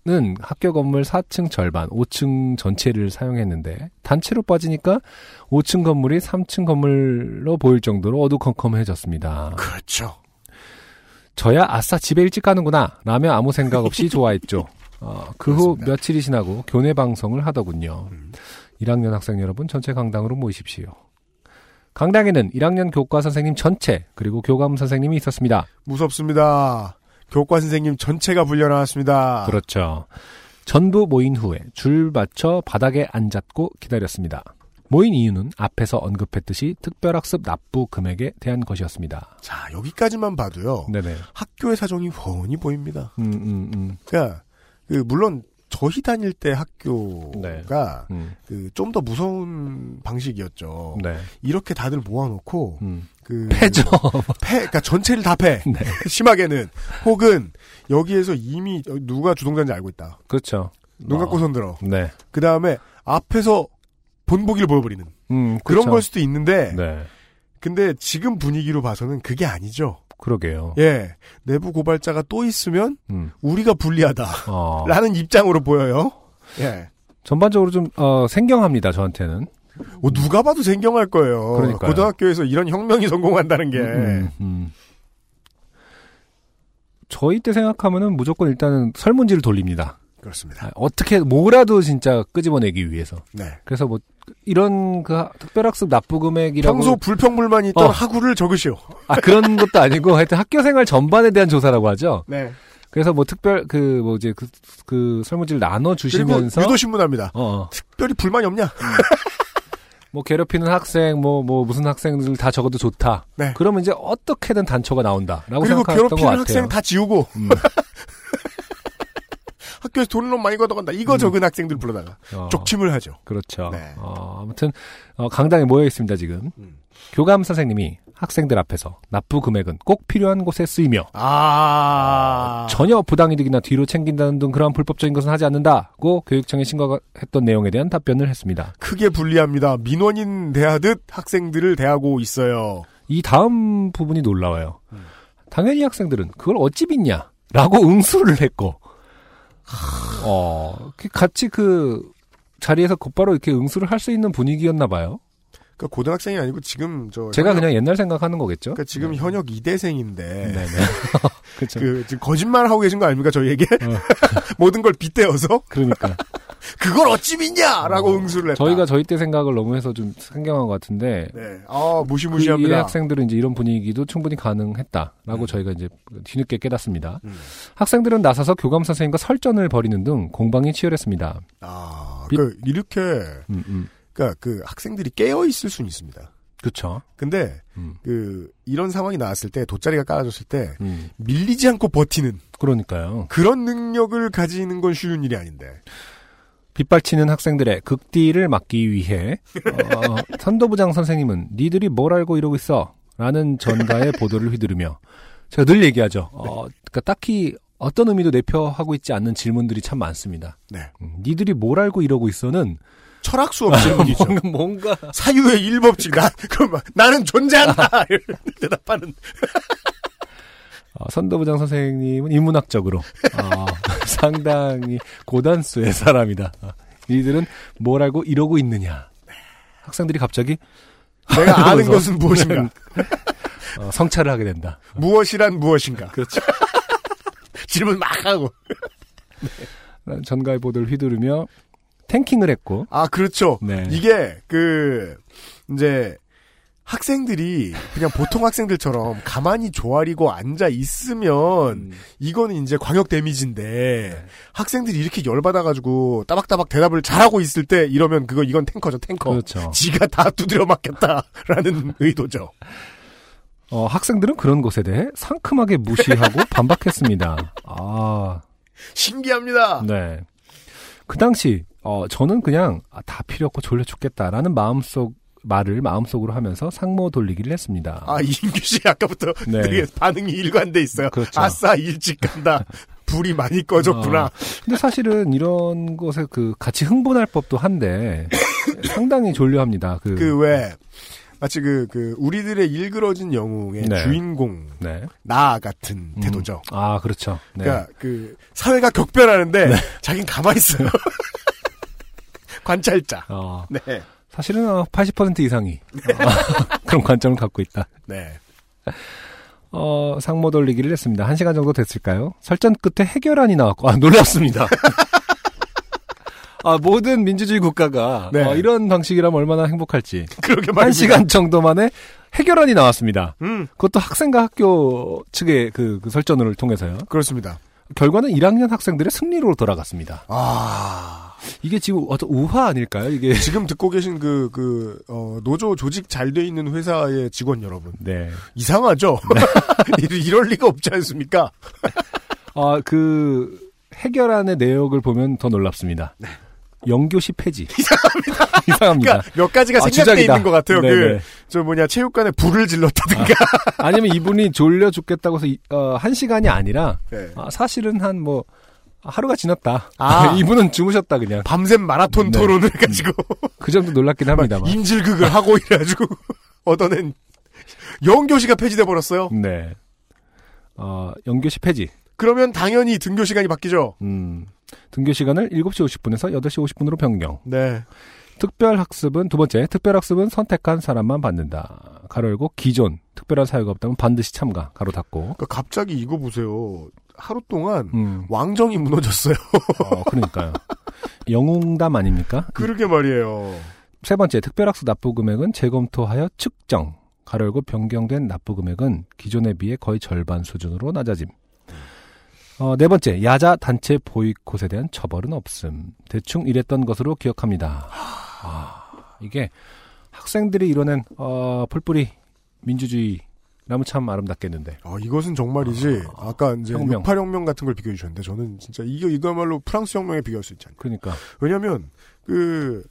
은 학교 건물 4층 절반, 5층 전체를 사용했는데 단체로 빠지니까 5층 건물이 3층 건물로 보일 정도로 어두컴컴해졌습니다. 그렇죠. 저야 아싸 집에 일찍 가는구나 라며 아무 생각 없이 좋아했죠. 어, 그 후 며칠이 지나고 교내 방송을 하더군요. 1학년 학생 여러분 전체 강당으로 모이십시오. 강당에는 1학년 교과 선생님 전체 그리고 교감 선생님이 있었습니다. 무섭습니다. 교과 선생님 전체가 불려 나왔습니다. 그렇죠. 전부 모인 후에 줄 맞춰 바닥에 앉았고 기다렸습니다. 모인 이유는 앞에서 언급했듯이 특별학습 납부 금액에 대한 것이었습니다. 자, 여기까지만 봐도요. 네네. 학교의 사정이 훤히 보입니다. 음, 음, 음. 그러니까 그 물론 저희 다닐 때 학교가 음. 그좀 더 무서운 방식이었죠. 네. 이렇게 다들 모아놓고 음. 그 패죠. 패, 그러니까 전체를 다 패. 네. 심하게는 혹은 여기에서 이미 누가 주동자인지 알고 있다. 그렇죠. 눈 감고 어. 손 들어. 네. 그 다음에 앞에서 본보기를 보여버리는 음, 그런 그렇죠. 걸 수도 있는데, 네. 근데 지금 분위기로 봐서는 그게 아니죠. 그러게요. 예, 내부 고발자가 또 있으면 음. 우리가 불리하다. 어. 라는 입장으로 보여요. 예. 전반적으로 좀 어, 생경합니다. 저한테는. 뭐 누가 봐도 생경할 거예요. 그러니까요. 고등학교에서 이런 혁명이 성공한다는 게. 음, 음. 저희 때 생각하면은 무조건 일단은 설문지를 돌립니다. 그렇습니다. 아, 어떻게 뭐라도 진짜 끄집어내기 위해서. 네. 그래서 뭐 이런 그 하- 특별학습 납부 금액이라고 평소 불평불만이 있던 어. 학우를 적으시오. 아 그런 것도 아니고 하여튼 학교 생활 전반에 대한 조사라고 하죠. 네. 그래서 뭐 특별 그 뭐 이제 그, 그 설문지를 나눠 주시면서 유도 신문합니다. 어, 어. 특별히 불만이 없냐? 뭐 괴롭히는 학생 뭐 뭐 무슨 학생들 다 적어도 좋다. 네. 그러면 이제 어떻게든 단초가 나온다라고 생각했던 것 괴롭히는 같아요. 학생 다 지우고 음. 학교에서 돈을 너무 많이 걷어간다. 이거 적은 학생들 불러다가 어. 쪽침을 하죠. 그렇죠. 네. 어, 아무튼 어, 강당에 모여 있습니다 지금. 음. 교감 선생님이 학생들 앞에서 납부 금액은 꼭 필요한 곳에 쓰이며 아. 전혀 부당이득이나 뒤로 챙긴다는 등 그러한 불법적인 것은 하지 않는다고 교육청에 신고했던 내용에 대한 답변을 했습니다. 크게 불리합니다. 민원인 대하듯 학생들을 대하고 있어요. 이 다음 부분이 놀라워요. 음. 당연히 학생들은 그걸 어찌 믿냐라고 응수를 했고, 어, 그 같이 그 자리에서 곧바로 이렇게 응수를 할 수 있는 분위기였나 봐요. 그러니까 고등학생이 아니고 지금 저 제가 현역- 그냥 옛날 생각하는 거겠죠. 그러니까 지금 현역 2대생인데 네네. 그렇죠. 그 지금 거짓말 하고 계신 거 아닙니까 저희에게 모든 걸 빗대어서 그러니까 그걸 어찌 믿냐라고 응수를 했다. 저희가 저희 때 생각을 너무 해서 좀 상경한 것 같은데. 네. 아그 무시무시합니다. 이해 학생들은 이제 이런 분위기도 충분히 가능했다라고 저희가 이제 뒤늦게 깨닫습니다. 음. 학생들은 나서서 교감 선생님과 설전을 벌이는 등 공방이 치열했습니다. 아, 비- 그 이렇게 음, 음. 그러니까 그 학생들이 깨어 있을 수는 있습니다. 그렇죠. 근데 음. 그 이런 상황이 나왔을 때 돗자리가 깔아졌을 때 음. 밀리지 않고 버티는 그러니까요. 그런 능력을 가지는 건 쉬운 일이 아닌데. 빗발치는 학생들의 극딜을 막기 위해 어, 선도부장 선생님은 니들이 뭘 알고 이러고 있어? 라는 전가의 보도를 휘두르며 제가 늘 얘기하죠. 어, 그러니까 딱히 어떤 의미도 내표하고 있지 않는 질문들이 참 많습니다. 네. 음, 니들이 뭘 알고 이러고 있어는 철학 수업 질문이죠. 뭔가, 뭔가 사유의 일법칙. 나 그럼 나는 존재한다. 이런 대답하는. 어, 선도부장 선생님은 인문학적으로 어, 상당히 고단수의 사람이다. 어, 니들은 뭘 알고 이러고 있느냐. 학생들이 갑자기 내가 아는 것은 무엇인가? 어, 성찰을 하게 된다. 무엇이란 무엇인가? 그렇죠. 질문 막 하고. 전가의 보도를 휘두르며 탱킹을 했고 아 그렇죠. 네. 이게 그 이제 학생들이 그냥 보통 학생들처럼 가만히 조아리고 앉아 있으면 이거는 이제 광역 데미지인데 학생들이 이렇게 열받아가지고 따박따박 대답을 잘하고 있을 때 이러면 그거 이건 탱커죠 탱커. 그렇죠. 지가 다 두드려 맞겠다라는 의도죠. 어, 학생들은 그런 것에 대해 상큼하게 무시하고 반박했습니다. 아, 신기합니다. 네. 그 당시 어, 저는 그냥 아, 다 필요 없고 졸려 죽겠다라는 마음속 말을 마음속으로 하면서 상모 돌리기를 했습니다. 아 이인규 씨 아까부터 네. 되게 반응이 일관돼 있어요. 그렇죠. 아싸 일찍 간다. 불이 많이 꺼졌구나. 어, 근데 사실은 이런 것에 그 같이 흥분할 법도 한데 상당히 졸려합니다. 그, 그 왜 마치 그, 그, 우리들의 일그러진 영웅의 네. 주인공, 네. 나 같은 음. 태도죠. 아, 그렇죠. 네. 그러니까 그, 사회가 격변하는데, 자긴 가만히 있어요. 관찰자. 어, 네. 사실은 어, 80% 이상이 어, 그런 관점을 갖고 있다. 네. 어, 상모 돌리기를 했습니다. 한 시간 정도 됐을까요? 설전 끝에 해결안이 나왔고, 아, 놀랍습니다. 아, 모든 민주주의 국가가 네. 어, 이런 방식이라면 얼마나 행복할지. 그러게 말입니다. 한 시간 정도 만에 해결안이 나왔습니다. 음, 그것도 학생과 학교 측의 그, 그 설전을 통해서요. 그렇습니다. 결과는 1학년 학생들의 승리로 돌아갔습니다. 아. 이게 지금 어떤 우화 아닐까요? 이게. 지금 듣고 계신 그, 그, 어, 노조 조직 잘 돼 있는 회사의 직원 여러분. 네. 이상하죠? 이럴- 이럴 리가 없지 않습니까? 아, 그, 해결안의 내역을 보면 더 놀랍습니다. 영교시 폐지. 이상합니다. 이상합니다. 그러니까 몇 가지가 아, 주작이다. 있는 것 같아요. 네네. 그, 저 뭐냐, 체육관에 불을 질렀다든가. 아 니면 이분이 졸려 죽겠다고 해서, 이- 어, 한 시간이 아니라, 네. 아, 사실은 한 뭐, 하루가 지났다. 아. 이분은 주무셨다, 그냥. 밤샘 마라톤 네. 토론을 해가지고. 그 정도 놀랍긴 합니다만. 인질극을 하고 이래가지고 얻어낸 영교시가 폐지돼 버렸어요. 네. 어, 영교시 폐지. 그러면 당연히 등교 시간이 바뀌죠. 음, 등교 시간을 7시 50분에서 8시 50분으로 변경. 네. 특별학습은 두 번째 특별학습은 선택한 사람만 받는다. 가로 열고 기존 특별한 사유가 없다면 반드시 참가. 가로 닫고. 그러니까 갑자기 이거 보세요. 하루 동안 음. 왕정이 무너졌어요. 어, 그러니까요. 영웅담 아닙니까? 그러게 말이에요. 세 번째 특별학습 납부 금액은 재검토하여 측정. 가로 열고 변경된 납부 금액은 기존에 비해 거의 절반 수준으로 낮아짐. 어, 네 번째 야자 단체 보이콧에 대한 처벌은 없음. 대충 이랬던 것으로 기억합니다. 아, 이게 학생들이 이뤄낸 어, 풀뿌리 민주주의 라면 참 아름답겠는데. 아, 이것은 정말이지. 아 까 이제 혁명. 68혁명 같은 걸 비교해 주셨는데 저는 진짜 이거 이거야말로 프랑스 혁명에 비교할 수 있지 않나. 그러니까 왜냐면 그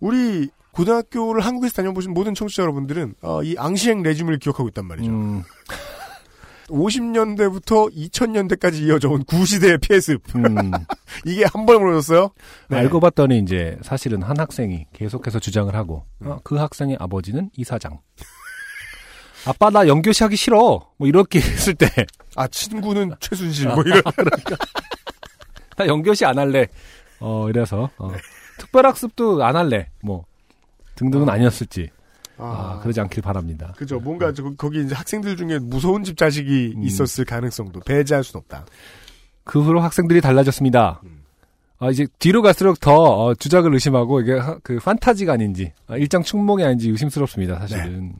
우리 고등학교를 한국에서 다녀보신 모든 청취자 여러분들은 어, 이 앙시행 레짐을 기억하고 있단 말이죠. 음, 50년대부터 2000년대까지 이어져 온 구시대의 폐습. 음, 이게 한 번에 무너졌어요? 네. 알고 봤더니 이제 사실은 한 학생이 계속해서 주장을 하고 음. 어, 그 학생의 아버지는 이사장. 아빠 나 연교시 하기 싫어. 뭐 이렇게 했을 때나 아, 친구는 최순실, 뭐 이런. 연교시 안 할래. 어 이래서 어. 네. 특별학습도 안 할래. 뭐 등등은 아니었을지. 아, 아, 그러지 않길 바랍니다. 그죠. 뭔가 저, 거기 이제 학생들 중에 무서운 집 자식이 음. 있었을 가능성도 배제할 순 없다. 그 후로 학생들이 달라졌습니다. 음. 아, 이제 뒤로 갈수록 더 어, 주작을 의심하고 이게 하- 그 판타지가 아닌지 아, 일장 충몽이 아닌지 의심스럽습니다. 사실은.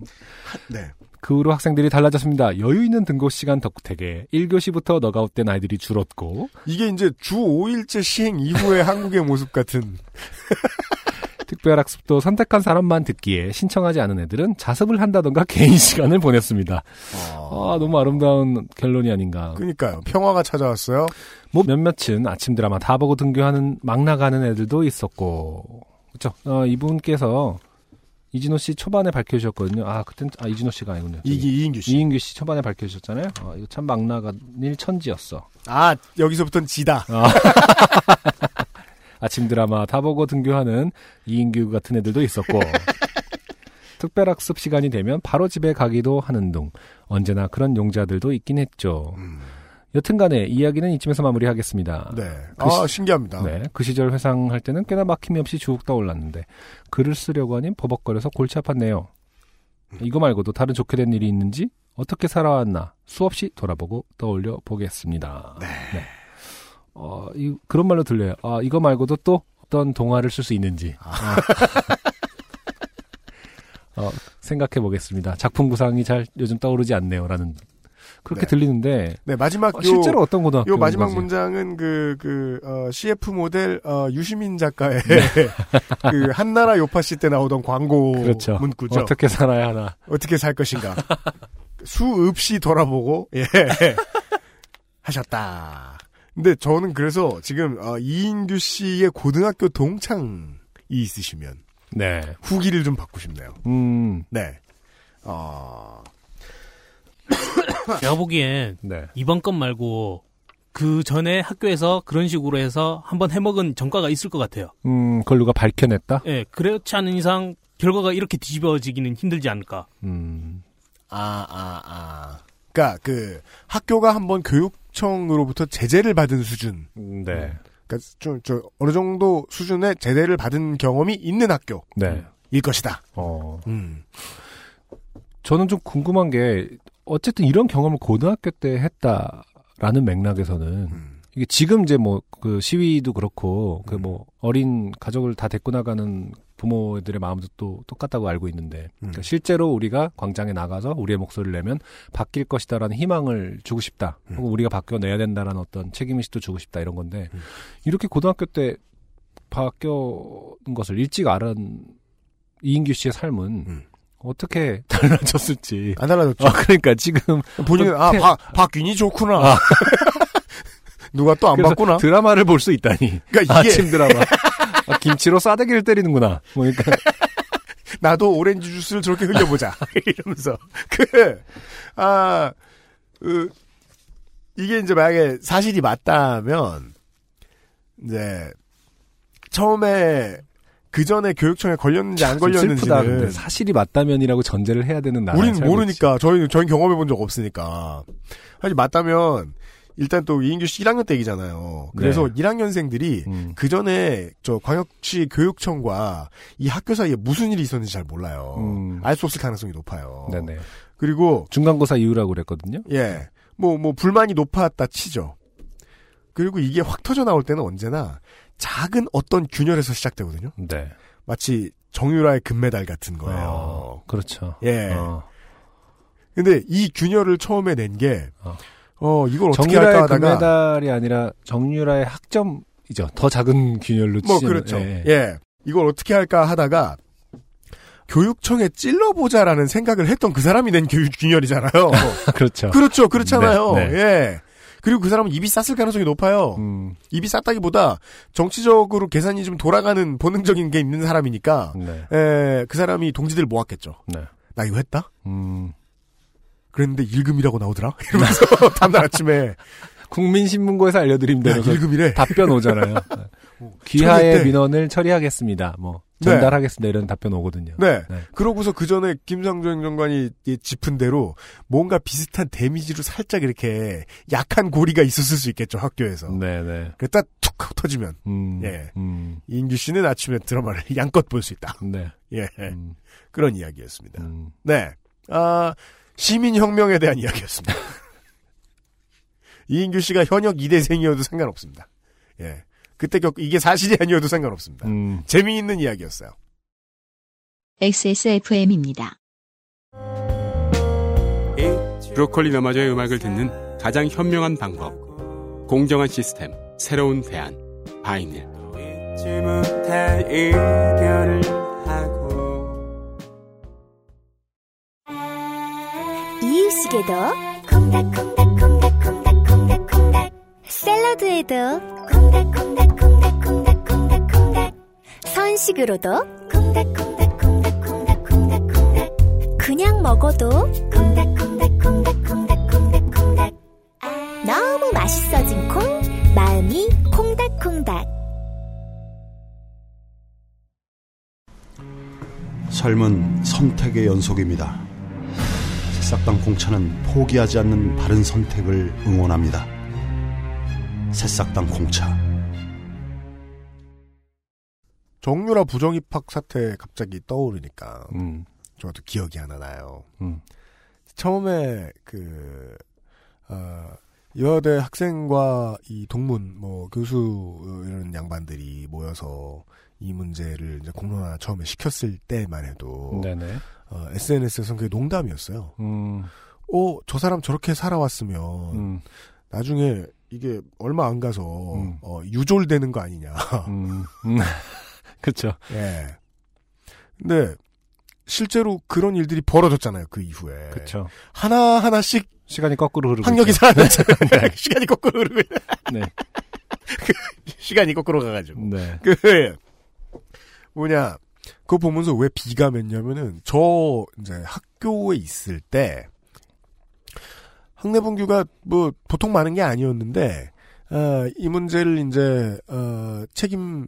네. 그 후로 학생들이 달라졌습니다. 여유 있는 등고 시간 덕택에 1교시부터 너가웃된 아이들이 줄었고 이게 이제 주 5일째 시행 이후의 한국의 모습 같은. 특별학습도 선택한 사람만 듣기에 신청하지 않은 애들은 자습을 한다던가 개인 시간을 보냈습니다. 아, 너무 아름다운 결론이 아닌가. 그니까요. 평화가 찾아왔어요. 뭐 몇몇은 아침 드라마 다 보고 등교하는 막 나가는 애들도 있었고 그렇죠. 어, 이분께서 이진호 씨 초반에 밝혀주셨거든요. 아 그땐 아 이진호 씨가 아니군요. 이기 이인규 씨. 이인규 씨 초반에 밝혀주셨잖아요. 어, 이거 참 막 나간 일 천지였어. 아, 여기서부터는 지다. 아. 아침 드라마 다 보고 등교하는 이인규 같은 애들도 있었고 특별학습 시간이 되면 바로 집에 가기도 하는 둥 언제나 그런 용자들도 있긴 했죠. 여튼간에 이야기는 이쯤에서 마무리하겠습니다. 네. 그 아, 시- 신기합니다. 네, 그 시절 회상할 때는 꽤나 막힘이 없이 쭉 떠올랐는데 글을 쓰려고 하니 버벅거려서 골치 아팠네요. 이거 말고도 다른 좋게 된 일이 있는지 어떻게 살아왔나 수없이 돌아보고 떠올려 보겠습니다. 네. 어, 이, 그런 말로 들려요. 아, 이거 말고도 또 어떤 동화를 쓸 수 있는지. 아. 어, 생각해 보겠습니다. 작품 구상이 잘 요즘 떠오르지 않네요라는 그렇게 네. 들리는데 네, 마지막 어, 요, 실제로 어떤 고등학교 요 마지막? 문장은 그, 그, 어, CF 모델, 어, 유시민 작가의 네. 그, 한나라 요파 씨때 나오던 광고 그렇죠. 문구죠. 어떻게 살아야 하나. 어떻게 살 것인가. 수없이 돌아보고, 예. 하셨다. 근데 저는 그래서 지금, 어, 이인규 씨의 고등학교 동창이 있으시면, 네. 후기를 좀 받고 싶네요. 음. 네. 어, 제가 보기엔 네. 이번 건 말고 그 전에 학교에서 그런 식으로 해서 한번 해먹은 전과가 있을 것 같아요. 음, 그걸 누가 밝혀냈다? 예, 그렇지 않은 이상 결과가 이렇게 뒤집어지기는 힘들지 않을까. 음. 아, 아, 아. 그니까, 그, 학교가 한번 교육청으로부터 제재를 받은 수준. 네. 그니까, 좀, 저, 어느 정도 수준의 제재를 받은 경험이 있는 학교. 네. 일 것이다. 어. 음. 저는 좀 궁금한 게 어쨌든 이런 경험을 고등학교 때 했다라는 맥락에서는 음. 이게 지금 이제 뭐 그 시위도 그렇고 그뭐 어린 가족을 다 데리고 나가는 부모들의 마음도 또 똑같다고 알고 있는데 그러니까 실제로 우리가 광장에 나가서 우리의 목소리를 내면 바뀔 것이다라는 희망을 주고 싶다. 혹은 우리가 바뀌어내야 된다라는 어떤 책임의식도 주고 싶다 이런 건데 이렇게 고등학교 때 바뀌는 것을 일찍 알은 이인규 씨의 삶은 어떻게 달라졌을지. 안 달라졌죠. 아, 그러니까 지금 본인은, 아, 어떻게- 박, 박균이 좋구나. 아. 누가 또 안 봤구나. 드라마를 볼 수 있다니. 그러니까 이게- 아침 드라마. 아, 김치로 싸대기를 때리는구나. 그러니까 나도 오렌지 주스를 저렇게 흘려보자. 이러면서. 그, 아, 그, 이게 이제 만약에 사실이 맞다면, 이제, 처음에, 그 전에 교육청에 걸렸는지 안 걸렸는지는. 사실이 맞다면이라고 전제를 해야 되는 나라. 우린 모르니까. 저희는, 저희는 경험해 본 적 없으니까. 사실 맞다면, 일단 또 이인규 씨 1학년 때 얘기잖아요. 그래서 네. 1학년생들이 그 전에 저 광역시 교육청과 이 학교 사이에 무슨 일이 있었는지 잘 몰라요. 음. 알수 없을 가능성이 높아요. 네네. 그리고 중간고사 이후라고 그랬거든요. 예. 뭐, 뭐, 불만이 높았다 치죠. 그리고 이게 확 터져 나올 때는 언제나 작은 어떤 균열에서 시작되거든요. 네. 마치 정유라의 금메달 같은 거예요. 어, 그렇죠. 예. 어. 근데 이 균열을 처음에 낸 게, 어. 어, 이걸 어떻게 할까 정유라의 하다가. 금메달이 아니라 정유라의 학점이죠. 더 작은 균열로 뭐, 치면, 그렇죠. 예. 예. 이걸 어떻게 할까 하다가, 교육청에 찔러보자라는 생각을 했던 그 사람이 낸 교육 균열이잖아요. 그렇죠. 그렇죠. 그렇잖아요. 네, 네. 예. 그리고 그 사람은 입이 쌌을 가능성이 높아요. 음. 입이 쌌다기보다 정치적으로 계산이 좀 돌아가는 본능적인 게 있는 사람이니까 네. 에, 그 사람이 동지들 모았겠죠. 네. 나 이거 했다? 음. 그랬는데 일금이라고 나오더라? 이러면서 다음날 아침에 국민신문고에서 알려드림 야, 일금이래. 답변 오잖아요. 귀하의. 민원을 처리하겠습니다. 뭐 네. 전달하겠습니다. 이런 답변 오거든요. 네. 그러고서 그 전에 김상조 행정관이 이 짚은 대로 뭔가 비슷한 데미지로 살짝 이렇게 약한 고리가 있었을 수 있겠죠, 학교에서. 네네. 그랬다 툭 하고 터지면. 음. 예. 음. 이인규 씨는 아침에 드라마를 양껏 볼 수 있다. 네. 예. 음. 그런 이야기였습니다. 음. 네. 아, 시민혁명에 대한 이야기였습니다. 이인규 씨가 현역 2대생이어도 상관없습니다. 예. 그때 겪, 이게 사실이 아니어도 상관없습니다. 음. 재미있는 이야기였어요. XSFM입니다. 브로콜리 너마저의 음악을 듣는 가장 현명한 방법. 공정한 시스템, 새로운 대안. 바이닐. 이유식에도 콩닥콩닥콩닥콩닥콩닥콩닥 샐러드에도 콩닥콩닥콩닥콩닥콩닥콩닥 선식으로도 콩닥콩닥콩닥콩닥콩닥콩닥 그냥 먹어도 콩닥콩닥콩닥콩닥콩닥콩닥 너무 맛있어진 콩 마음이 콩닥콩닥 삶은 선택의 연속입니다. 새싹당 공차는 포기하지 않는 바른 선택을 응원합니다. 새싹당 공차. 정유라 부정입학 사태 갑자기 떠오르니까 음. 저도 기억이 하나 나요. 음. 처음에 그 어, 여대 학생과 이 동문 뭐 교수 이런 양반들이 모여서 이 문제를 이제 공론화 처음에 시켰을 때만 해도 네네. 어, SNS에서는 그게 농담이었어요. 음. 어, 저 사람 저렇게 살아왔으면 음. 나중에 이게 얼마 안 가서 어, 유졸되는 거 아니냐. 그렇죠. 예. 근데 실제로 그런 일들이 벌어졌잖아요. 그 이후에. 그렇죠. 하나 하나씩 시간이 거꾸로 흐르고 학력이 있죠. 사라졌잖아요. 시간이 거꾸로 흐르고 있- 네. 그 시간이 거꾸로 가가지고. 네. 그 뭐냐 그거 보면서 왜 비가 맺냐면은 저 이제 학교에 있을 때 학내분규가 뭐 보통 많은 게 아니었는데 어, 이 문제를 이제 어, 책임을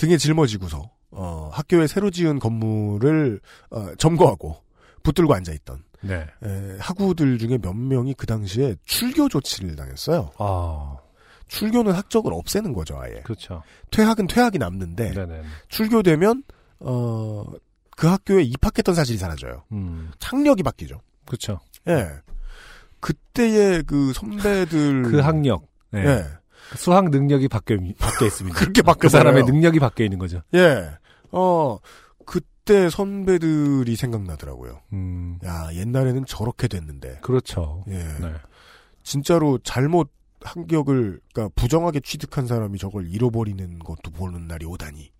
등에 짊어지고서 어, 학교에 새로 지은 건물을 어, 점거하고 붙들고 앉아 있던 네. 에, 학우들 중에 몇 명이 그 당시에 출교 조치를 당했어요. 아. 출교는 학적을 없애는 거죠, 아예. 그렇죠. 퇴학은 퇴학이 남는데 네네. 출교되면 어, 그 학교에 입학했던 사실이 사라져요. 음. 학력이 바뀌죠. 그렇죠. 예. 그때의 그 선배들 그 학력. 네. 예. 그 수학 능력이 바뀌어, 바뀌어 있습니다. 그렇게 그 바뀌어버려요. 사람의 능력이 바뀌어 있는 거죠. 예. 어, 그때 선배들이 생각나더라고요. 음. 야, 옛날에는 저렇게 됐는데. 그렇죠. 예. 네. 진짜로 잘못 학력을, 그러니까 부정하게 취득한 사람이 저걸 잃어버리는 것도 보는 날이 오다니.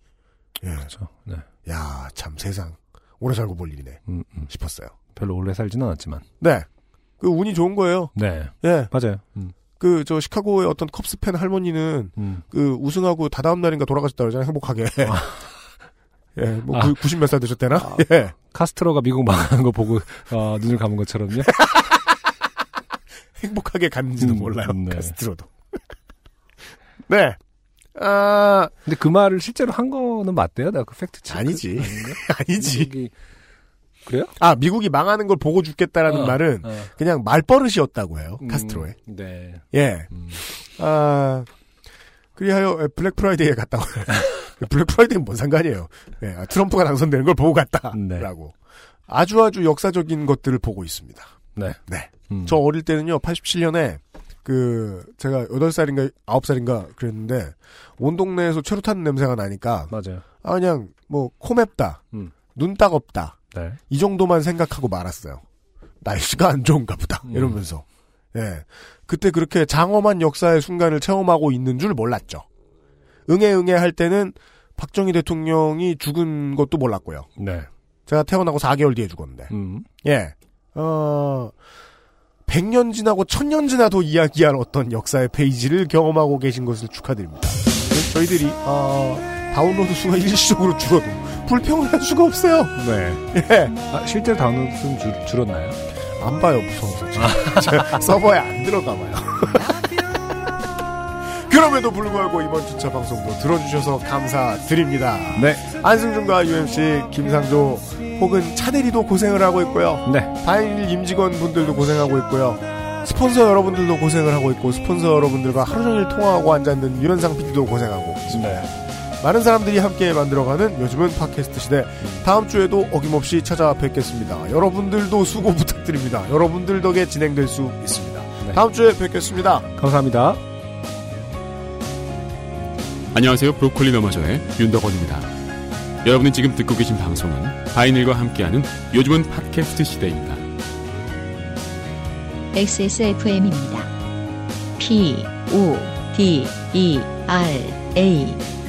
예. 그렇죠. 네. 야, 참 세상. 오래 살고 볼 일이네. 음, 음. 싶었어요. 별로 오래 살지는 않았지만. 네. 그 운이 좋은 거예요. 네. 예. 맞아요. 음. 그, 저, 시카고의 어떤 컵스 팬 할머니는, 음. 그, 우승하고 다다음 날인가 돌아가셨다 그러잖아요, 행복하게. 예, 뭐, 아. 90몇 살 되셨대나? 예. 카스트로가 미국 망하는 거 보고 어, 눈을 감은 것처럼요. 행복하게 갔는지도 음, 몰라요, 네. 카스트로도. 네. 아, 근데 그 말을 실제로 한 거는 맞대요? 내가 그 fact check. 아니지. 아니지. 그래요? 아 미국이 망하는 걸 보고 죽겠다라는 어, 말은 어. 그냥 말버릇이었다고 해요. 음, 카스트로의. 네. 예. 아 그리하여 Black Friday에 갔다고. Black Friday는 뭔 상관이에요. 예, 아, 트럼프가 당선되는 걸 보고 갔다라고. 아주 아주 역사적인 것들을 보고 있습니다. 네. 네. 음. 저 어릴 때는요, 87년에, 그, 제가 8살인가, 9살인가 그랬는데, 온 동네에서 최루탄 냄새가 나니까, 맞아요. 아, 그냥, 뭐, 코 맵다, 음. 눈 따갑다, 네. 이 정도만 생각하고 말았어요. 날씨가 안 좋은가 보다, 음. 이러면서. 예. 그때 그렇게 장엄한 역사의 순간을 체험하고 있는 줄 몰랐죠. 응애 응애 할 때는 박정희 대통령이 죽은 것도 몰랐고요. 네. 제가 태어나고 4개월 뒤에 죽었는데. 음. 예. 어, 100년 지나고 1000년 지나도 이야기할 어떤 역사의 페이지를 경험하고 계신 것을 축하드립니다. 저희들이, 어, 다운로드 수가 일시적으로 줄어도 불평을 할 수가 없어요. 네. 예. 아, 실제로 다운로드 수는 줄, 줄었나요? 안 봐요, 무서워서. 제가 서버에 안 들어가 봐요. 그럼에도 불구하고 이번 주차 방송도 들어주셔서 감사드립니다. 네. 안승준과 UMC, 김상조, 혹은 차대리도 고생을 하고 있고요. 네. 다일 임직원 분들도 고생하고 있고요. 스폰서 여러분들도 고생을 하고 있고, 스폰서 여러분들과 하루 종일 통화하고 앉아있는 유현상 PD도 고생하고 있습니다. 네. 많은 사람들이 함께 만들어가는 요즘은 팟캐스트 시대. 다음 주에도 어김없이 찾아뵙겠습니다. 여러분들도 수고 부탁드립니다. 여러분들 덕에 진행될 수 있습니다. 다음 주에 뵙겠습니다. 감사합니다. 안녕하세요. 브로콜리 너마저의 윤덕원입니다. 여러분이 지금 듣고 계신 방송은 바이닐과 함께하는 요즘은 팟캐스트 시대입니다. XSFM입니다. P, O, D, E, R, A.